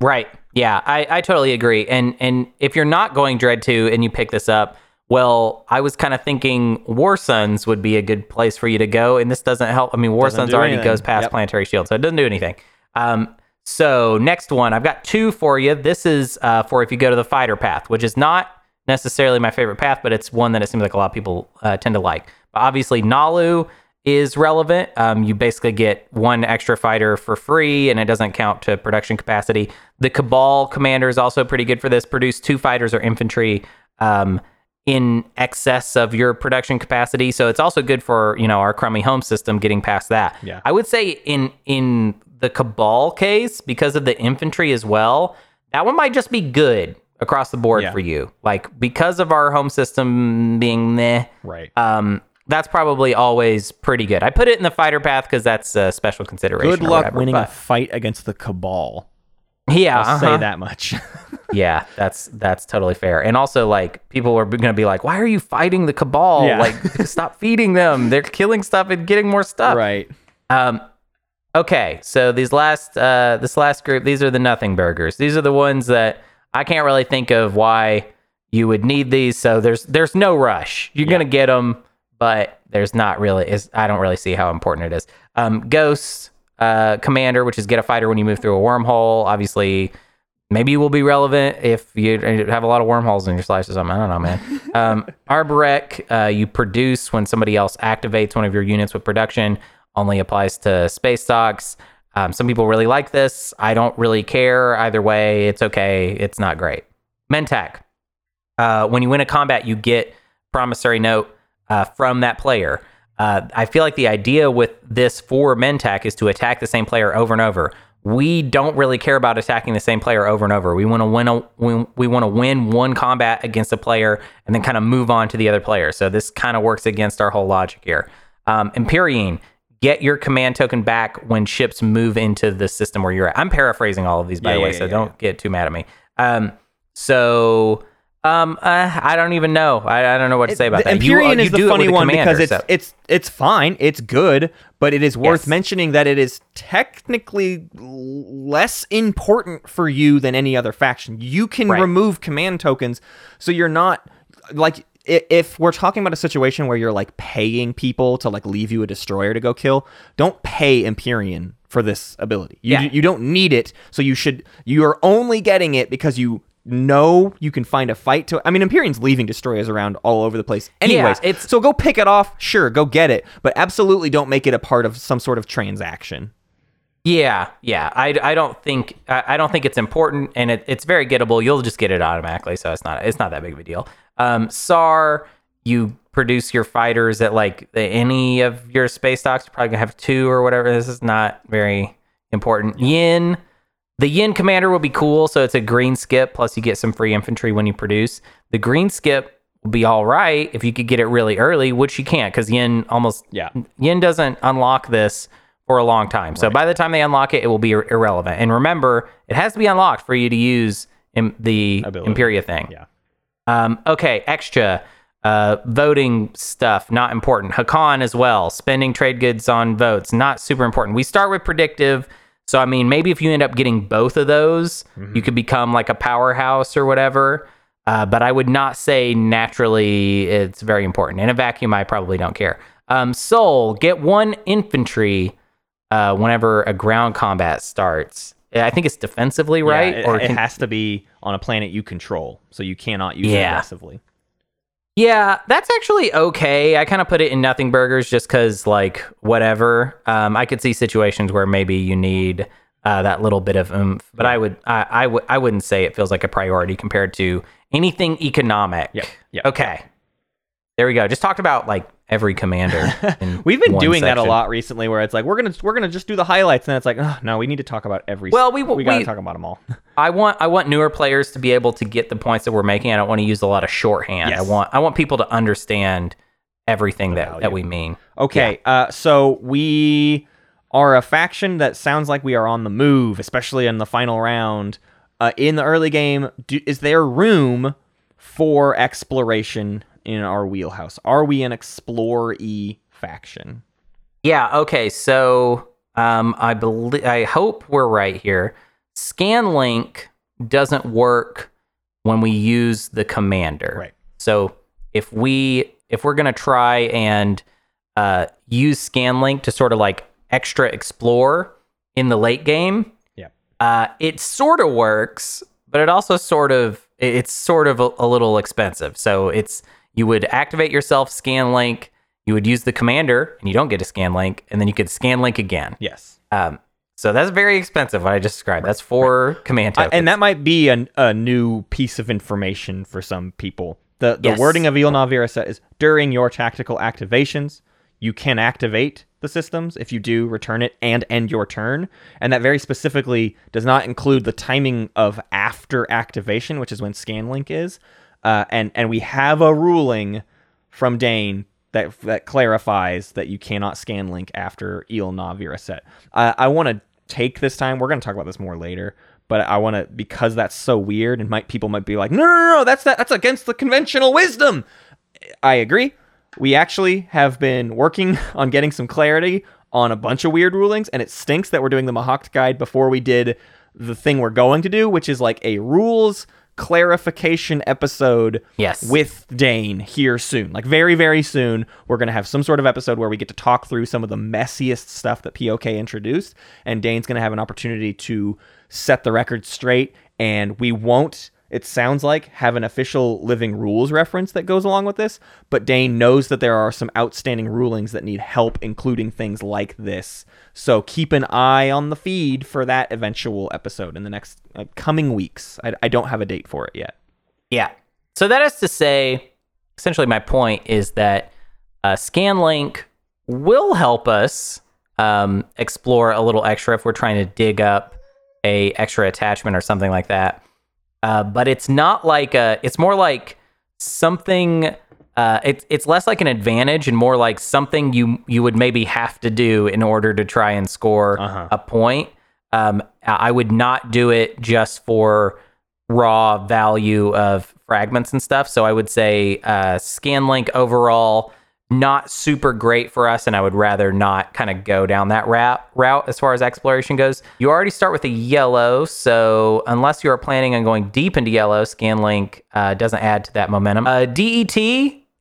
B: Right. Yeah, I, I totally agree. And and if you're not going Dread 2 and you pick this up, well, I was kind of thinking War Suns would be a good place for you to go, and this doesn't help. I mean, War
A: Doesn't
B: Sons already
A: anything.
B: goes past
A: Yep.
B: Planetary Shield, so it doesn't do anything. Um, so next one, I've got two for you. This is uh, for if you go to the fighter path, which is not necessarily my favorite path, but it's one that it seems like a lot of people uh, tend to like. But obviously, Naalu is relevant. Um, you basically get one extra fighter for free, and it doesn't count to production capacity. The Cabal commander is also pretty good for this. Produce two fighters or infantry um, in excess of your production capacity, so it's also good for you know our crummy home system getting past that.
A: Yeah.
B: I would say in in the Cabal case, because of the infantry as well, that one might just be good across the board
A: Yeah.
B: for you. Like because of our home system being meh,
A: right.
B: um, that's probably always pretty good. I put it in the fighter path because that's a special consideration.
A: Good luck
B: whatever,
A: winning a fight against the Cabal.
B: yeah,
A: I'll say
B: uh-huh.
A: that much.
B: Yeah, that's that's totally fair. And also, like people are going to be like, "Why are you fighting the cabal?
A: Yeah.
B: Like, stop feeding them. They're killing stuff and getting more stuff."
A: right.
B: Um, okay, so these last uh, this last group, these are the nothing burgers. These are the ones that I can't really think of why you would need these. So there's there's no rush. You're gonna get them, but there's not really. Is I don't really see how important it is. Um, Ghost uh, Commander, which is get a fighter when you move through a wormhole. Obviously, maybe you will be relevant if you have a lot of wormholes in your slice or something. I don't know, man. Um, Arborec, uh, you produce when somebody else activates one of your units with production. Only applies to space docks. Um, some people really like this. I don't really care either way. It's okay. It's not great. Mentak. Uh, when you win a combat, you get promissory note uh, from that player. Uh, I feel like the idea with this for Mentak is to attack the same player over and over. We don't really care about attacking the same player over and over. We want to win a we, we want to win one combat against a player and then kind of move on to the other player. So this kind of works against our whole logic here. Um, Empyrean, get your command token back when ships move into the system where you're at. I'm paraphrasing all of these by
A: Yeah,
B: the way,
A: yeah,
B: so
A: yeah,
B: don't get too mad at me. Um, so um, uh, I don't even know. I, I don't know what to say about
A: the
B: that. You-
A: Empyrean
B: you
A: is the
B: do it
A: funny one because it's
B: so-
A: it's it's fine, it's good, but it is worth
B: Yes.
A: mentioning that it is technically less important for you than any other faction. You can
B: Right.
A: remove command tokens, so you're not like if we're talking about a situation where you're like paying people to like leave you a destroyer to go kill, don't pay Empyrean for this ability. You
B: Yeah.
A: you don't need it, so you should you are only getting it because you know you can find a fight to I mean Empyrean's leaving destroyers around all over the place anyways.
B: it's-
A: so go pick it off, sure, go get it, but absolutely don't make it a part of some sort of transaction.
B: Yeah, yeah. I, I don't think I, I don't think it's important, and it, it's very gettable. You'll just get it automatically, so it's not it's not that big of a deal. Um, Saar, you produce your fighters at like any of your space docks. You're probably gonna have two or whatever. This is not very important. Yin, the Yin commander will be cool. So it's a green skip plus you get some free infantry when you produce. The green skip will be all right if you could get it really early, which you can't because Yin almost
A: Yeah.
B: Yin doesn't unlock this for a long time. So by the time they unlock it, it will be ir- irrelevant. And remember, it has to be unlocked for you to use Im- the
A: Ability.
B: Imperia thing.
A: Yeah.
B: Um, okay, extra. Uh, voting stuff, not important. Hacan as well. Spending trade goods on votes, not super important. We start with predictive. So, I mean, maybe if you end up getting both of those, you could become like a powerhouse or whatever. Uh, but I would not say naturally it's very important. In a vacuum, I probably don't care. Um, Sol, get one infantry uh, whenever a ground combat starts. I think it's defensively, right?
A: Yeah, it,
B: or
A: it
B: can-
A: has to be on a planet you control, so you cannot use it
B: Yeah.
A: aggressively.
B: Yeah, that's actually okay. I kind of put it in nothing burgers just because, like, whatever. Um, I could see situations where maybe you need uh, that little bit of oomph, but I would, I, I would, I wouldn't say it feels like a priority compared to anything economic.
A: Yep, yep,
B: Okay. There we go. Just talked about like every commander.
A: We've been doing that a lot recently, where it's like we're gonna we're gonna just do the highlights, and it's like, oh, no, we need to talk about every.
B: Well, we-
A: we gotta
B: we-
A: talk about them all.
B: I want I want newer players to be able to get the points that we're making. I don't want to use a lot of shorthand. I want I want people to understand everything that, that we mean.
A: Okay, uh, so we are a faction that sounds like we are on the move, especially in the final round. Uh, in the early game, do, is there room for exploration in our wheelhouse? Are we an explore-y faction?
B: Yeah. Okay. So um, I believe I hope we're right here. Scanlink doesn't work when we use the commander.
A: Right.
B: So if we if we're gonna try and uh, use Scanlink to sort of like extra explore in the late game,
A: Yeah.
B: uh, it sort of works, but it also sort of it's sort of a, a little expensive. So it's you would activate yourself scan link, you would use the commander, and you don't get a scan link, and then you could scan link again.
A: Yes.
B: Um, so that's very expensive. What I just described. That's four command
A: Uh,
B: tokens.
A: and that might be an, a new piece of information for some people. The the
B: Yes.
A: wording of Il Na Viroset is during your tactical activations, you can activate the systems. If you do, return it and end your turn. And that very specifically does not include the timing of after activation, which is when Scanlink is. Uh, and and we have a ruling from Dane that that clarifies that you cannot scan link after Il Na Viroset. Uh, I want to take this time. We're going to talk about this more later, but I want to because that's so weird, and might people might be like, no, no, no, no, that's that that's against the conventional wisdom. I agree. We actually have been working on getting some clarity on a bunch of weird rulings, and it stinks that we're doing the Mahact guide before we did the thing we're going to do, which is like a rules clarification episode
B: Yes.
A: with Dane here soon. Like very, very soon, we're gonna have some sort of episode where we get to talk through some of the messiest stuff that POK introduced, and Dane's gonna have an opportunity to set the record straight, and we won't. It sounds like have an official living rules reference that goes along with this, but Dane knows that there are some outstanding rulings that need help, including things like this. So keep an eye on the feed for that eventual episode in the next uh, coming weeks. I, I don't have a date for it yet.
B: Yeah. So that is to say, essentially, my point is that uh, Scanlink will help us um, explore a little extra if we're trying to dig up a extra attachment or something like that. Uh, but it's not like a. It's more like something. Uh, it's it's less like an advantage and more like something you you would maybe have to do in order to try and score
A: Uh-huh.
B: a point. Um, I would not do it just for raw value of fragments and stuff. So I would say uh, ScanLink overall not super great for us, and I would rather not kind of go down that route route as far as exploration goes. You already start with a yellow, so unless you are planning on going deep into yellow, ScanLink uh, doesn't add to that momentum. Uh, DET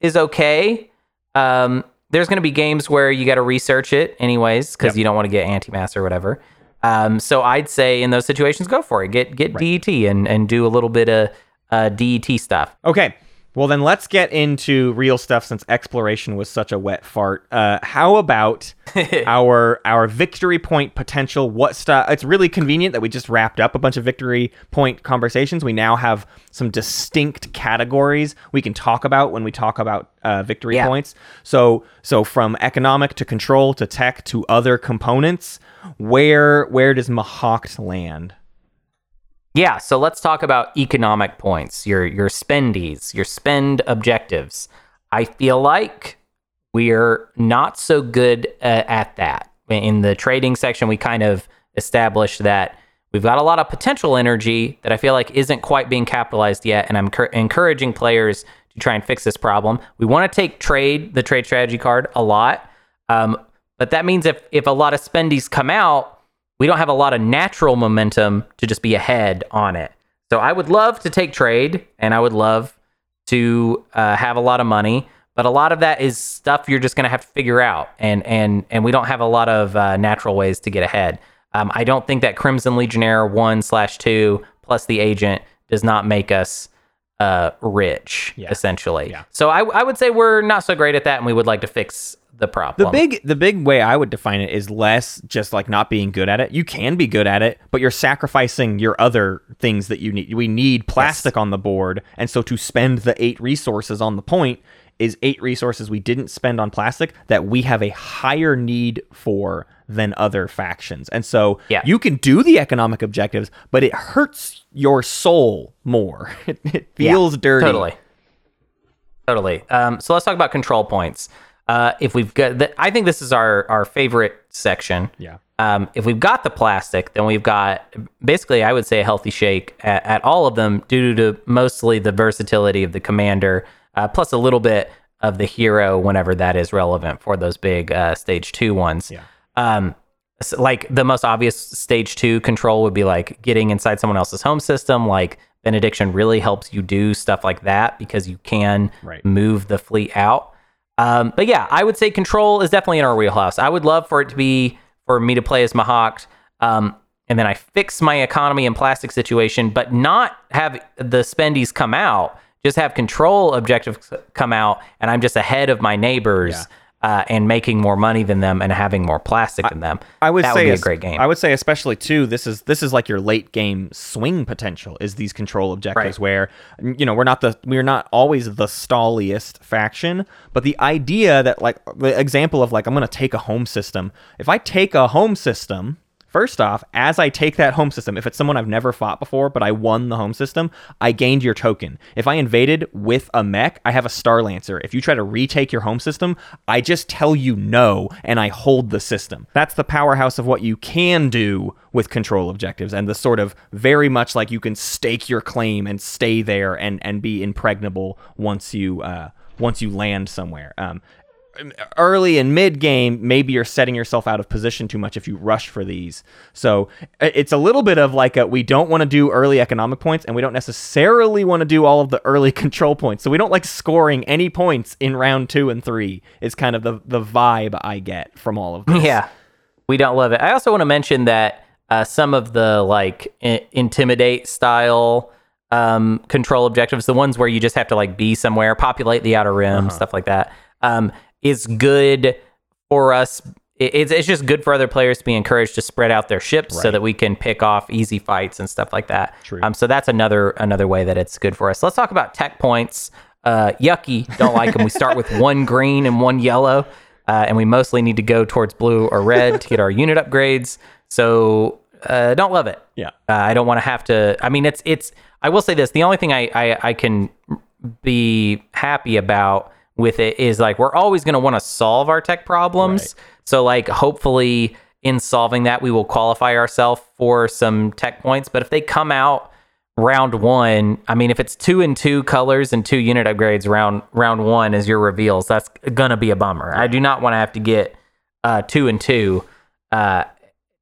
B: is okay. Um, there's going to be games where you got to research it anyways because
A: Yep.
B: you don't want to get anti-mass or whatever. Um, so I'd say in those situations, go for it. Get get DET and and do a little bit of uh, DET stuff.
A: Okay. Well, then let's get into real stuff since exploration was such a wet fart. Uh, how about our our victory point potential? What stuff? It's really convenient that we just wrapped up a bunch of victory point conversations. We now have some distinct categories we can talk about when we talk about uh, victory
B: Yeah.
A: points. So so from economic to control to tech to other components, where where does Mahact land?
B: Yeah, so let's talk about economic points, your your spendies, your spend objectives. I feel like we're not so good uh, at that. In the trading section, we kind of established that we've got a lot of potential energy that I feel like isn't quite being capitalized yet, and I'm cur- encouraging players to try and fix this problem. We want to take trade, the trade strategy card, a lot, um, but that means if if a lot of spendies come out, we don't have a lot of natural momentum to just be ahead on it. So I would love to take trade and I would love to uh, have a lot of money, but a lot of that is stuff you're just going to have to figure out, and and and we don't have a lot of uh, natural ways to get ahead. Um, I don't think that Crimson Legionnaire one slash two plus the agent does not make us uh, rich,
A: Yeah.
B: essentially.
A: Yeah.
B: So I, I would say we're not so great at that, and we would like to fix the problem.
A: The big the big way I would define it is less just like not being good at it. You can be good at it, but you're sacrificing your other things that you need. We need plastic on the board, and so to spend the 8 resources on the point is 8 resources we didn't spend on plastic that we have a higher need for than other factions. And so
B: Yeah.
A: you can do the economic objectives, but it hurts your soul more. It, it
B: Yeah,
A: feels dirty.
B: Totally. Totally. Um, so let's talk about control points. Uh, if we've got, the, I think this is our our favorite section.
A: Yeah.
B: Um, if we've got the plastic, then we've got basically, I would say, a healthy shake at, at all of them due to mostly the versatility of the commander, uh, plus a little bit of the hero whenever that is relevant for those big uh, stage two ones.
A: Yeah.
B: Um, s- like the most obvious stage two control would be like getting inside someone else's home system. Like benediction really helps you do stuff like that because you can
A: Right.
B: move the fleet out. Um, but yeah, I would say control is definitely in our wheelhouse. I would love for it to be for me to play as Mahact. Um, and then I fix my economy and plastic situation, but not have the spendies come out. Just have control objectives come out, and I'm just ahead of my neighbors uh, and making more money than them and having more plastic than them.
A: I would
B: that
A: say
B: would be a great game.
A: I would say especially too. This is this is like your late game swing potential. Is these control objectives
B: Right.
A: where you know we're not the we're not always the stalliest faction, but the idea that like the example of like I'm gonna take a home system. If I take a home system. First off, as I take that home system, if it's someone I've never fought before, but I won the home system, I gained your token. If I invaded with a mech, I have a Starlancer. If you try to retake your home system, I just tell you no and I hold the system. That's the powerhouse of what you can do with control objectives and the sort of very much like you can stake your claim and stay there and and be impregnable once you uh once you land somewhere. Um early and mid game, maybe you're setting yourself out of position too much if you rush for these. So it's a little bit of like a, we don't want to do early economic points and we don't necessarily want to do all of the early control points. So we don't like scoring any points in round two and three is kind of the, the vibe I get from all of this.
B: Yeah, we don't love it. I also want to mention that uh, some of the like I- intimidate style um, control objectives, the ones where you just have to like be somewhere, populate the outer rim, stuff like that, um, is good for us. It's, it's just good for other players to be encouraged to spread out their ships so that we can pick off easy fights and stuff like that.
A: True.
B: Um, so that's another another way that it's good for us. Let's talk about tech points. Uh, yucky, don't like them. We start with one green and one yellow. uh, and we mostly need to go towards blue or red to get our unit upgrades. So uh, don't love it.
A: Yeah.
B: Uh, I don't want to have to. I mean, it's it's. I will say this: the only thing I I, I can be happy about with it is like we're always going to want to solve our tech problems. So like hopefully in solving that we will qualify ourselves for some tech points. But if they come out round one, I mean, if it's two and two colors and two unit upgrades round round one as your reveals, that's gonna be a bummer. I do not want to have to get uh, two and two. Uh,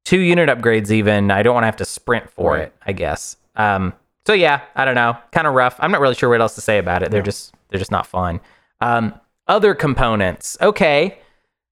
B: two unit upgrades even i don't want to have to sprint for
A: Right.
B: it i guess um so yeah i don't know kind of rough i'm not really sure what else to say about it they're just they're just not fun um other components okay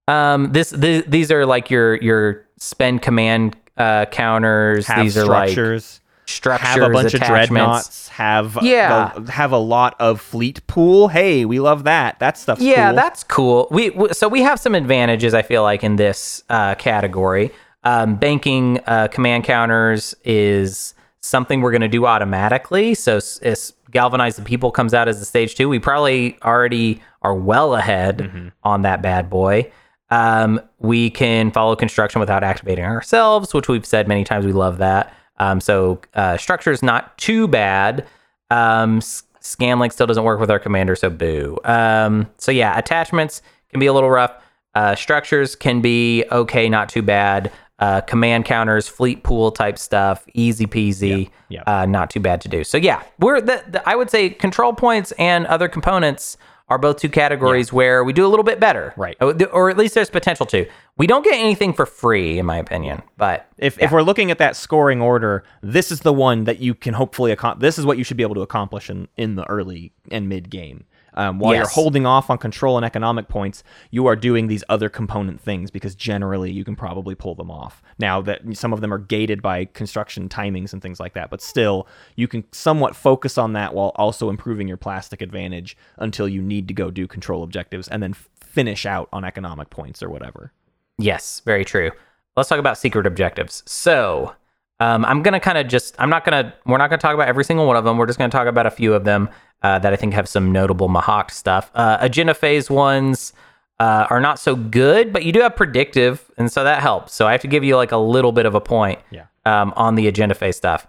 B: um this th- these are like your your spend command uh counters
A: Have
B: these are like
A: structures.
B: structures
A: have a bunch of dreadnoughts. Have
B: Yeah.
A: the- have a lot of fleet pool. Hey, we love that. That stuff's
B: yeah
A: cool.
B: that's cool we w- so we have some advantages i feel like in this uh, category um, banking uh, command counters is something we're going to do automatically so s- as galvanize the people comes out as the stage two we probably already are well ahead
A: Mm-hmm.
B: on that bad boy um, we can follow construction without activating ourselves which we've said many times we love that um, so uh, structure is not too bad um, Scanlink still doesn't work with our commander, so boo. Um, so yeah, attachments can be a little rough. Uh, structures can be okay, not too bad. Uh, command counters, fleet pool type stuff, easy peasy,
A: Yeah,
B: Uh, not too bad to do. So yeah, we're the, the, I would say control points and other components are both two categories where we do a little bit better,
A: Right.
B: Or, or at least there's potential to. We don't get anything for free, in my opinion, but
A: If, if we're looking at that scoring order, this is the one that you can hopefully accomplish. This is what you should be able to accomplish in, in the early and mid game. Um, while you're holding off on control and economic points, you are doing these other component things because generally you can probably pull them off. Now that some of them are gated by construction timings and things like that, but still you can somewhat focus on that while also improving your plastic advantage until you need to go do control objectives and then finish out on economic points or whatever.
B: Yes, very true. Let's talk about secret objectives. So, um, I'm gonna kind of just I'm not gonna we're not gonna talk about every single one of them. We're just gonna talk about a few of them uh, that I think have some notable Mahact stuff. Uh, agenda phase ones uh, are not so good, but you do have predictive, and so that helps. So I have to give you like a little bit of a point
A: Yeah.
B: um, on the agenda phase stuff.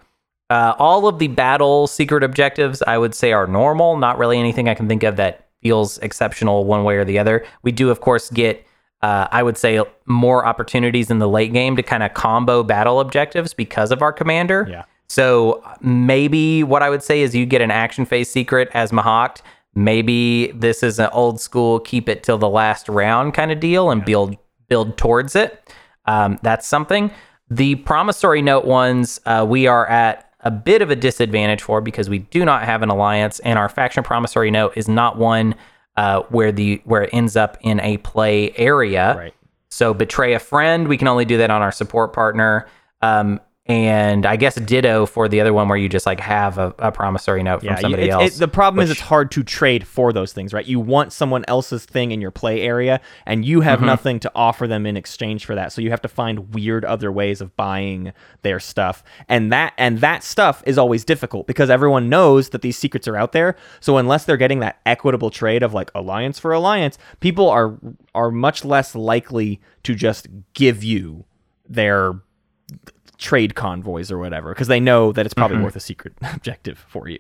B: Uh, all of the battle secret objectives, I would say, are normal. Not really anything I can think of that feels exceptional one way or the other. We do, of course, get, uh, I would say, more opportunities in the late game to kind of combo battle objectives because of our commander.
A: Yeah.
B: So maybe what I would say is you get an action phase secret as Mahact. Maybe this is an old school keep it till the last round kind of deal and build build towards it. Um, that's something. The promissory note ones uh, we are at a bit of a disadvantage for because we do not have an alliance, and our faction promissory note is not one uh, where the where it ends up in a play area.
A: Right.
B: So betray a friend, we can only do that on our support partner. Um, and I guess ditto for the other one where you just like have a, a promissory note from
A: Yeah, you-
B: somebody
A: it- it- the problem is it's hard to trade for those things, right? You want someone else's thing in your play area, and you have mm-hmm. nothing to offer them in exchange for that. So you have to find weird other ways of buying their stuff, and that and that stuff is always difficult because everyone knows that these secrets are out there. So unless they're getting that equitable trade of like alliance for alliance, people are are much less likely to just give you their trade convoys or whatever because they know that it's probably worth a secret objective for you.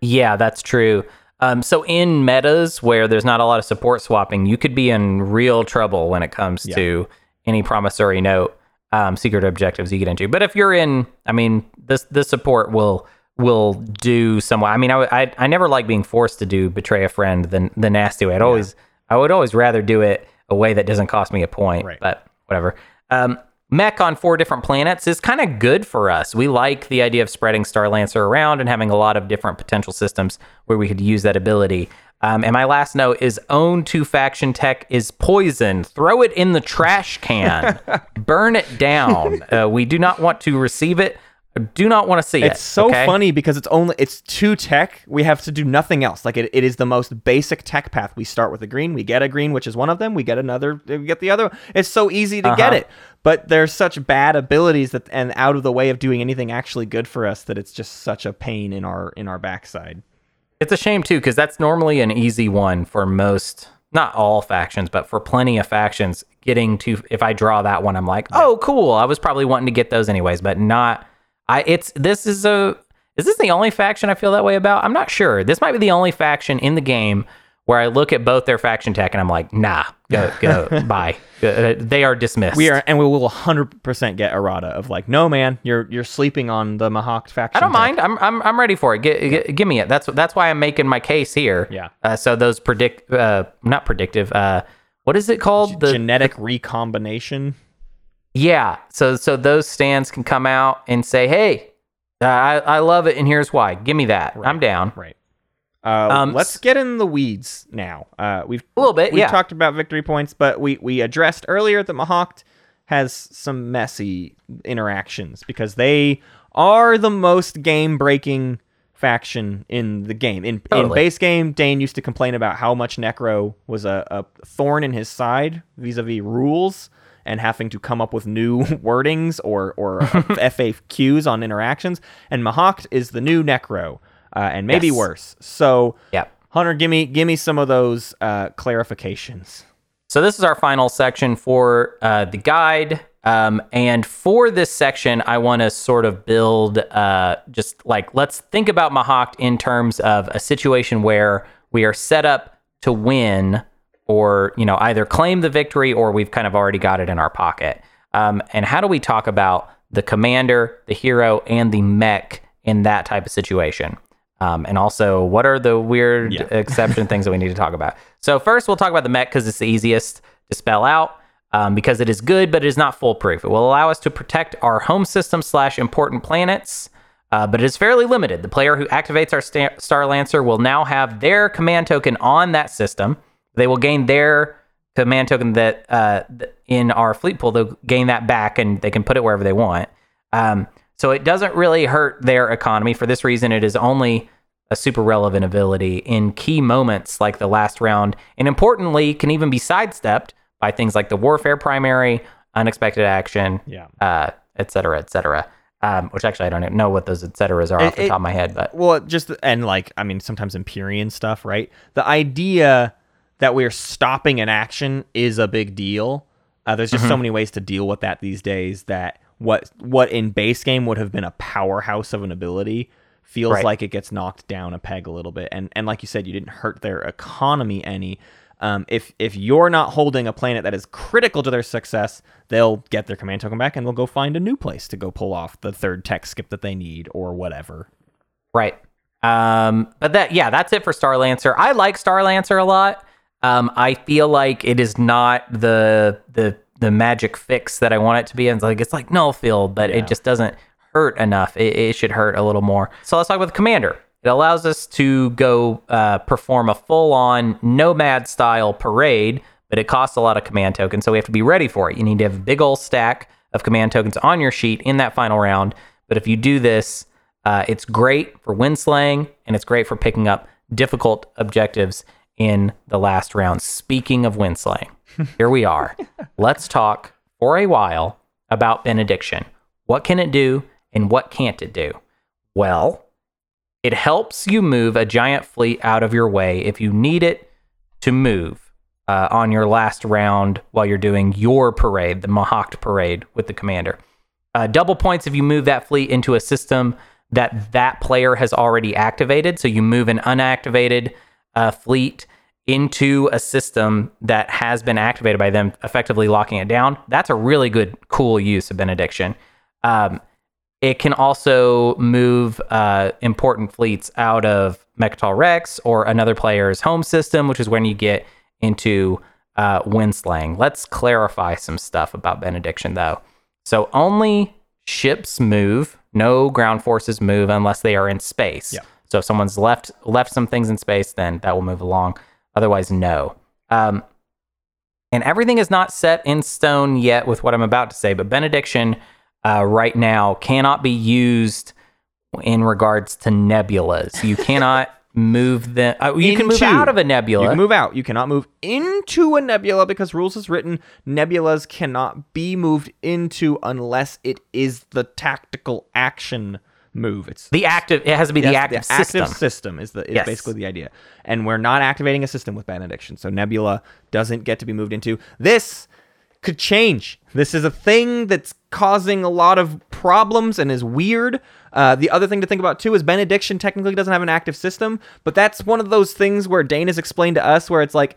B: Yeah, that's true. Um, so in metas where there's not a lot of support swapping, you could be in real trouble when it comes to any promissory note um, secret objectives you get into. But if you're in, I mean, this this support will will do somewhat. I mean, I, I I never like being forced to do betray a friend than the nasty way. I'd always I would always rather do it a way that doesn't cost me a point.
A: Right.
B: But whatever. Um, mech on four different planets is kind of good for us. We like the idea of spreading Starlancer around and having a lot of different potential systems where we could use that ability. Um, and my last note is own two faction tech is poison. Throw it in the trash can. Burn it down. Uh, we do not want to receive it. Do not want to see it.
A: It's so
B: okay?
A: funny because it's only it's two tech. We have to do nothing else. Like it, it is the most basic tech path. We start with a green, we get a green, which is one of them. We get another, we get the other. It's so easy to get
B: Uh-huh.
A: it. But there's such bad abilities that and out of the way of doing anything actually good for us that it's just such a pain in our in our backside.
B: It's a shame too, because that's normally an easy one for most not all factions, but for plenty of factions, getting to if I draw that one, I'm like, oh, cool. I was probably wanting to get those anyways, but not. I it's this is a is this the only faction I feel that way about? I'm not sure. This might be the only faction in the game where I look at both their faction tech and I'm like, nah, go go bye. Uh, they are dismissed.
A: We are, and we will 100% get errata of like, no man, you're you're sleeping on the Mahact faction.
B: I don't
A: tech."
B: mind. I'm I'm I'm ready for it. G- g- give me it. That's that's why I'm making my case here.
A: Yeah.
B: Uh, so those predict uh not predictive uh what is it called the
A: Genetic recombination.
B: Yeah so so those stands can come out and say hey uh, I I love it and here's why. Give me that. I'm down.
A: Right. Uh,
B: Um,
A: let's get in the weeds now. Uh, we've
B: A little bit,
A: we
B: yeah.
A: talked about victory points, but we we addressed earlier that Mahact has some messy interactions because they are the most game breaking faction in the game. In in base game, Dane used to complain about how much Nekro was a, a thorn in his side vis a vis rules and having to come up with new wordings or or FAQs on interactions. And Mahact is the new Nekro, uh, and maybe
B: Yes.
A: worse. So
B: Yep.
A: Hunter, give me give me some of those uh, clarifications.
B: So this is our final section for uh, the guide. Um, and for this section, I want to sort of build uh, just like let's think about Mahact in terms of a situation where we are set up to win, or you know either claim the victory or we've kind of already got it in our pocket. Um, and how do we talk about the commander, the hero, and the mech in that type of situation? Um, and also, what are the weird
A: Yeah.
B: exception things that we need to talk about? So first, we'll talk about the mech because it's the easiest to spell out. Um, because it is good, but it is not foolproof. It will allow us to protect our home system slash important planets, uh, but it is fairly limited. The player who activates our sta- Starlancer will now have their command token on that system. They will gain their command token that uh, in our fleet pool. They'll gain that back, and they can put it wherever they want. Um, so it doesn't really hurt their economy. For this reason, it is only a super relevant ability in key moments like the last round, and importantly, can even be sidestepped by things like the warfare primary, unexpected action,
A: Yeah.
B: uh, et cetera, et cetera. Um, which actually I don't know what those et ceteras are off the
A: it-
B: top of my head, but
A: Well, just and like I mean, sometimes Empyrean stuff, right? The idea that we're stopping an action is a big deal. Uh, there's just so many ways to deal with that these days. That what what in base game would have been a powerhouse of an ability feels
B: Right.
A: like it gets knocked down a peg a little bit. And and like you said, you didn't hurt their economy any. Um, if if you're not holding a planet that is critical to their success, they'll get their command token back and they'll go find a new place to go pull off the third tech skip that they need or whatever.
B: Right. Um, but that yeah, that's it for Starlancer. I like Starlancer a lot. Um, I feel like it is not the the the magic fix that I want it to be. And it's like it's like null field, but it just doesn't hurt enough. It, it should hurt a little more. So let's talk about the commander. It allows us to go uh, perform a full on nomad style parade, but it costs a lot of command tokens, so we have to be ready for it. You need to have a big old stack of command tokens on your sheet in that final round. But if you do this, uh, it's great for wind slaying and it's great for picking up difficult objectives in the last round. Speaking of wind slaying, here we are. Let's talk for a while about benediction. What can it do and what can't it do? Well, it helps you move a giant fleet out of your way if you need it to move uh, on your last round while you're doing your parade, the Mahact parade with the commander. Uh, double points if you move that fleet into a system that that player has already activated. So you move an unactivated uh, fleet into a system that has been activated by them, effectively locking it down. That's a really good, cool use of benediction. Um, it can also move uh, important fleets out of Mecatol Rex or another player's home system, which is when you get into uh, windslaying. Let's clarify some stuff about benediction, though. So only ships move, no ground forces move unless they are in space.
A: Yeah.
B: So if someone's left left some things in space, then that will move along. Otherwise, no. Um, and everything is not set in stone yet with what I'm about to say, but benediction uh, right now cannot be used in regards to nebulas. You cannot move them. Uh, you can move out of a nebula.
A: You can move out. You cannot move into a nebula because rules is written nebulas cannot be moved into unless it is the tactical action move. It's
B: The active. It has to be the active system.
A: active system is the is
B: Yes.
A: basically the idea. And we're not activating a system with benediction. So Nebula doesn't get to be moved into. This could change. This is a thing that's causing a lot of problems and is weird. Uh, the other thing to think about too is benediction technically doesn't have an active system, but that's one of those things where Dane has explained to us where it's like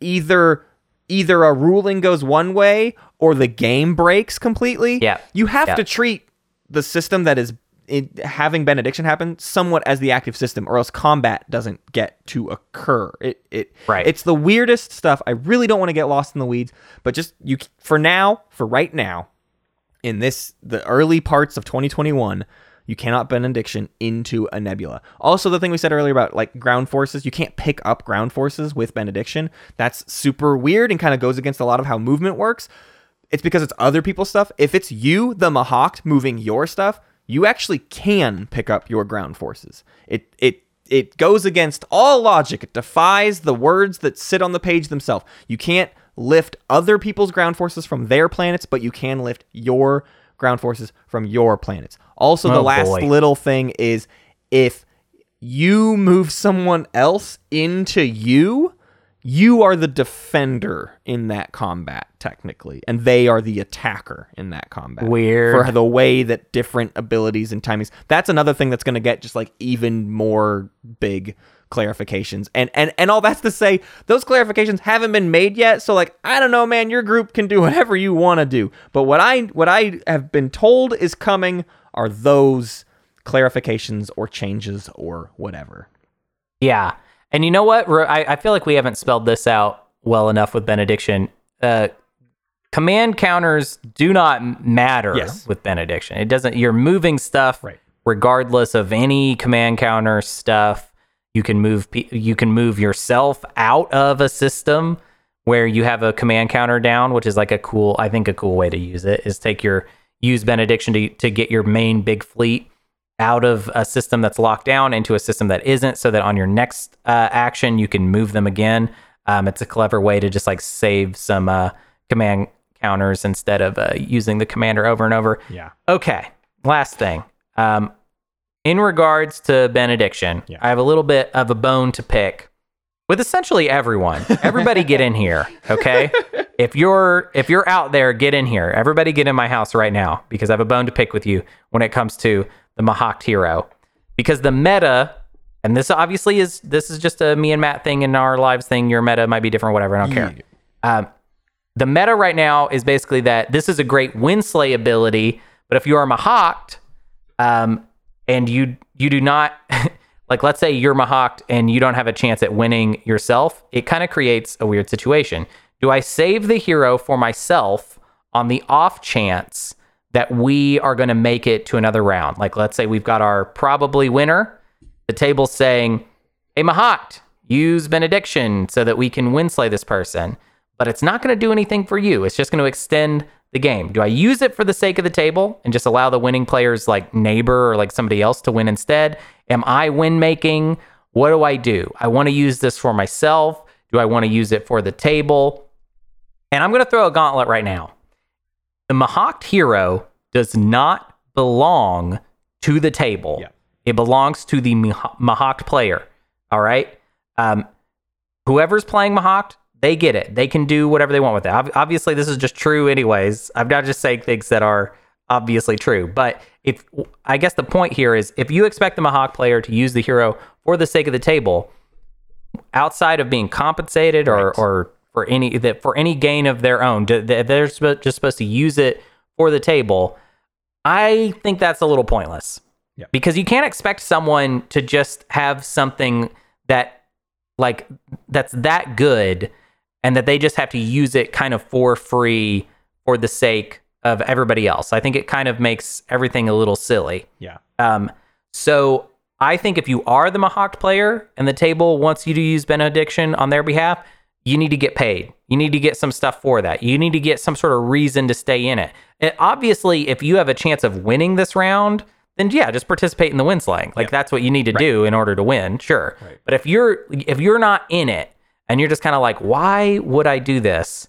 A: either either a ruling goes one way or the game breaks completely.
B: Yeah.
A: You have
B: Yeah.
A: to treat the system that is it, having benediction happen somewhat as the active system or else combat doesn't get to occur. It it
B: Right.
A: it's the weirdest stuff. I really don't want to get lost in the weeds but just you for now for right now in this the early parts of 2021 you cannot benediction into a nebula. Also the thing we said earlier about like ground forces you can't pick up ground forces with benediction. That's super weird and kind of goes against a lot of how movement works. It's because it's other people's stuff. If it's you the mahact moving your stuff you actually can pick up your ground forces. It it it goes against all logic. It defies the words that sit on the page themselves. You can't lift other people's ground forces from their planets but you can lift your ground forces from your planets. Also the
B: Oh,
A: last
B: boy.
A: little thing is if you move someone else into you you are the defender in that combat technically and they are the attacker in that combat
B: Weird.
A: for the way that different abilities and timings that's another thing that's going to get just like even more big clarifications and and and all that's to say those clarifications haven't been made yet so like i don't know man your group can do whatever you want to do but what i what i have been told is coming are those clarifications or changes or whatever
B: Yeah. And you know what? I, I feel like we haven't spelled this out well enough with benediction. Uh, command counters do not matter
A: Yes.
B: with benediction. It doesn't. You're moving stuff
A: Right.
B: regardless of any command counter stuff. You can move. You can move yourself out of a system where you have a command counter down, which is like a cool. I think a cool way to use it is take your use benediction to to get your main big fleet out of a system that's locked down into a system that isn't, so that on your next uh, action you can move them again. Um, it's a clever way to just like save some uh, command counters instead of uh, using the commander over and over.
A: yeah
B: Okay, last thing. Um, in regards to benediction,
A: Yeah.
B: I have a little bit of a bone to pick with essentially everyone. Everybody get in here, okay? if you're if you're out there, get in here. Everybody get in my house right now because I have a bone to pick with you when it comes to the Mahact hero. Because the meta, and this obviously is this is just a me and Matt thing in our lives thing. Your meta might be different, whatever. I don't care. Um, the meta right now is basically that this is a great Winslay ability, but if you are Mahact, um, and you you do not like let's say you're Mahact and you don't have a chance at winning yourself, it kind of creates a weird situation. Do I save the hero for myself on the off chance that we are going to make it to another round? Like let's say we've got our probably winner. The table's saying, "Hey Mahact, use benediction so that we can winslay this person." But it's not going to do anything for you. It's just going to extend the game. Do I use it for the sake of the table and just allow the winning player's like neighbor or like somebody else to win instead? Am I win making? What do I do? I want to use this for myself. Do I want to use it for the table? And I'm going to throw a gauntlet right now. The Mahact hero does not belong to the table.
A: Yeah.
B: It belongs to the Mah- Mahact player. All right. Um, whoever's playing Mahact, they get it. They can do whatever they want with it. Ob- Obviously, this is just true, anyways. I'm not just saying things that are obviously true. But if I guess the point here is, if you expect the Mahact player to use the hero for the sake of the table, outside of being compensated or
A: Right.
B: or for any that for any gain of their own, they're just supposed to use it for the table. I think that's a little pointless.
A: Yeah.
B: Because you can't expect someone to just have something that like that's that good and that they just have to use it kind of for free for the sake of everybody else. I think it kind of makes everything a little silly.
A: yeah
B: Um, so I think if you are the Mahact player and the table wants you to use benediction on their behalf, you need to get paid. You need to get some stuff for that. You need to get some sort of reason to stay in it. Obviously, if you have a chance of winning this round, then yeah, just participate in the win slaying. Like that's what you need to do in order to win. Sure.
A: Right.
B: But if you're if you're not in it and you're just kind of like, why would I do this?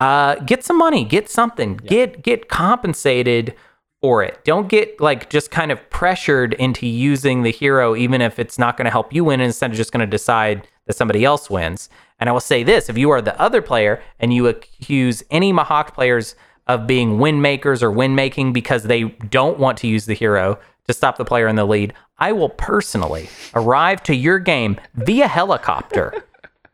B: Uh, get some money, get something, get get compensated for it. Don't get like just kind of pressured into using the hero, even if it's not going to help you win, instead of just going to decide that somebody else wins. And I will say this if you are the other player and you accuse any Mahact players of being win makers or win making because they don't want to use the hero to stop the player in the lead, I will personally arrive to your game via helicopter.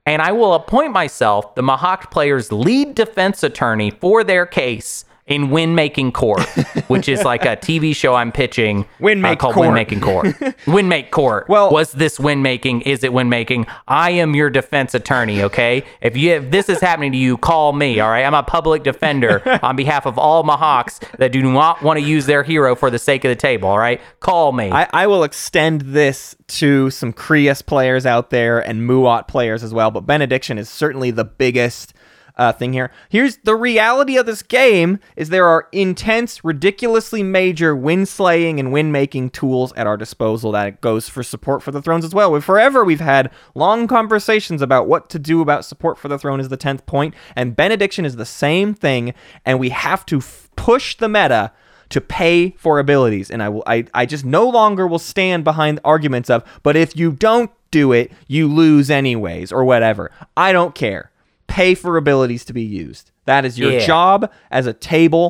B: and I will appoint myself the Mahact player's lead defense attorney for their case in Win Making Court, which is like a TV show I'm pitching
A: Win
B: uh, called
A: Court.
B: Win Making Court. win Make Court.
A: Well-
B: was this win making? Is it win making? I am your defense attorney. Okay, if you if this is happening to you, call me. All right, I'm a public defender on behalf of all Mahacts that do not want to use their hero for the sake of the table. All right, call me.
A: I, I will extend this to some Krias players out there and Muaat players as well, but Benediction is certainly the biggest uh, thing here. Here's the reality of this game is there are intense, ridiculously major win slaying and win making tools at our disposal that goes for support for the thrones as well. We've, forever we've had long conversations about what to do about support for the throne is the 10th point, and Benediction is the same thing, and we have to f- push the meta to pay for abilities and I will I, I just no longer will stand behind arguments of but if you don't do it you lose anyways or whatever I don't care pay for abilities to be used that is your
B: Yeah.
A: job as a table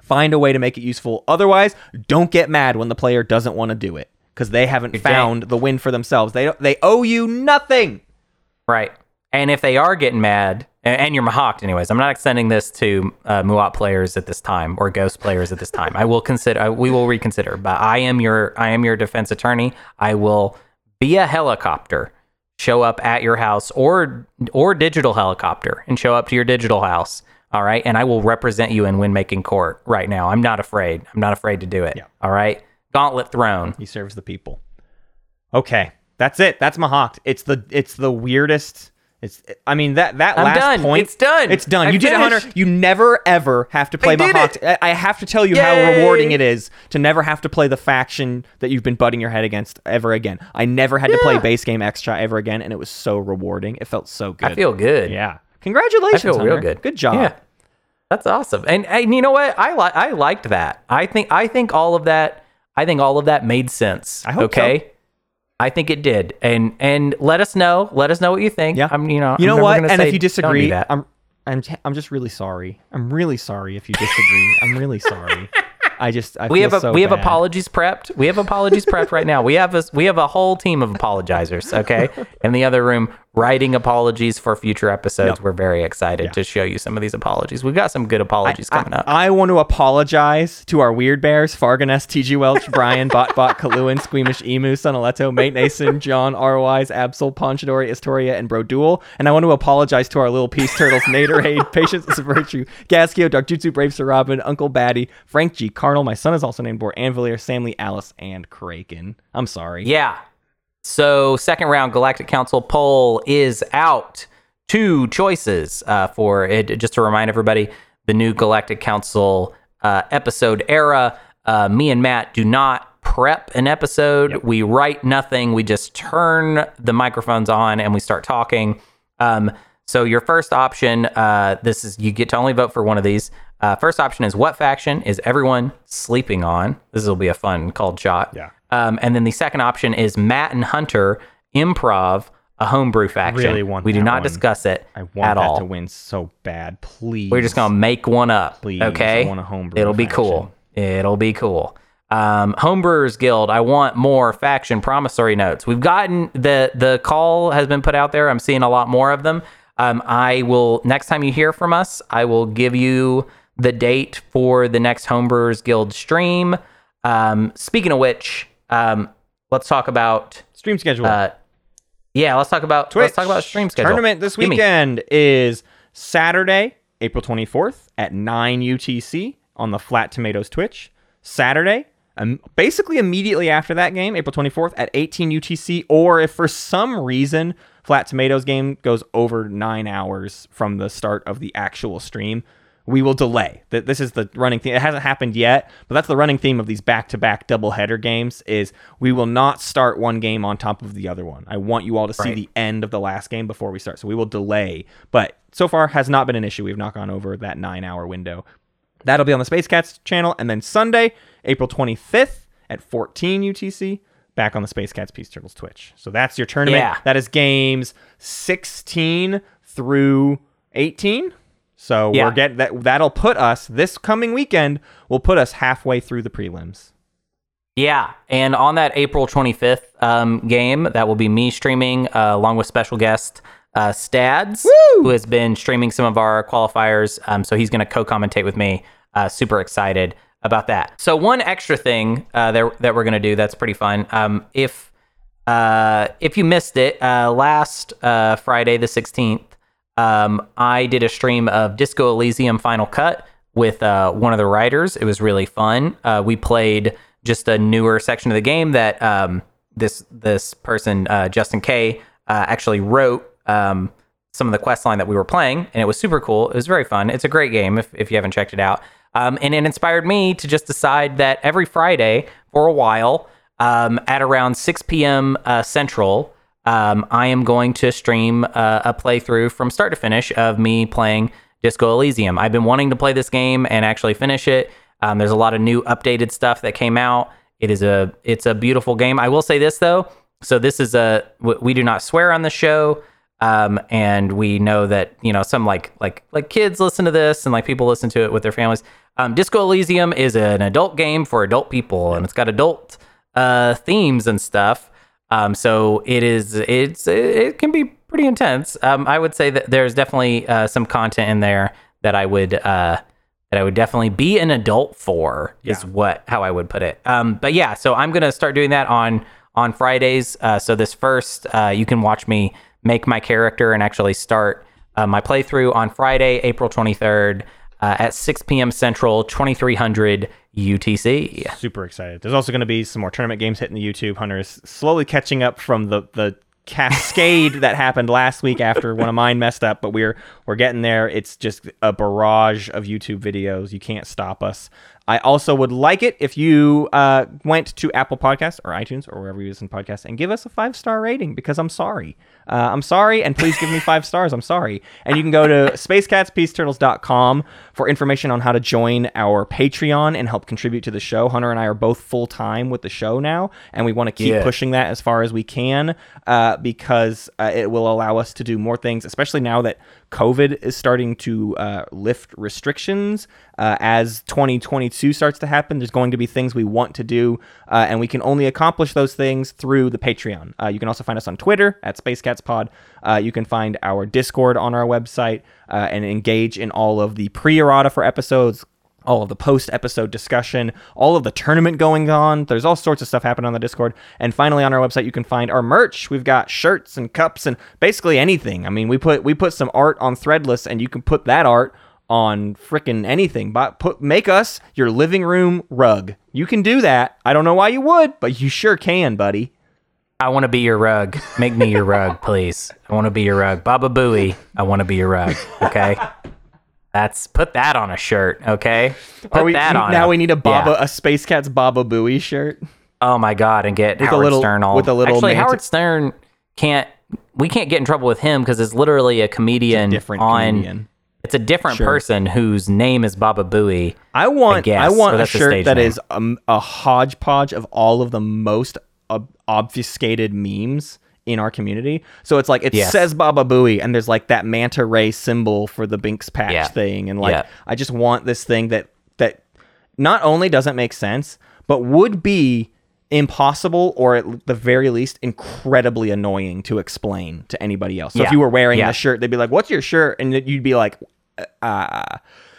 A: find a way to make it useful otherwise don't get mad when the player doesn't want to do it because they haven't found the win for themselves they they owe you nothing
B: Right. And if they are getting mad, and you're Mahact anyways, I'm not extending this to uh, Muaat players at this time or Ghost players at this time. I will consider, I, we will reconsider. But I am your, I am your defense attorney. I will be a helicopter, show up at your house or or digital helicopter and show up to your digital house. All right, and I will represent you in win making court right now. I'm not afraid. I'm not afraid to do it.
A: Yeah.
B: All right, gauntlet thrown.
A: He serves the people. Okay, that's it. That's Mahact. It's the it's the weirdest. It's I mean that that
B: I'm
A: last
B: done.
A: point.
B: It's done.
A: It's done.
B: I
A: you did it, Hunter. You never ever have to play. I I have to tell you how rewarding it is to never have to play the faction that you've been butting your head against ever again. I never had to play base game extra ever again, and it was so rewarding. It felt so good.
B: I feel good.
A: yeah. Congratulations.
B: I feel real
A: Hunter.
B: good.
A: Good job.
B: Yeah, that's awesome. And, and you know what? I like I liked that. I think I think all of that. I think all of that made sense.
A: I hope
B: okay. I think it did. And and let us know. Let us know what you think.
A: Yeah.
B: I'm you know
A: You know what? And if you
B: do
A: disagree. I'm I'm I'm just really sorry. I'm really sorry if you disagree. I'm really sorry. I just I
B: we
A: feel
B: have a,
A: so
B: we have apologies prepped. We have apologies prepped right now. We have a we have a whole team of apologizers. Okay, in the other room writing apologies for future episodes. We're very excited to show you some of these apologies. We've got some good apologies coming
A: I,
B: up.
A: I want to apologize to our weird bears: Farganess, TG Welch, Brian, Botbot, Kaluan, Squeamish Emu, Sonoleto, Mate Nason, John, Rwise, Absol, Ponchadori, Astoria, and Broduel. And I want to apologize to our little peace turtles: Naderade, Patience is a Virtue, Gaskio, Dark Jutsu, Brave Sir Robin, Uncle Batty, Frank G, Carnal. My son is also named Bor Anvilier, Samly, Alice, and Kraken. I'm sorry.
B: Yeah. So second round Galactic Council poll is out. Two choices uh, for it. Just to remind everybody, the new Galactic Council uh, episode era. Uh, me and Matt do not prep an episode. We write nothing. We just turn the microphones on and we start talking. Um, so your first option, uh, this is you get to only vote for one of these. Uh, first option is what faction is everyone sleeping on? This will be a fun called shot.
A: Yeah.
B: Um, and then the second option is Matt and Hunter improv a homebrew faction.
A: really want
B: we do not
A: one.
B: discuss it
A: I want
B: at
A: that
B: all.
A: to win so bad. Please.
B: We're just gonna make one up.
A: Please,
B: okay.
A: I want a homebrew
B: It'll be cool. It'll be cool. Um, Homebrewers Guild. I want more faction promissory notes. We've gotten the the call has been put out there. I'm seeing a lot more of them. Um, I will next time you hear from us, I will give you the date for the next Homebrewers Guild stream. Um, speaking of which, um, let's talk about
A: Stream schedule.
B: uh, yeah, let's talk about let's talk about stream schedule.
A: Tournament this weekend is Saturday, April 24th at 9 UTC on the Flat Tomatoes Twitch. Saturday, um, basically immediately after that game, April 24th at 18 UTC, or if for some reason Flat Tomatoes game goes over nine hours from the start of the actual stream, we will delay. Th- This is the running theme. It hasn't happened yet, but that's the running theme of these back-to-back double-header games. Is we will not start one game on top of the other one. I want you all to see
B: Right.
A: the end of the last game before we start. So we will delay, but so far has not been an issue. We've not gone over that nine-hour window. That'll be on the Space Cats channel. And then Sunday, April 25th at 14 UTC, back on the Space Cats Peace Turtles Twitch. So that's your tournament.
B: Yeah.
A: That is games 16 through 18. So
B: Yeah.
A: we're getting that. That'll put us this coming weekend. Will put us halfway through the prelims.
B: Yeah, and on that April 25th um, game, that will be me streaming uh, along with special guest uh, Stads, who has been streaming some of our qualifiers. Um, so he's going to co-commentate with me. Uh, super excited about that. So one extra thing uh, that that we're going to do that's pretty fun. Um, if uh, if you missed it, uh, last uh, Friday the 16th, um, I did a stream of Disco Elysium Final Cut with uh, one of the writers. It was really fun. Uh, we played just a newer section of the game that um, this this person uh, Justin K uh, actually wrote um, some of the quest line that we were playing, and it was super cool. It was very fun. It's a great game if, if you haven't checked it out. Um, and it inspired me to just decide that every Friday for a while, um, at around 6 p.m. Uh, Central, um, I am going to stream uh, a playthrough from start to finish of me playing Disco Elysium. I've been wanting to play this game and actually finish it. Um, there's a lot of new updated stuff that came out. It is a it's a beautiful game. I will say this though. So this is a we do not swear on the show. Um, and we know that you know some like like like kids listen to this and like people listen to it with their families. Um, Disco Elysium is an adult game for adult people, and it's got adult uh, themes and stuff. Um, so it is it's it can be pretty intense. Um, I would say that there's definitely uh, some content in there that I would uh, that I would definitely be an adult for is
A: Yeah.
B: what how I would put it. Um, but yeah, so I'm gonna start doing that on on Fridays. Uh, so this first, uh, you can watch me make my character and actually start uh, my playthrough on Friday, April 23rd uh, at 6 p.m. Central, 2300 UTC.
A: Super excited. There's also going to be some more tournament games hitting the YouTube. Hunter is slowly catching up from the the cascade that happened last week after one of mine messed up, but we're we're getting there. It's just a barrage of YouTube videos. You can't stop us. I also would like it if you uh, went to Apple Podcasts or iTunes or wherever you listen to podcasts and give us a five star rating because I'm sorry. Uh, I'm sorry, and please give me five stars. I'm sorry. And you can go to spacecatspeaceturtles.com for information on how to join our Patreon and help contribute to the show. Hunter and I are both full time with the show now, and we want to keep
B: Yeah.
A: pushing that as far as we can uh, because uh, it will allow us to do more things, especially now that COVID is starting to uh, lift restrictions. Uh, as 2022 starts to happen, there's going to be things we want to do, uh, and we can only accomplish those things through the Patreon. Uh, you can also find us on Twitter at SpaceCatsPod. Uh, you can find our Discord on our website uh, and engage in all of the pre-errata for episodes, all of the post episode discussion, all of the tournament going on. There's all sorts of stuff happening on the Discord. And finally on our website you can find our merch. We've got shirts and cups and basically anything. I mean, we put we put some art on Threadless and you can put that art on frickin' anything. But put make us your living room rug. You can do that. I don't know why you would, but you sure can, buddy.
B: I want to be your rug. Make me your rug, please. I want to be your rug. Baba Booey, I want to be your rug. Okay. That's put that on a shirt, okay? Put
A: we
B: that on.
A: now
B: a-
A: we need a Baba
B: Yeah.
A: a Space Cats Baba Booey shirt.
B: Oh my god, and get
A: With a
B: Howard
A: little-
B: Stern all
A: with a little
B: Actually, Howard Stern can't. We can't get in trouble with him because it's literally a comedian
A: Different
B: on.
A: comedian.
B: It's a different
A: Sure.
B: person whose name is Baba Booey.
A: I want
B: guess,
A: I, want a shirt that
B: name.
A: is um, a hodgepodge of all of the most ob- obfuscated memes in our community. So it's like it
B: Yes.
A: says Baba Booey and there's like that manta ray symbol for the Binks patch
B: Yeah.
A: thing and like
B: Yeah.
A: I just want this thing that that not only doesn't make sense but would be impossible or at the very least incredibly annoying to explain to anybody else. So if you were wearing
B: Yeah.
A: the shirt they'd be like what's your shirt and you'd be like uh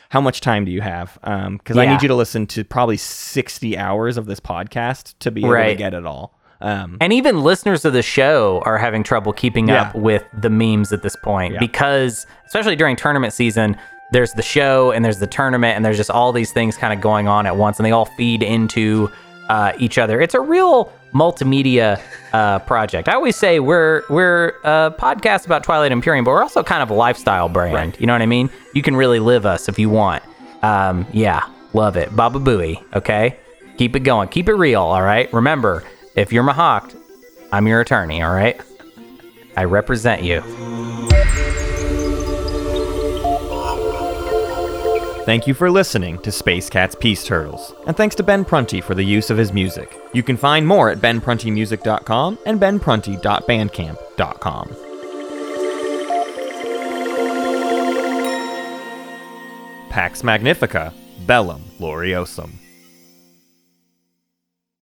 A: how much time do you have? Um, because I need you to listen to probably sixty hours of this podcast to be able to get it all. Um,
B: And even listeners of the show are having trouble keeping
A: Yeah.
B: up with the memes at this point
A: Yeah.
B: because, especially during tournament season, there's the show and there's the tournament and there's just all these things kind of going on at once and they all feed into uh, each other. It's a real multimedia uh, project. I always say we're we're a podcast about Twilight Imperium, but we're also kind of a lifestyle brand. You know what I mean? You can really live us if you want. Um, yeah, love it. Baba Booey, okay? Keep it going. Keep it real, all right? Remember, if you're Mahawked, I'm your attorney, all right? I represent you.
A: Thank you for listening to Space Cat's Peace Turtles, and thanks to Ben Prunty for the use of his music. You can find more at benpruntymusic.com and benprunty.bandcamp.com. Pax Magnifica, Bellum Gloriosum.